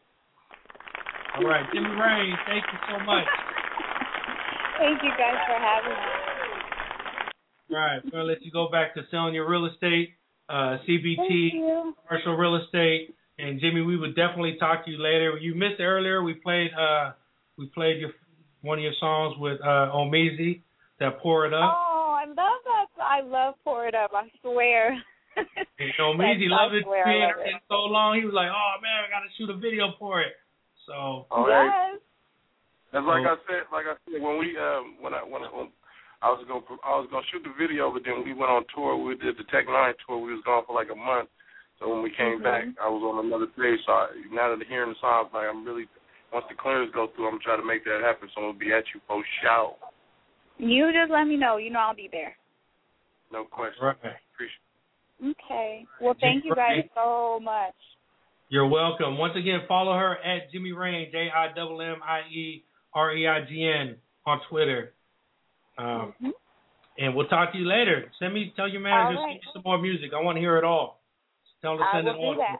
All right, Jimmie Reign, thank you so much. Thank you guys for having me. All right, we're gonna let you go back to selling your real estate, uh, CBT, commercial real estate, and Jimmie, we would definitely talk to you later. You missed earlier. We played, uh, we played your one of your songs with uh, Omeezy, that pour it up. Oh, I love that. I love Pour It Up. I swear. And Omeezy Yes, loved it being love it. so long. He was like, "Oh man, I got to shoot a video for it." So Oh, hey. yes. That's like Oh. I said, like I said when we um when I when I, when I was gonna I was gonna shoot the video, but then we went on tour. We did the Tech N9ne tour. We was gone for like a month. So when we came Mhm. back, I was on another page. So I, now that I'm hearing the song, I'm like I'm really once the clearance go through, I'm gonna try to make that happen. So I'm gonna be at you for shout. You just let me know. You know I'll be there. No question. right. Appreciate. Okay. Well, thank you guys so much. You're welcome. Once again, follow her at Jimmie Reign, J I M M I E, R E I G N on Twitter. Um, And we'll talk to you later. Send me, tell your manager, All send me some more music. I want to hear it all. Tell her to I send will it do that.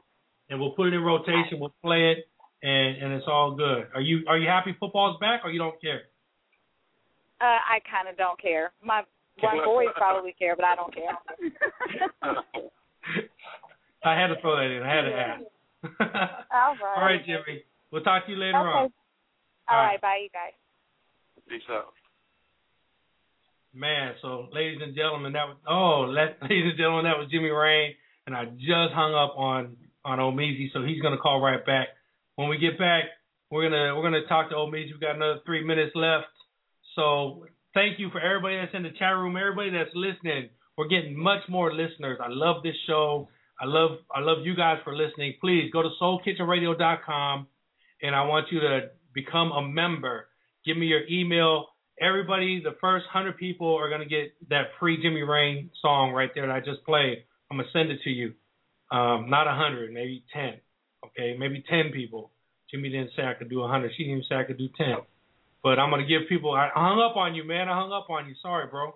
and we'll put it in rotation. We'll play it, and and it's all good. Are you are you happy football's back, or you don't care? Uh, I kind of don't care. My one boys probably care, but I don't care. I had to throw that in. I had to ask. All right. all right, Jimmie. We'll talk to you later Okay. on. All All right. Bye, you guys. Peace out. Man, so ladies and gentlemen, that was oh, let, ladies and gentlemen, that was Jimmie Reign, and I just hung up on on Omeezy, so he's gonna call right back. When we get back, we're gonna we're gonna talk to Omeezy. We got another three minutes left, so thank you for everybody that's in the chat room, everybody that's listening. We're getting much more listeners. I love this show. I love I love you guys for listening. Please go to soulkitchenradio.com and I want you to become a member. Give me your email. Everybody, the first hundred people are gonna get that free Jimmie Reign song right there that I just played. I'm gonna send it to you. Um, not a hundred, maybe ten. Okay, maybe ten people. Jimmie didn't say I could do a hundred. She didn't even say I could do ten. But I'm gonna give people. I hung up on you, man. I hung up on you. Sorry, bro.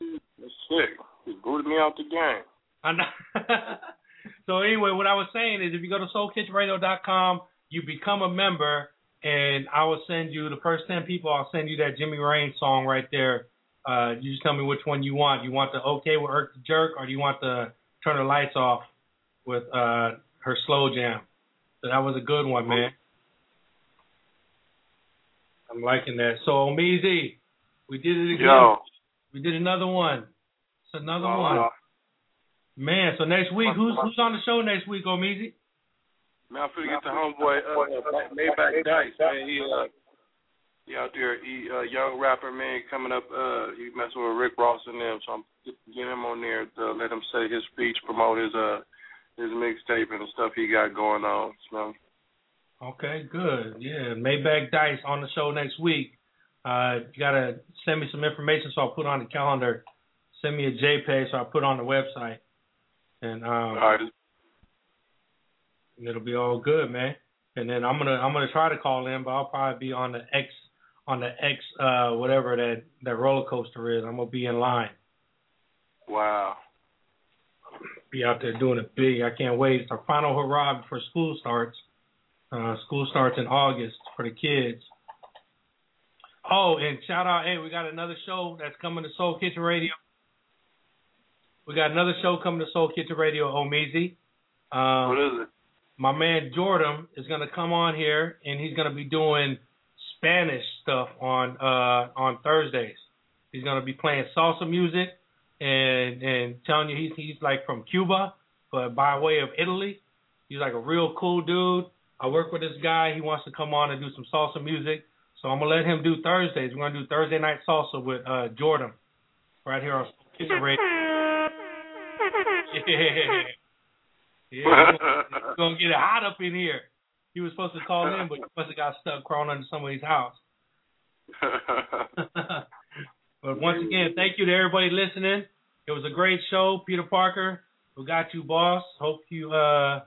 That's sick. You booted me out the game. I know. so anyway, what I was saying is, if you go to SoulKitchenRadio.com, you become a member, and I will send you the first ten people. I'll send you that Jimmie Reign song right there. Uh, you just tell me which one you want. You want the OK with Erk the Jerk, or do you want the Turn the Lights Off with uh, her slow jam? So that was a good one, man. I'm liking that. So Omeezy, we did it again. Yo. We did another one. It's another Oh, one. wow. Man, so next week, who's who's on the show next week, Omeezy? Man, I'm finna get the homeboy uh, uh, Maybach Dice, man. He uh he out there, he uh young rapper man coming up, uh he messing with Rick Ross and them, so I'm getting him on there to let him say his speech, promote his uh his mixtape and the stuff he got going on. So Okay, good. Yeah, Maybach Dice on the show next week. Uh, you gotta send me some information so I'll put on the calendar. Send me a JPEG so I put on the website, and um, all right, it'll be all good, man. And then I'm gonna I'm gonna try to call in, but I'll probably be on the X on the X uh whatever that that roller coaster is. I'm gonna be in line, wow. Be out there doing it big. I can't wait. It's our final hurrah before school starts. Uh, school starts in August for the kids. Oh, and shout out, hey, we got another show that's coming to Soul Kitchen Radio. We got another show coming to Soul Kitchen Radio, Omeezy. Um, What is it? my man Jordan is gonna come on here and he's gonna be doing Spanish stuff on uh on Thursdays. He's gonna be playing salsa music and and telling you he's he's like from Cuba, but by way of Italy. He's like a real cool dude. I work with this guy. He wants to come on and do some salsa music. So I'm gonna let him do Thursdays. We're gonna do Thursday night salsa with uh Jordan right here on Kitchen Radio. Yeah. Yeah, it's gonna get it hot up in here. He was supposed to call in, but he must have got stuck crawling under somebody's house. but once again, thank you to everybody listening. It was a great show, Peter Parker. We got you, boss. Hope you uh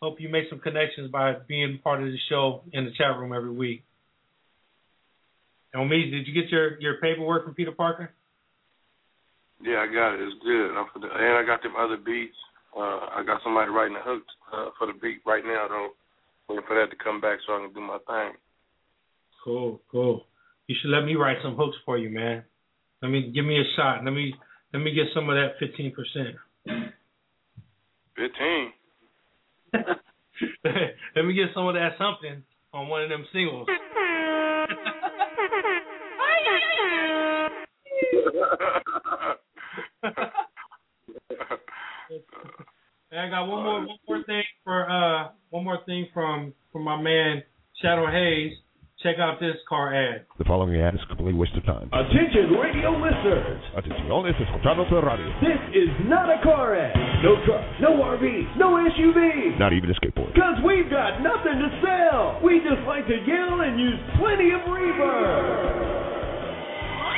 hope you make some connections by being part of the show in the chat room every week. And me, did you get your your paperwork from Peter Parker? Yeah, I got it. It's good. I'm for the, and I got them other beats. Uh, I got somebody writing the hooks uh, for the beat right now, though. Waiting for that to come back so I can do my thing. Cool, cool. You should let me write some hooks for you, man. Let me give me a shot. Let me let me get some of that fifteen percent. Fifteen. let me get some of that something on one of them singles. I got one more one more thing for uh one more thing from from my man Shadow Hayes. Check out this car ad. The following ad is a complete waste of time. Attention radio listeners. Atención, es escuchando tu radio. This is not a car ad. No truck, no RV, no SUV. Not even a skateboard. Cause we've got nothing to sell. We just like to yell and use plenty of reverb.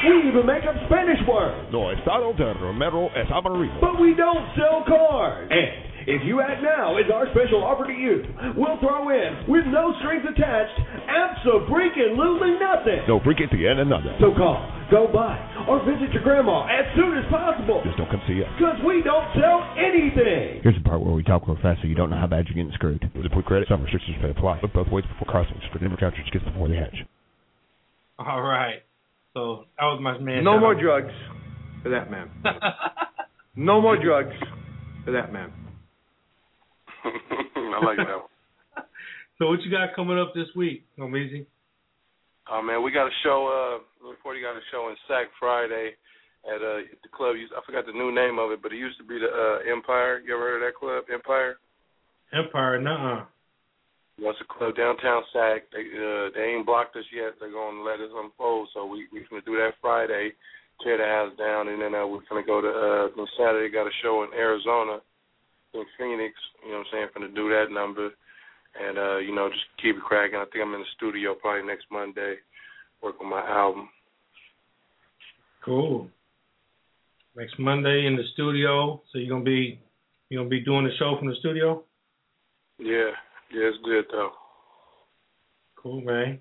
We even make up Spanish words. No estado de Romero es amarillo. But we don't sell cars. And If you act now, it's our special offer to you. We'll throw in, with no strings attached, absolutely nothing. No freak at the end and nothing. So call, go by, or visit your grandma as soon as possible. Just don't come see us. Because we don't sell anything. Here's the part where we talk real fast so you don't know how bad you're getting screwed. With a quick credit, some restrictions may apply. Look both ways before crossing. Strict never capture kids before they hatch. All right. So that was my man. No more drugs for that man. no more drugs for that man. I like that one. So what you got coming up this week, Amazing? Oh man, we got a show. Uh. You got a show in Sac Friday at uh the club. I forgot the new name of it, but it used to be the uh Empire. You ever heard of that club, Empire? Empire, nuh-uh. What's a club downtown Sac? They uh, they ain't blocked us yet. They're gonna let us unfold. So we we gonna do that Friday, tear the house down, and then uh, we're gonna go to uh on Saturday. Got a show in Arizona, in Phoenix. You know what I'm saying? Gonna do that number, and uh you know just keep it cracking. I think I'm in the studio probably next Monday, work on my album. Cool. Next Monday in the studio. So you're gonna be you gonna be doing the show from the studio? Yeah, yeah, it's good though. Cool, man.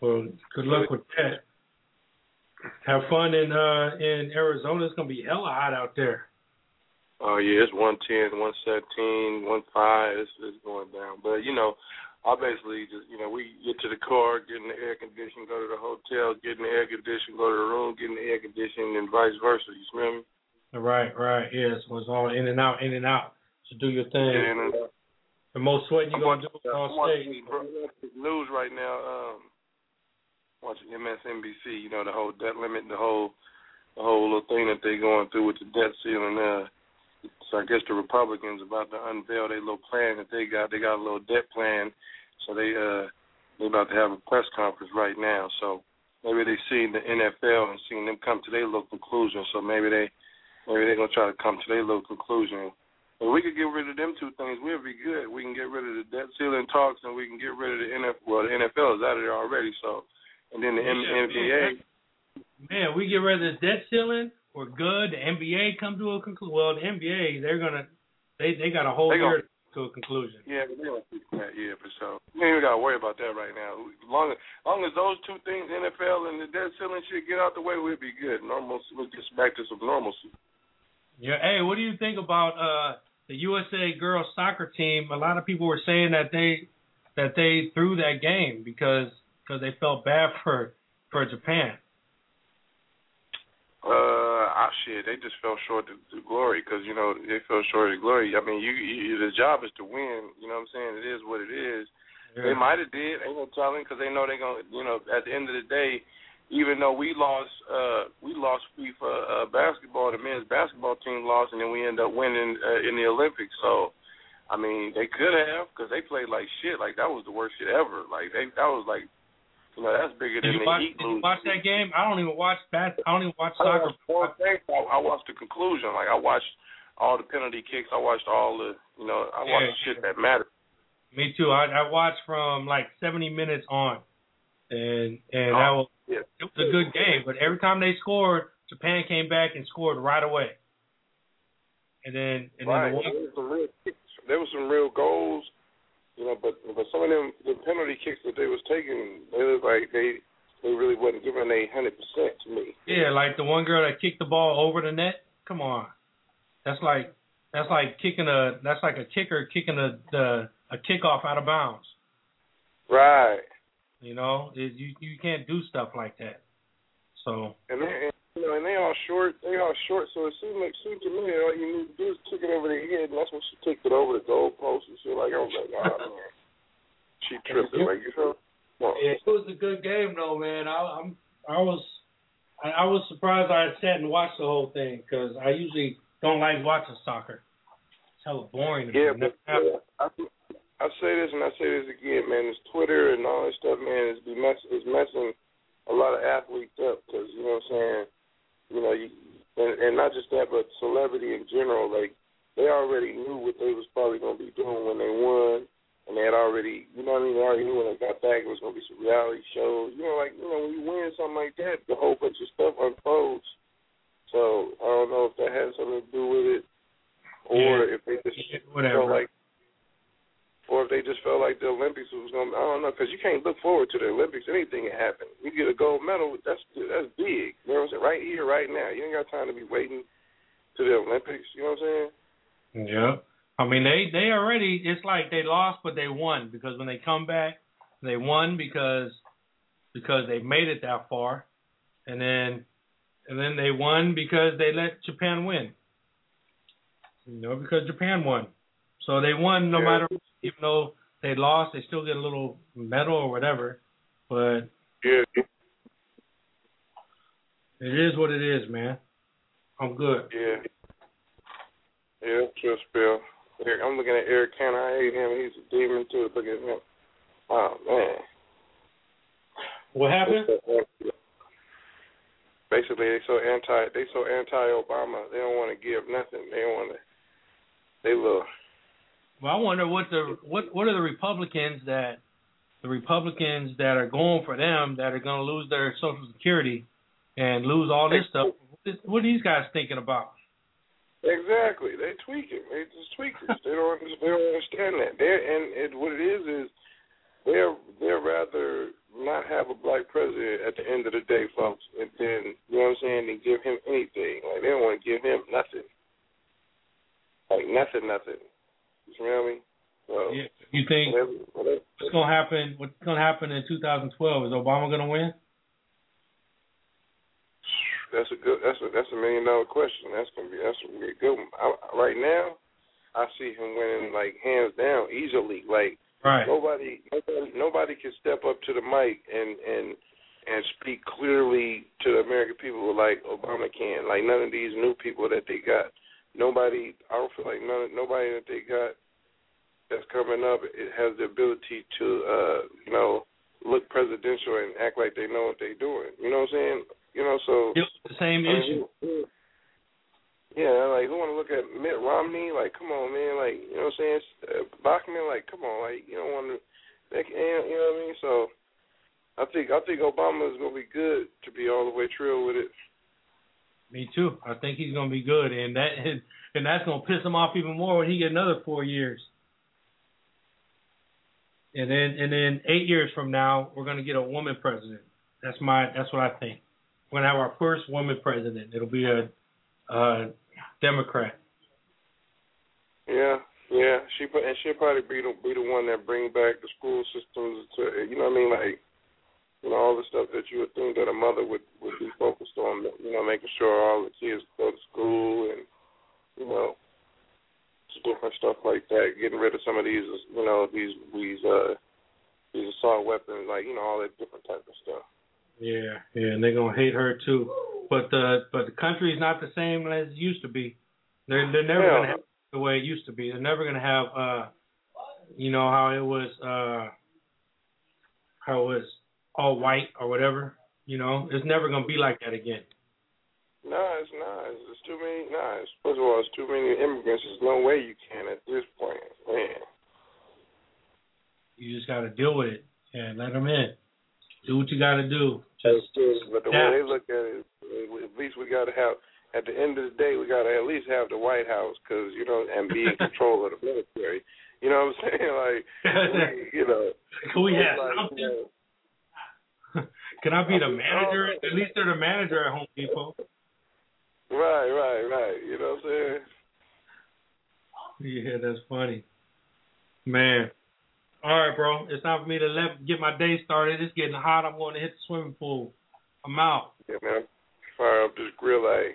Well, good luck with that. Have fun in uh in Arizona. It's gonna be hella hot out there. Oh yeah, it's one ten, one seventeen, one five. It's, it's going down. But you know, I basically just you know we get to the car, get in the air conditioning, go to the hotel, get in the air conditioning, go to the room, get in the air conditioning, and vice versa. You smell me? Right, right. Yes, it was all in and out, in and out. So do your thing. Yeah, and, uh, The most sweating you're I'm gonna do is on stage. news right now. Um, watching MSNBC. You know the whole debt limit, the whole the whole little thing that they're going through with the debt ceiling. Uh, so I guess the Republicans about to unveil their little plan that they got. They got a little debt plan, so they uh they about to have a press conference right now. So maybe they seen the NFL and seen them come to their little conclusion. So maybe they maybe they're gonna try to come to their little conclusion. If we could get rid of them two things, we'd be good. We can get rid of the debt ceiling talks, and we can get rid of the NFL. Well, the NFL is out of there already. So, and then the Yeah, NBA. Man, we get rid of the debt ceiling. We're good. The NBA come to a conclusion. Well, the NBA they're gonna they they got a whole They year gonna- a conclusion. Yeah, but they that. Yeah, for sure. We ain't even gotta worry about that right now. Long as, long as those two things, NFL and the debt ceiling shit, get out the way, we'll be good. Normal, we'll get back to some normalcy. Yeah. Hey, what do you think about uh the USA girls soccer team? A lot of people were saying that they that they threw that game because because they felt bad for for Japan. Uh, ah, shit, they just fell short of the glory because you know they fell short of glory. I mean, you, you the job is to win. You know what I'm saying? It is what it is. They might have did. Ain't no telling because they know they're gonna. You know, at the end of the day, even though we lost, uh, we lost FIFA uh, basketball. The men's basketball team lost, and then we end up winning uh, in the Olympics. So, I mean, they could have because they played like shit. Like that was the worst shit ever. Like they, that was like, that's bigger Did than you the watch? Heat Did you watch that game? I don't even watch bas I don't even watch I soccer. watched. I, I watched the conclusion. Like I watched all the penalty kicks. I watched all the, you know, I watched the shit that mattered. Me too. I I watched from like 70 minutes on, and and that oh, was Yeah. it was a good game. But every time they scored, Japan came back and scored right away. And then and right. then the one, There was some real. There was some real goals, you know, but but some of them the penalty kicks that they was taking, they look like they they really wasn't giving a hundred percent to me. yeah, like the one girl that kicked the ball over the net. Come on, that's like that's like kicking a that's like a kicker kicking a the a kickoff out of bounds. Right. You know, it, you you can't do stuff like that. So And you know, and they all short. They all short. So it seemed like seemed to me all you need to do is kick it over their head, and that's when she kicked it over the goalpost and shit. Like I was like, oh man, she tripped it. Like you know. Well, It was a good game though, man. I, I'm I was I, I was surprised I sat and watched the whole thing because I usually don't like watching soccer. It's hella boring. to. Yeah, but happened. I, I say this and I say this again, man. This Twitter and all this stuff, man, is be mess is messing a lot of athletes up because you know what I'm saying. You know, you and, and not just that, but celebrity in general. Like they already knew what they was probably gonna be doing when they won, and they had already, you know what I mean. They already knew when they got back it was gonna be some reality shows. You know, like you know when you win something like that, the whole bunch of stuff unfolds. So I don't know if that has something to do with it or Yeah. if they just whatever. felt like, or if they just felt like the Olympics was going. to I don't know because you can't look forward to the Olympics. Anything can happen. You get a gold medal. That's that's big. You know what I'm saying? Right here, right now. You ain't got time to be waiting to the Olympics. You know what I'm saying? Yeah. I mean they they already it's like they lost but they won because when they come back they won because because they made it that far and then and then they won because they let Japan win. You know, because Japan won. So they won no Yeah. matter even though they lost, they still get a little medal or whatever. But Yeah. it is what it is, man. I'm good. Yeah. Yeah, just Bill. Eric, I'm looking at Eric Cantor. I hate him. He's a demon too. Look at him. Oh man. What happened? Basically, they so anti. They so anti-Obama. They don't want to give nothing. They want to. They little. Well, I wonder what the what what are the Republicans that the Republicans that are going for them that are going to lose their Social Security and lose all this stuff. What are these guys thinking about? Exactly. They tweaking. They just tweakers. they don't. They don't understand that. They and it, what it is is they're they're rather not have a black president at the end of the day, folks. And then you know what I'm saying? Than give him anything. Like they don't want to give him nothing. Like nothing, nothing. You me? So You, you think whatever, whatever. what's going to happen? What's to happen in 2012? Is Obama going to win? That's a good. That's a that's a million dollar question. That's gonna be that's a really good one. I, right now, I see him winning like hands down, easily. Like Right. nobody, nobody, nobody can step up to the mic and and and speak clearly to the American people like Obama can. Like none of these new people that they got. Nobody. I don't feel like none. Nobody that they got that's coming up. It has the ability to, uh, you know, look presidential and act like they know what they're doing. You know what I'm saying? You know, so the same I mean, issue. who- Yeah, like who want to look at Mitt Romney? Like, come on, man. Like, you know what I'm saying? Uh, Bachmann, like, come on, like, you don't want to. They you know what I mean? So, I think I think Obama is gonna be good to be all the way trill with it. Me too. I think he's to be good, and that and, and that's to piss him off even more when he get another four years. And then and then eight years from now, we're to get a woman president. That's my that's what I think. We're to have our first woman president. It'll be a, a Democrat. Yeah, yeah. She and she'll probably be the be the one that bring back the school systems to you know what I mean, like you know all the stuff that you would think that a mother would would be focused on. You know, making sure all the kids go to school and you know different stuff like that. Getting rid of some of these you know these these uh these assault weapons, like you know all that different type of stuff. Yeah, yeah, and they're gonna hate her too. But the but the country is not the same as it used to be. They're they're never Yeah. gonna have it the way it used to be. They're never gonna have uh you know how it was uh how it was all white or whatever. You know, it's never gonna be like that again. No, it's not. It's, it's too many. No, it's, first of all, it's too many immigrants. There's no way you can at this point, man. You just gotta deal with it and let them in. Do what you gotta do. Just but the way they look at it, at least we got to have. At the end of the day, we got to at least have the White House, because you know, and be in control of the military. You know what I'm saying? Like, we, you know. Can we have like, something? you know, Can I be the manager? At least they're the manager at Home Depot. Right, right, right. You know what I'm saying? Yeah, that's funny. Man. All right, bro. It's time for me to let get my day started. It's getting hot. I'm going to hit the swimming pool. I'm out. Yeah, man. Fire up this grill, eh?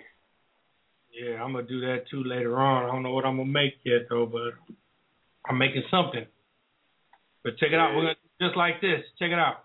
Yeah, I'm gonna do that too later on. I don't know what I'm gonna make yet though, but I'm making something. But check it out. We're gonna just like this. Check it out.